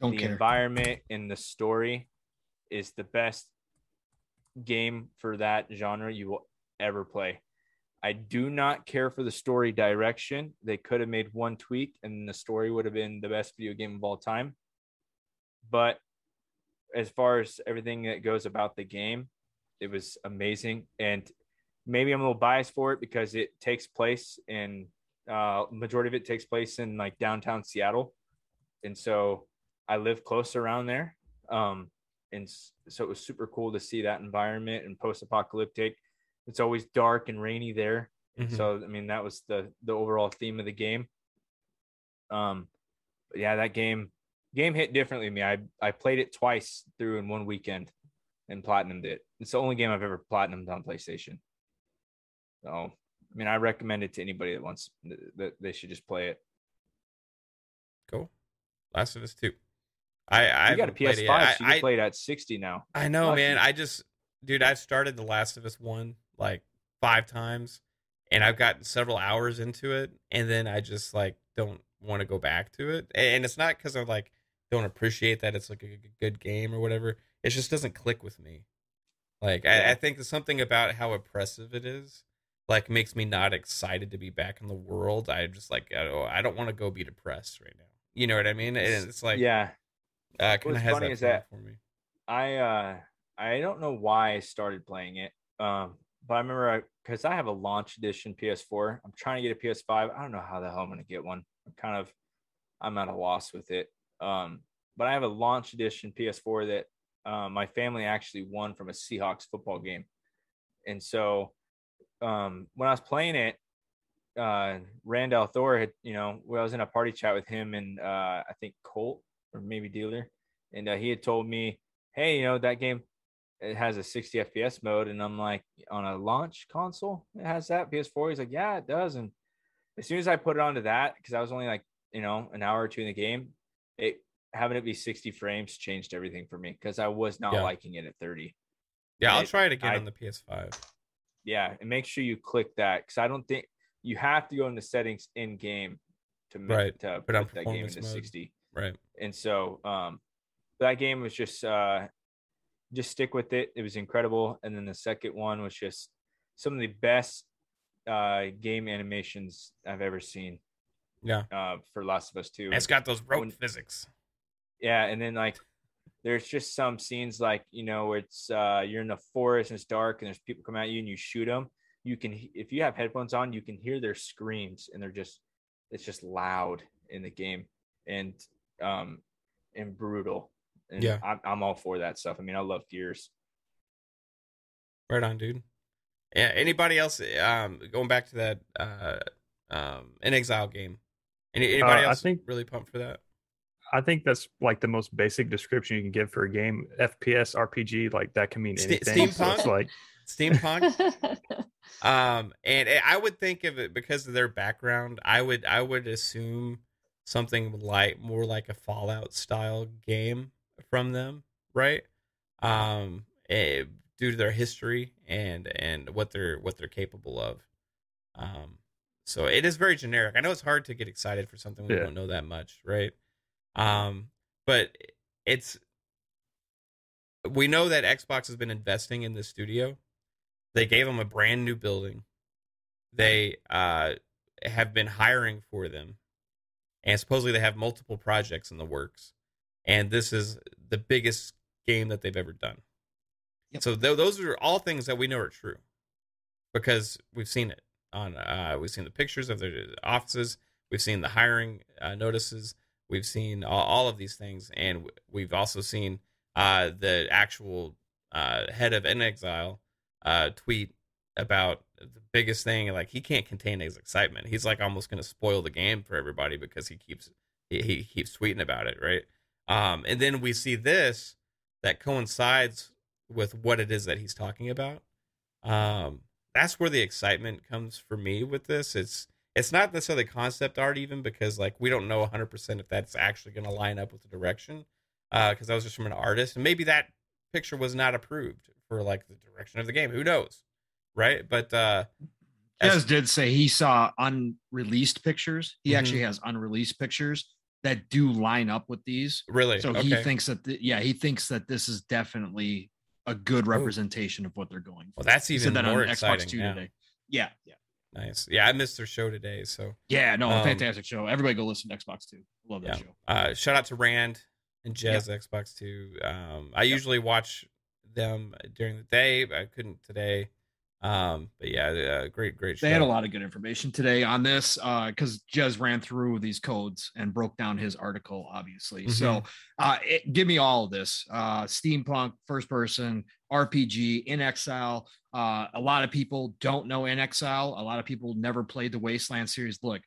Don't the care. environment and the story is the best game for that genre you will ever play. I do not care for the story direction. They could have made one tweak and the story would have been the best video game of all time. But as far as everything that goes about the game, it was amazing. And maybe I'm a little biased for it because it takes place in uh majority of it takes place in like downtown Seattle. And so I live close around there. Um, and so it was super cool to see that environment and post-apocalyptic. It's always dark and rainy there. Mhm. So I mean that was the the overall theme of the game. Um, but yeah, that game game hit differently to me. I I played it twice through in one weekend and platinumed it. It's the only game I've ever platinumed on PlayStation. So I mean, I recommend it to anybody that wants that they should just play it. Cool. Last of Us Two. I I got a PS5, it so I, you I, can play it at 60 now. I know, Lucky. man. I just, dude, I've started The Last of Us One like five times, and I've gotten several hours into it, and then I just like don't want to go back to it. And it's not because I like don't appreciate that it's like a good game or whatever. It just doesn't click with me. Like I, Yeah. I think there's something about how oppressive it is, like makes me not excited to be back in the world. I just like I don't, I don't want to go be depressed right now. You know what I mean? And it's like yeah, uh, What's funny that is that- for me. I uh I don't know why I started playing it. Um, but I remember because I, have a launch edition PS4. I'm trying to get a PS5. I don't know how the hell I'm gonna get one. I'm kind of I'm at a loss with it. Um, but I have a launch edition PS4 that uh, my family actually won from a Seahawks football game, and so um, when I was playing it, uh, Rand al Thor had you know well, I was in a party chat with him and uh, I think Colt or maybe Dealer, and uh, he had told me, hey, you know that game it has a 60 FPS mode, and I'm like, on a launch console, it has that PS4. He's like, yeah, it does. And as soon as I put it onto that, because I was only like, you know, an hour or two in the game, it having it be 60 frames changed everything for me because I was not Yeah. liking it at 30. Yeah, I'll it- try it again I- on the PS5. Yeah, and make sure you click that because I don't think you have to go into settings in game to make Right, to put put that game into mode. 60 Right. and so um that game was just uh just stick with it. It was incredible. And then the second one was just some of the best uh game animations i've ever seen. Yeah. uh for last of us 2 It's got those rope when- physics. yeah. And then like there's just some scenes like you know it's uh you're in the forest and it's dark and there's people come at you and you shoot them you can if you have headphones on you can hear their screams and they're just it's just loud in the game. And um and brutal and Yeah. I'm, I'm all for that stuff i mean i love gears Right on, dude. Yeah. Anybody else? Um, going back to that uh, um, inXile game. Any, anybody Uh, I else think- really pumped for that? I think that's like the most basic description you can give for a game. FPS RPG, like that can mean Ste- anything. So it's like Steampunk. um, and I would think of it because of their background. I would I would assume something like more like a Fallout style game from them, right? Um, eh, due to their history and and what they're what they're capable of. Um, so it is very generic. I know it's hard to get excited for something we Yeah. don't know that much, right? Um, but it's we know that Xbox has been investing in the studio. They gave them a brand new building. They uh, have been hiring for them, and supposedly they have multiple projects in the works. And this is the biggest game that they've ever done. Yep. So th- those are all things that we know are true because we've seen it on. Uh, we've seen the pictures of their offices. We've seen the hiring uh, notices. We've seen all, all of these things, and we've also seen uh, the actual uh, head of inXile uh, tweet about the biggest thing. Like he can't contain his excitement. He's like almost going to spoil the game for everybody because he keeps he, he keeps tweeting about it, right? Um, and then we see this that coincides with what it is that he's talking about. Um, that's where the excitement comes for me with this. It's it's not necessarily concept art even because like we don't know 100% if that's actually going to line up with the direction because that was just from an artist and maybe that picture was not approved for like the direction of the game who knows right but uh as- did say he saw unreleased pictures. He Mhm. actually has unreleased pictures that do line up with these. really So okay. he thinks that, th- yeah, he thinks that this is definitely a good representation of what they're going for. well that's even that more exciting Xbox Two now. today. Yeah, yeah, nice yeah i missed their show today so yeah. No, Um, fantastic show. Everybody go listen to Xbox Two. Love that Yeah. show. uh shout out to rand and jez xbox 2 um i usually watch them during the day but i couldn't today um but yeah uh, great great show They had a lot of good information today on this uh, because Jez ran through these codes and broke down his article, obviously. Mm-hmm. So uh, it, give me all of this uh, steampunk, first person, RPG, inXile. Uh, a lot of people don't know inXile. A lot of people never played the Wasteland series. Look,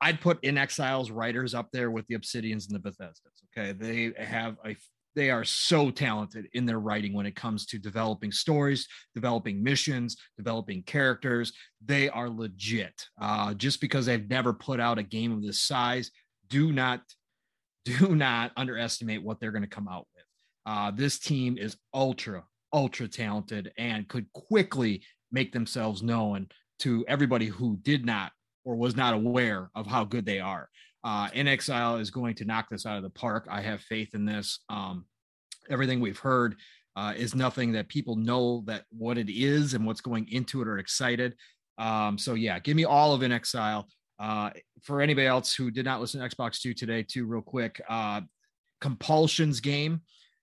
I'd put inXile's writers up there with the Obsidians and the Bethesdas. Okay, they have a they are so talented in their writing when it comes to developing stories, developing missions, developing characters. They are legit. Uh, just because they've never put out a game of this size, do not do not underestimate what they're going to come out with. Uh, this team is ultra ultra talented and could quickly make themselves known to everybody who did not or was not aware of how good they are. Uh, inXile is going to knock this out of the park. I have faith in this. Um, everything we've heard uh, is nothing that people know that what it is and what's going into it are excited. Um, so yeah, give me all of inXile. Uh, for anybody else who did not listen to Xbox 2 today, too, real quick, uh, Compulsions game.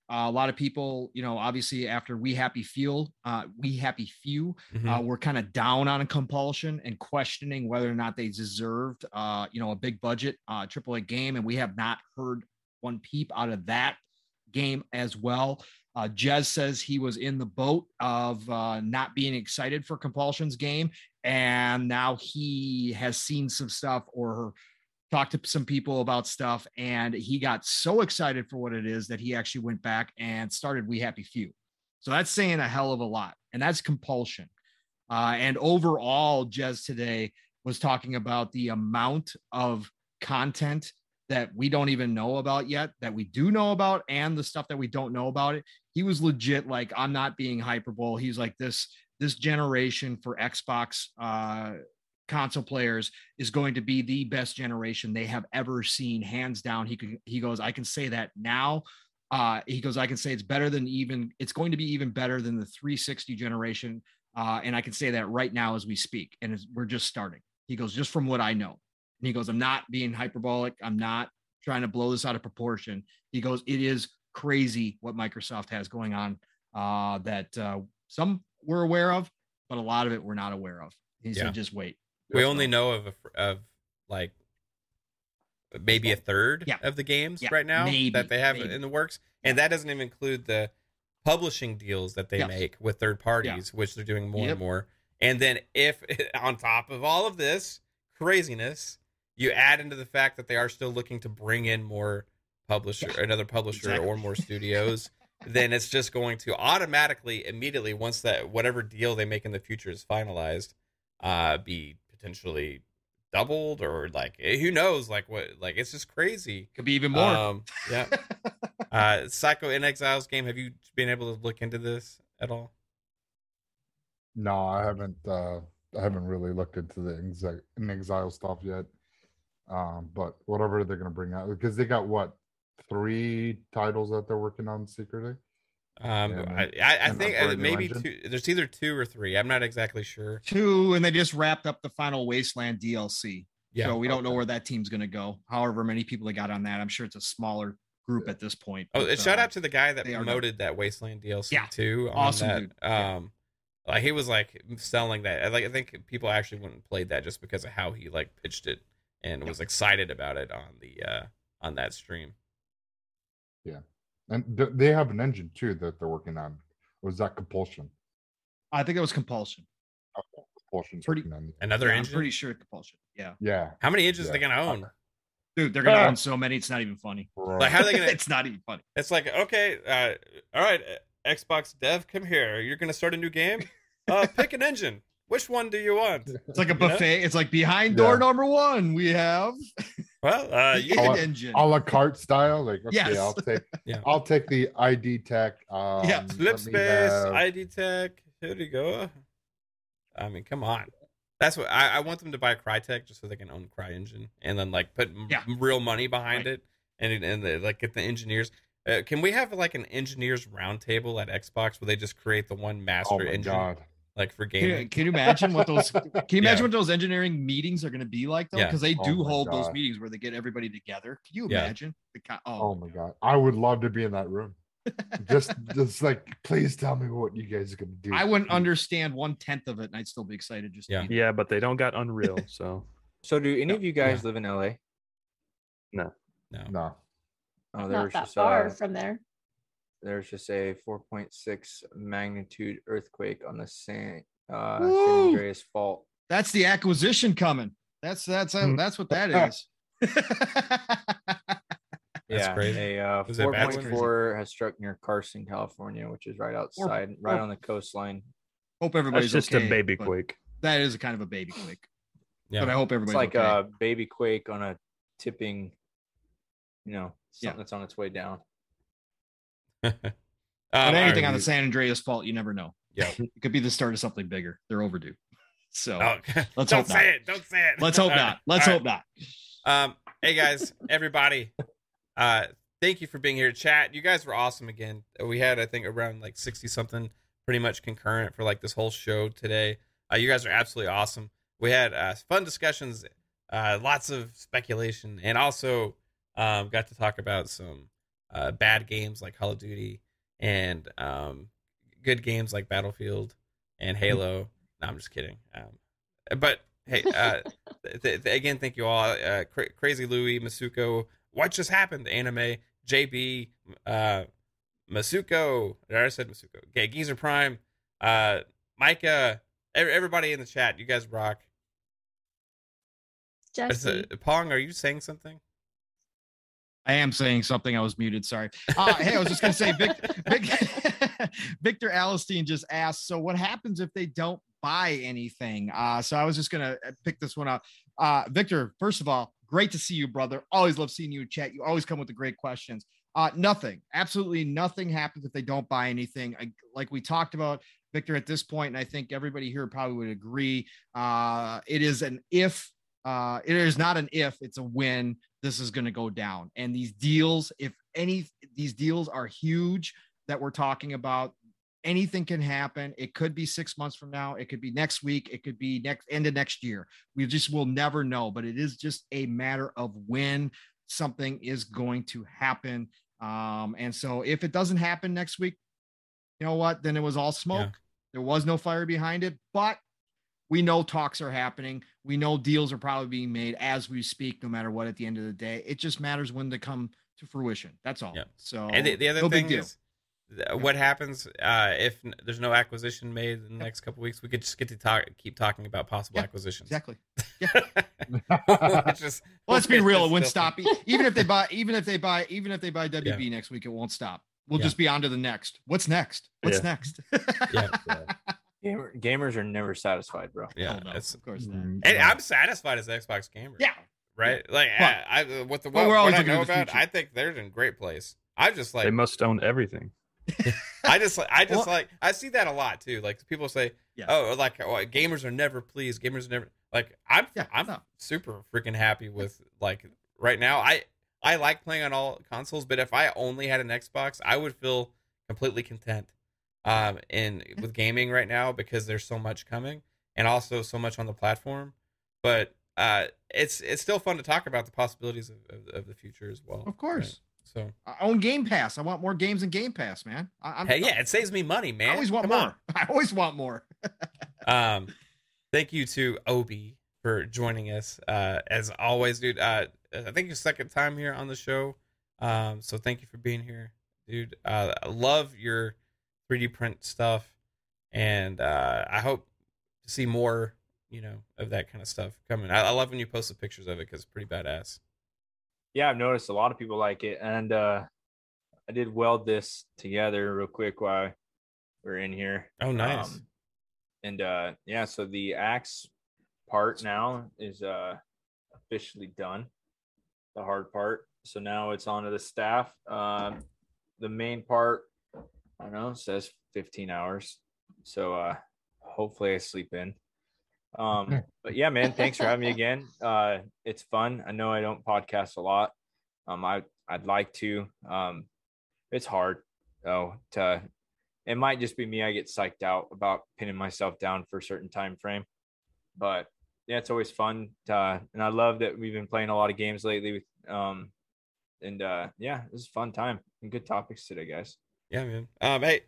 Uh, a lot of people, you know, obviously after We Happy Feel, uh, We Happy Few, Mhm. uh, we're kind of down on a compulsion and questioning whether or not they deserved, uh, you know, a big budget uh, AAA game, and we have not heard one peep out of that game as well. Uh, Jez says he was in the boat of uh, not being excited for Compulsion's game, and now he has seen some stuff or talked to some people about stuff, and he got so excited for what it is that he actually went back and started We Happy Few. So that's saying a hell of a lot, and that's compulsion. Uh, and overall, Jez today was talking about the amount of content that we don't even know about yet, that we do know about, and the stuff that we don't know about it. He was legit like, I'm not being hyperbole. He's like this this generation for Xbox uh, console players is going to be the best generation they have ever seen, hands down. He could he goes, I can say that now. Uh, he goes, I can say it's better than even it's going to be even better than the 360 generation. Uh, and I can say that right now as we speak. And we're just starting. He goes, just from what I know. And he goes, I'm not being hyperbolic. I'm not trying to blow this out of proportion. He goes, it is crazy what Microsoft has going on uh, that uh, some we're aware of, but a lot of it we're not aware of. He Yeah. said, just wait. We only know of a, of like maybe a third Yeah. of the games Yeah, right now maybe, that they have maybe. in the works, and that doesn't even include the publishing deals that they Yeah. make with third parties, which they're doing more Yep. and more. And then if on top of all of this craziness, you add into the fact that they are still looking to bring in more publisher, another publisher Exactly. or more studios. then it's just going to automatically, immediately, once that whatever deal they make in the future is finalized, uh, be potentially doubled or like eh, who knows? Like what? Like it's just crazy. Could be even more. Um, yeah. uh, Psycho inXile's game. Have you been able to look into this at all? No, I haven't. Uh, I haven't really looked into the exile, inXile stuff yet. Um, but whatever they're gonna bring out, because they got what three titles that they're working on secretly. Um, Yeah, I. I, I think uh, maybe two. There's either two or three. I'm not exactly sure. Two, and they just wrapped up the final Wasteland DLC. Yeah. So we don't know where that team's going to go. However many people they got on that, I'm sure it's a smaller group at this point. Oh, but, shout uh, out to the guy that they are promoted that Wasteland DLC Yeah. too. on Awesome that. dude. Yeah. Um, like he was like selling that. I Like I think people actually went and played that just because of how he like pitched it and Yep. was excited about it on the uh on that stream. And they have an engine too that they're working on. Was that Compulsion? I think it was compulsion. Compulsion's Pretty- working on. Another Yeah, engine. I'm pretty sure compulsion. Yeah, Yeah. How many engines yeah. are they gonna own? dude, they're gonna Ah. own so many. It's not even funny. Like how are they gonna? it's not even funny. It's like okay, uh, all right, uh, Xbox dev, come here. You're gonna start a new game. Uh, pick an engine. Which one do you want? It's like a You know? buffet. It's like behind door Yeah. number one. We have Well, uh, the you, I'll- id engine. a la carte style. Like okay, Yes. I'll take. Yeah. I'll take the ID Tech. Um, Yeah. let Flip space, have- ID Tech. Here you go. I mean, come on. That's what I, I want them to buy Crytek just so they can own CryEngine and then like put m- real money behind Right. it and and the, like get the engineers. Uh, can we have like an engineers roundtable at Xbox where they just create the one master Oh my engine god. Like for Can gaming? can you imagine what those? Can you imagine Yeah. what those engineering meetings are going to be like though? Yeah. Because they Oh do my hold those meetings where they get everybody together. Can you Yeah. imagine? The ki- Oh my god. I would love to be in that room. Just, just like, please tell me what you guys are gonna do. I wouldn't understand one tenth of it, and I'd still be excited. Just to Yeah. be. Yeah, but they don't got Unreal, so So, do any of you guys Yeah. live in LA? No. No. No. Oh, there Not was that just far uh, from there. There's just a 4.6 magnitude earthquake on the San uh, San Andreas Fault. That's the acquisition coming. That's that's uh, Hmm. that's what that is. That's yeah, crazy. a uh, Was it a bad one? 4.4 has struck near Carson, California, which is right outside, right four- on the coastline. hope that's everybody's just okay, a baby quake. That is a kind of a baby quake. Yeah. But I hope It's everybody's like okay. a baby quake on a tipping, you know, Yeah. something that's on its way down. Um, but anything on the San Andreas fault, you never know. Yeah. It could be the start of something bigger. They're overdue. So Oh, Let's don't hope say not. it. Don't say it. let's hope All right. not. Let's All hope right. not. Um, hey guys, everybody, uh, thank you for being here. Chat, you guys were awesome again. We had, I think, around like sixty something, pretty much concurrent for like this whole show today. Uh, you guys are absolutely awesome. We had uh, fun discussions, uh, lots of speculation, and also um, got to talk about some uh, bad games like Call of Duty and um, good games like Battlefield and Halo. No, I'm just kidding. Um, but hey, uh, th- th- again, thank you all. Uh, Cra- Crazy Louie, Masuko, what just happened? Anime, JB, uh, Masuko. I already said Masuko. Okay, Geezer Prime, uh, Micah, ev- everybody in the chat. You guys rock. Jesse. Pong, are you saying something? I am saying something. I was muted. Sorry. Uh, hey, I was just going to say, Vic, Vic, Victor Alistine just asked, so what happens if they don't buy anything? Uh, so I was just going to pick this one up. Uh, Victor, first of all, great to see you, brother. Always love seeing you chat. You always come with the great questions. Uh, nothing, absolutely nothing happens if they don't buy anything. I, like we talked about, Victor, at this point, and I think everybody here probably would agree, uh, it is an if. Uh, it is not an if, it's a when this is going to go down. And these deals, if any, these deals are huge that we're talking about. Anything can happen. It could be six months from now. It could be next week. It could be next end of next year. We just will never know. But it is just a matter of when something is going to happen. Um, and so if it doesn't happen next week, you know what? Then it was all smoke. Yeah. There was no fire behind it, but we know talks are happening. We know deals are probably being made as we speak, no matter what at the end of the day. It just matters when they come to fruition. That's all. Yeah. So and the, the other no thing is, what happens uh, if there's no acquisition made in the next couple weeks? We could just get to talk, keep talking about possible Yeah, acquisitions. exactly. Which is- Well, let's be real. It wouldn't stop. Even if they buy, even if they buy, even if they buy WB next week, it won't stop. We'll Yeah. just be on to the next. What's next? What's Yeah. next? Yeah. Gamer, gamers are never satisfied, bro. Yeah, Oh, no, it's, of course not. Mhm. and I'm satisfied as an Xbox gamer. Yeah. right. Like I, I, what the but what, we're what always I know about, future. I think they're in a great place. I just like they must own everything. I just like I just Well- like I see that a lot too. Like people say, Yeah. "Oh, like oh, gamers are never pleased. Gamers are never like." I'm Yeah, I'm no. super freaking happy with like right now. I I like playing on all consoles, but if I only had an Xbox, I would feel completely content. Um, in with gaming right now because there's so much coming and also so much on the platform. But uh, it's it's still fun to talk about the possibilities of, of, of the future as well. Of course. So I own Game Pass. I want more games in Game Pass, man. I, I'm, hey, yeah, it saves me money, man. I always want Come more. on. I always want more. um thank you to obi for joining us uh as always dude uh i think your second time here on the show um so thank you for being here dude uh i love your 3d print stuff and uh i hope to see more you know of that kind of stuff coming i, I love when you post the pictures of it because it's pretty badass Yeah, I've noticed a lot of people like it, and uh, I did weld this together real quick while we're in here. oh nice Um, and uh, yeah, so the axe part now is uh, officially done, the hard part. So now it's onto the staff. Um, the main part, I don't know, says 15 hours. So uh, hopefully I sleep in. Um, but yeah, man, thanks for having me again. Uh, it's fun. I know I don't podcast a lot. Um, I I'd like to. Um, it's hard though to it might just be me i get psyched out about pinning myself down for a certain time frame but yeah it's always fun to, and i love that we've been playing a lot of games lately with um and uh yeah this is a fun time and good topics today guys Yeah, man. Um, hey,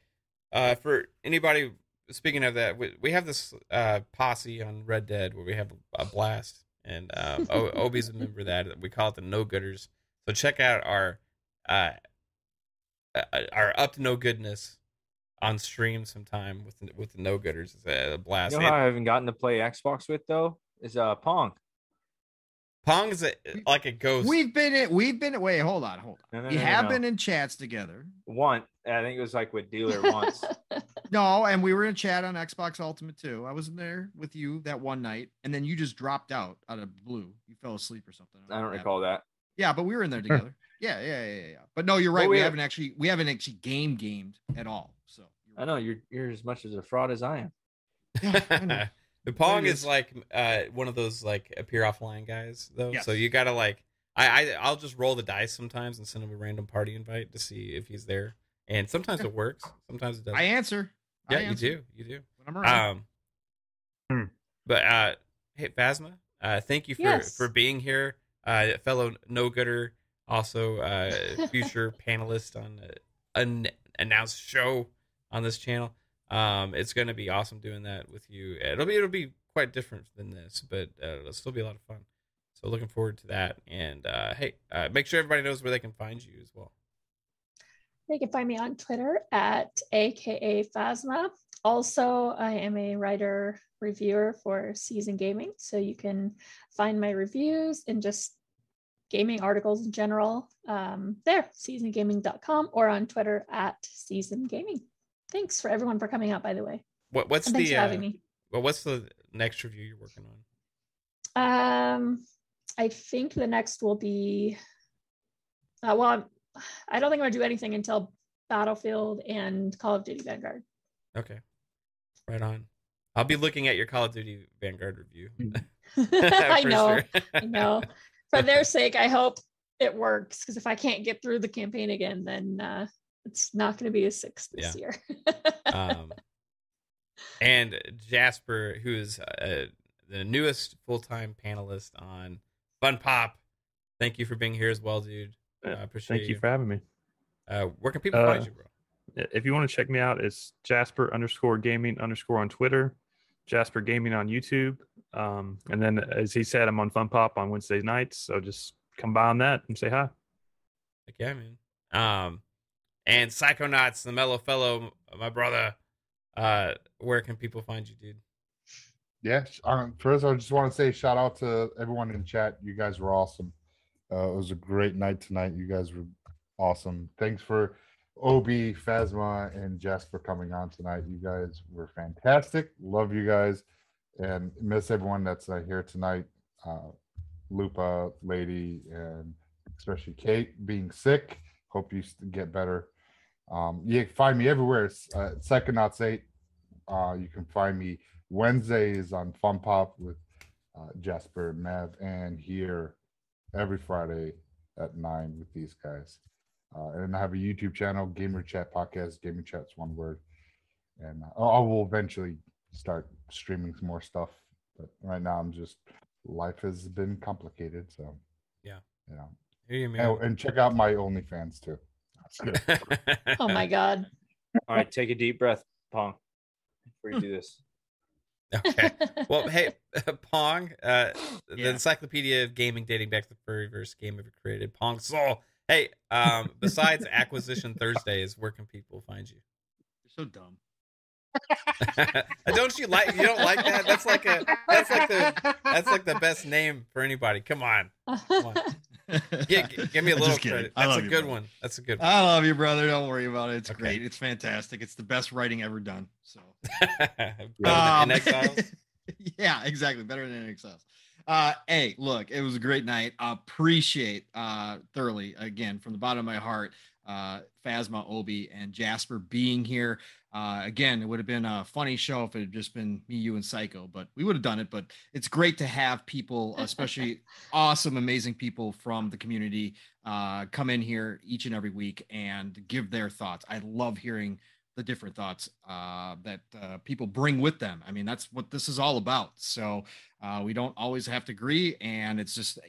uh, for anybody speaking of that, we, we have this uh posse on Red Dead where we have a, blast, and um, o- Obi's a member of that. We call it the No Gooders. So check out our uh, uh our up to no goodness on stream sometime with with the No Gooders. It's a blast. you know i haven't gotten to play xbox with though is uh pong Pong is a, like a ghost. We've been in. We've been. Wait, hold on, hold on. no, We no, no, have no. been in chats together. one i think it was like with dealer once No, and we were in a chat on Xbox Ultimate too. I was in there with you that one night, and then you just dropped out out of blue. You fell asleep or something. i don't know what recall that Yeah, but we were in there together. yeah, yeah, yeah, yeah, yeah. But no, you're right. Well, we, we have- haven't actually we haven't actually game gamed at all. So i know you're you're as much as a fraud as i am Yeah, I know. the Pong it is is. like uh one of those like appear offline guys though. So you gotta like I, I I'll just roll the dice sometimes and send him a random party invite to see if he's there. And sometimes it works, sometimes it doesn't. I answer. I yeah, you answer do, you do. When I'm around. Um, Hmm. but uh, hey, Phasma, uh, thank you for Yes. for being here, uh, fellow no gooder, also uh, future panelist on an announced show on this channel. Um, it's going to be awesome doing that with you. It'll be it'll be quite different than this, but uh, it'll still be a lot of fun. So looking forward to that. And uh, hey, uh, make sure everybody knows where they can find you as well. They can find me on Twitter at AKA Phasma. Also, I am a writer reviewer for Season Gaming. So you can find my reviews and just gaming articles in general um, there, seasongaming.com, or on Twitter at Season Gaming. Thanks for everyone for coming out, by the way. What what's thanks the for uh, having me. well, what's the next review you're working on? Um, I think the next will be. Uh, well, I'm, I don't think I'm gonna do anything until Battlefield and Call of Duty Vanguard. Okay. Right on. I'll be looking at your Call of Duty Vanguard review. I know, sure. I know. For their sake, I hope it works. Because if I can't get through the campaign again, then uh, it's not going to be a six this year. um, and Jasper, who is uh, the newest full time panelist on Fun Pop. Thank you for being here as well, dude. I Yeah, appreciate Thank you for having me. Uh, where can people Uh, find you, bro? If you want to check me out, it's Jasper underscore gaming underscore on Twitter, Jasper Gaming on YouTube. Um, and then, as he said, I'm on Fun Pop on Wednesday nights. So just come by on that and say hi. Like, yeah, man. Um, and Psychonauts, the mellow fellow, my brother. Uh, where can people find you, dude? Yeah. Um, first, I just want to say shout out to everyone in the chat. You guys were awesome. Uh, it was a great night tonight. You guys were awesome. Thanks for Obi, Phasma, and Jess for coming on tonight. You guys were fantastic. Love you guys, and miss everyone that's uh, here tonight. Uh, Lupa, Lady, and especially Kate being sick. Hope you get better. Um, you can find me everywhere. It's, Uh, Psychonauts 8. Uh, you can find me Wednesdays on Fun Pop with uh, Jasper, Mav, and here every Friday at 9 with these guys. Uh, and I have a YouTube channel, Gamer Chat Podcast. Gamer Chat's one word. And uh, I will eventually start streaming some more stuff. But right now, I'm just, life has been complicated. So, Yeah. You know, Here you, and, man. and check out my OnlyFans too. Oh my god. All right, take a deep breath, Pong, before you do this. okay. Well, hey, Pong, uh, the encyclopedia of gaming dating back to the very first game ever created, Pong Soul. Hey, um, besides Acquisition Thursdays, where can people find you? You're so dumb. don't you like? You don't like that? That's like a. That's like the. That's like the best name for anybody. Come on, on. Gi- gi- give me a little credit. That's a you, good brother. one. That's a good one. I love you, brother. Don't worry about it. It's Okay. great. It's fantastic. It's the best writing ever done. So Um, yeah, exactly. Better than NXS. Uh, hey, look, it was a great night. I Appreciate uh, thoroughly, again, from the bottom of my heart, uh, Phasma, Obi, and Jasper being here. Uh, again, it would have been a funny show if it had just been me, you, and Psycho, but we would have done it. But it's great to have people, especially awesome, amazing people from the community, uh, come in here each and every week and give their thoughts. I love hearing the different thoughts uh, that uh, people bring with them. I mean, that's what this is all about. So uh, we don't always have to agree, and it's just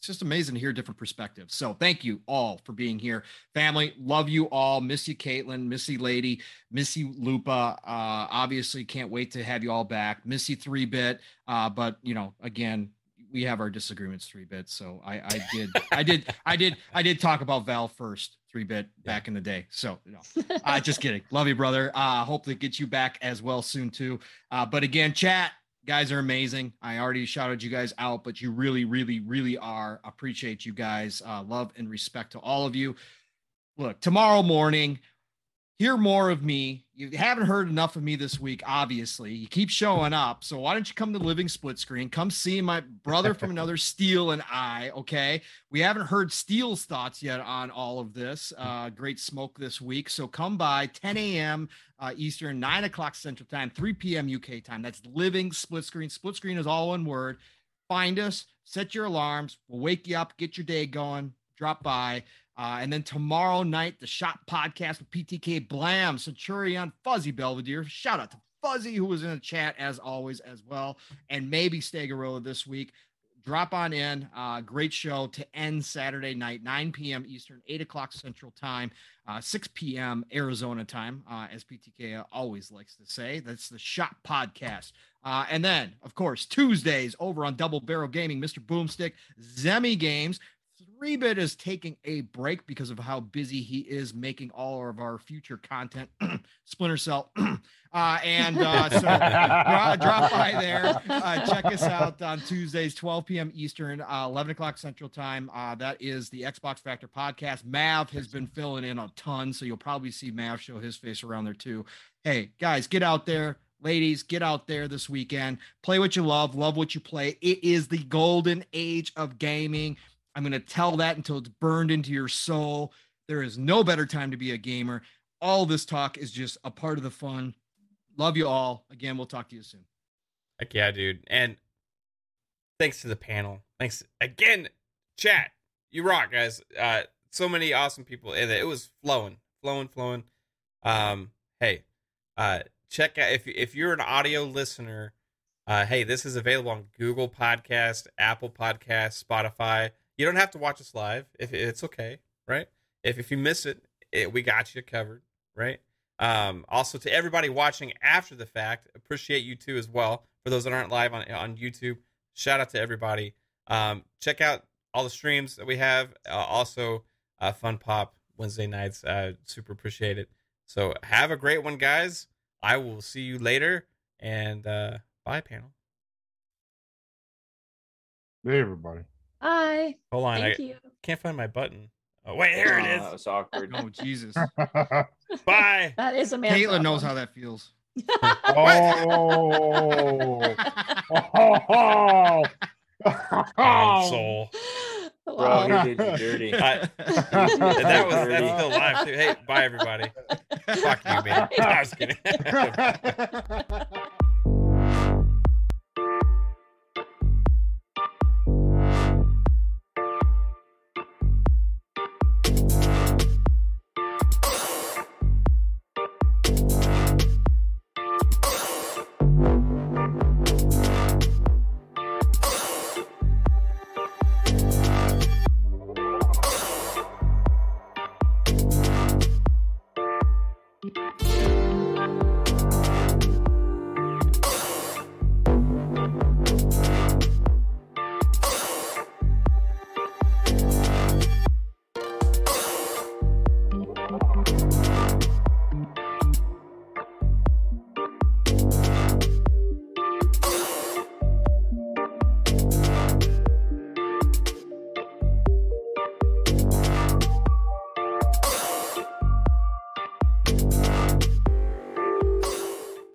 it's just amazing to hear different perspectives. So thank you all for being here, family. Love you all. Miss you, Caitlin. Miss you, Lady. Miss you, Lupa. Uh, obviously, can't wait to have you all back. Miss you, three bit. Uh, but you know, again. We have our disagreements, three bits. So I, I did, I did, I did, I did talk about Val first, three bit back in the day. So you know, uh, just kidding. Love you, brother. Uh, hope to get you back as well soon too. Uh, but again, chat guys are amazing. I already shouted you guys out, but you really, really, really are. Appreciate you guys. Uh, love and respect to all of you. Look, tomorrow morning, hear more of me. You haven't heard enough of me this week, obviously. You keep showing up. So why don't you come to Living Split Screen? Come see my brother from another Steel and I. Okay. We haven't heard Steel's thoughts yet on all of this. Uh, great smoke this week. So come by 10 a.m. Uh, Eastern, 9 o'clock Central Time, 3 p.m. UK time. That's Living Split Screen. Split Screen is all one word. Find us, set your alarms. We'll wake you up, get your day going, drop by. Uh, and then tomorrow night, the Shot Podcast with PTK Blam, Centurion, Fuzzy Belvedere. Shout out to Fuzzy, who was in the chat as always, as well. And maybe Stegarilla this week. Drop on in. Uh, great show to end Saturday night, 9 p.m. Eastern, 8 o'clock Central Time, uh, 6 p.m. Arizona time, uh, as PTK always likes to say. That's the Shot Podcast. Uh, and then, of course, Tuesdays over on Double Barrel Gaming, Mr. Boomstick, Zemi Games. Three Bit is taking a break because of how busy he is making all of our future content. Splinter Cell. uh, and uh, so drop, drop by there. Uh, check us out on Tuesdays, 12 p.m. Eastern, uh, 11 o'clock Central Time. Uh, that is the Xbox Factor podcast. Mav has been filling in a ton, so you'll probably see Mav show his face around there too. Hey, guys, get out there. Ladies, get out there this weekend. Play what you love, love what you play. It is the golden age of gaming. I'm going to tell that until it's burned into your soul. There is no better time to be a gamer. All this talk is just a part of the fun. Love you all. Again, we'll talk to you soon. Heck yeah, dude. And thanks to the panel. Thanks again, chat. You rock, guys. Uh, so many awesome people in it. It was flowing, flowing, flowing. Um, hey, uh, check out if if you're an audio listener. Uh, hey, this is available on Google Podcast, Apple Podcast, Spotify. You don't have to watch us live if it's okay, right? If if you miss it, it, we got you covered, right? Um, also to everybody watching after the fact, appreciate you too as well. For those that aren't live on on YouTube, shout out to everybody. Um, check out all the streams that we have. Uh, also, uh, Fun Pop Wednesday nights. Uh, super appreciate it. So have a great one, guys. I will see you later, and uh, bye, panel. Hey, everybody. Bye. Hold on, I Thank you. can't find my button. Oh wait, here it Oh, that was awkward. Oh Jesus. Bye. That is a man. Caitlin knows how that feels. oh. oh. Console. Bro, Wow. he did you dirty. I- that was that's still live too. Hey, bye everybody. Fuck you, man. I was kidding.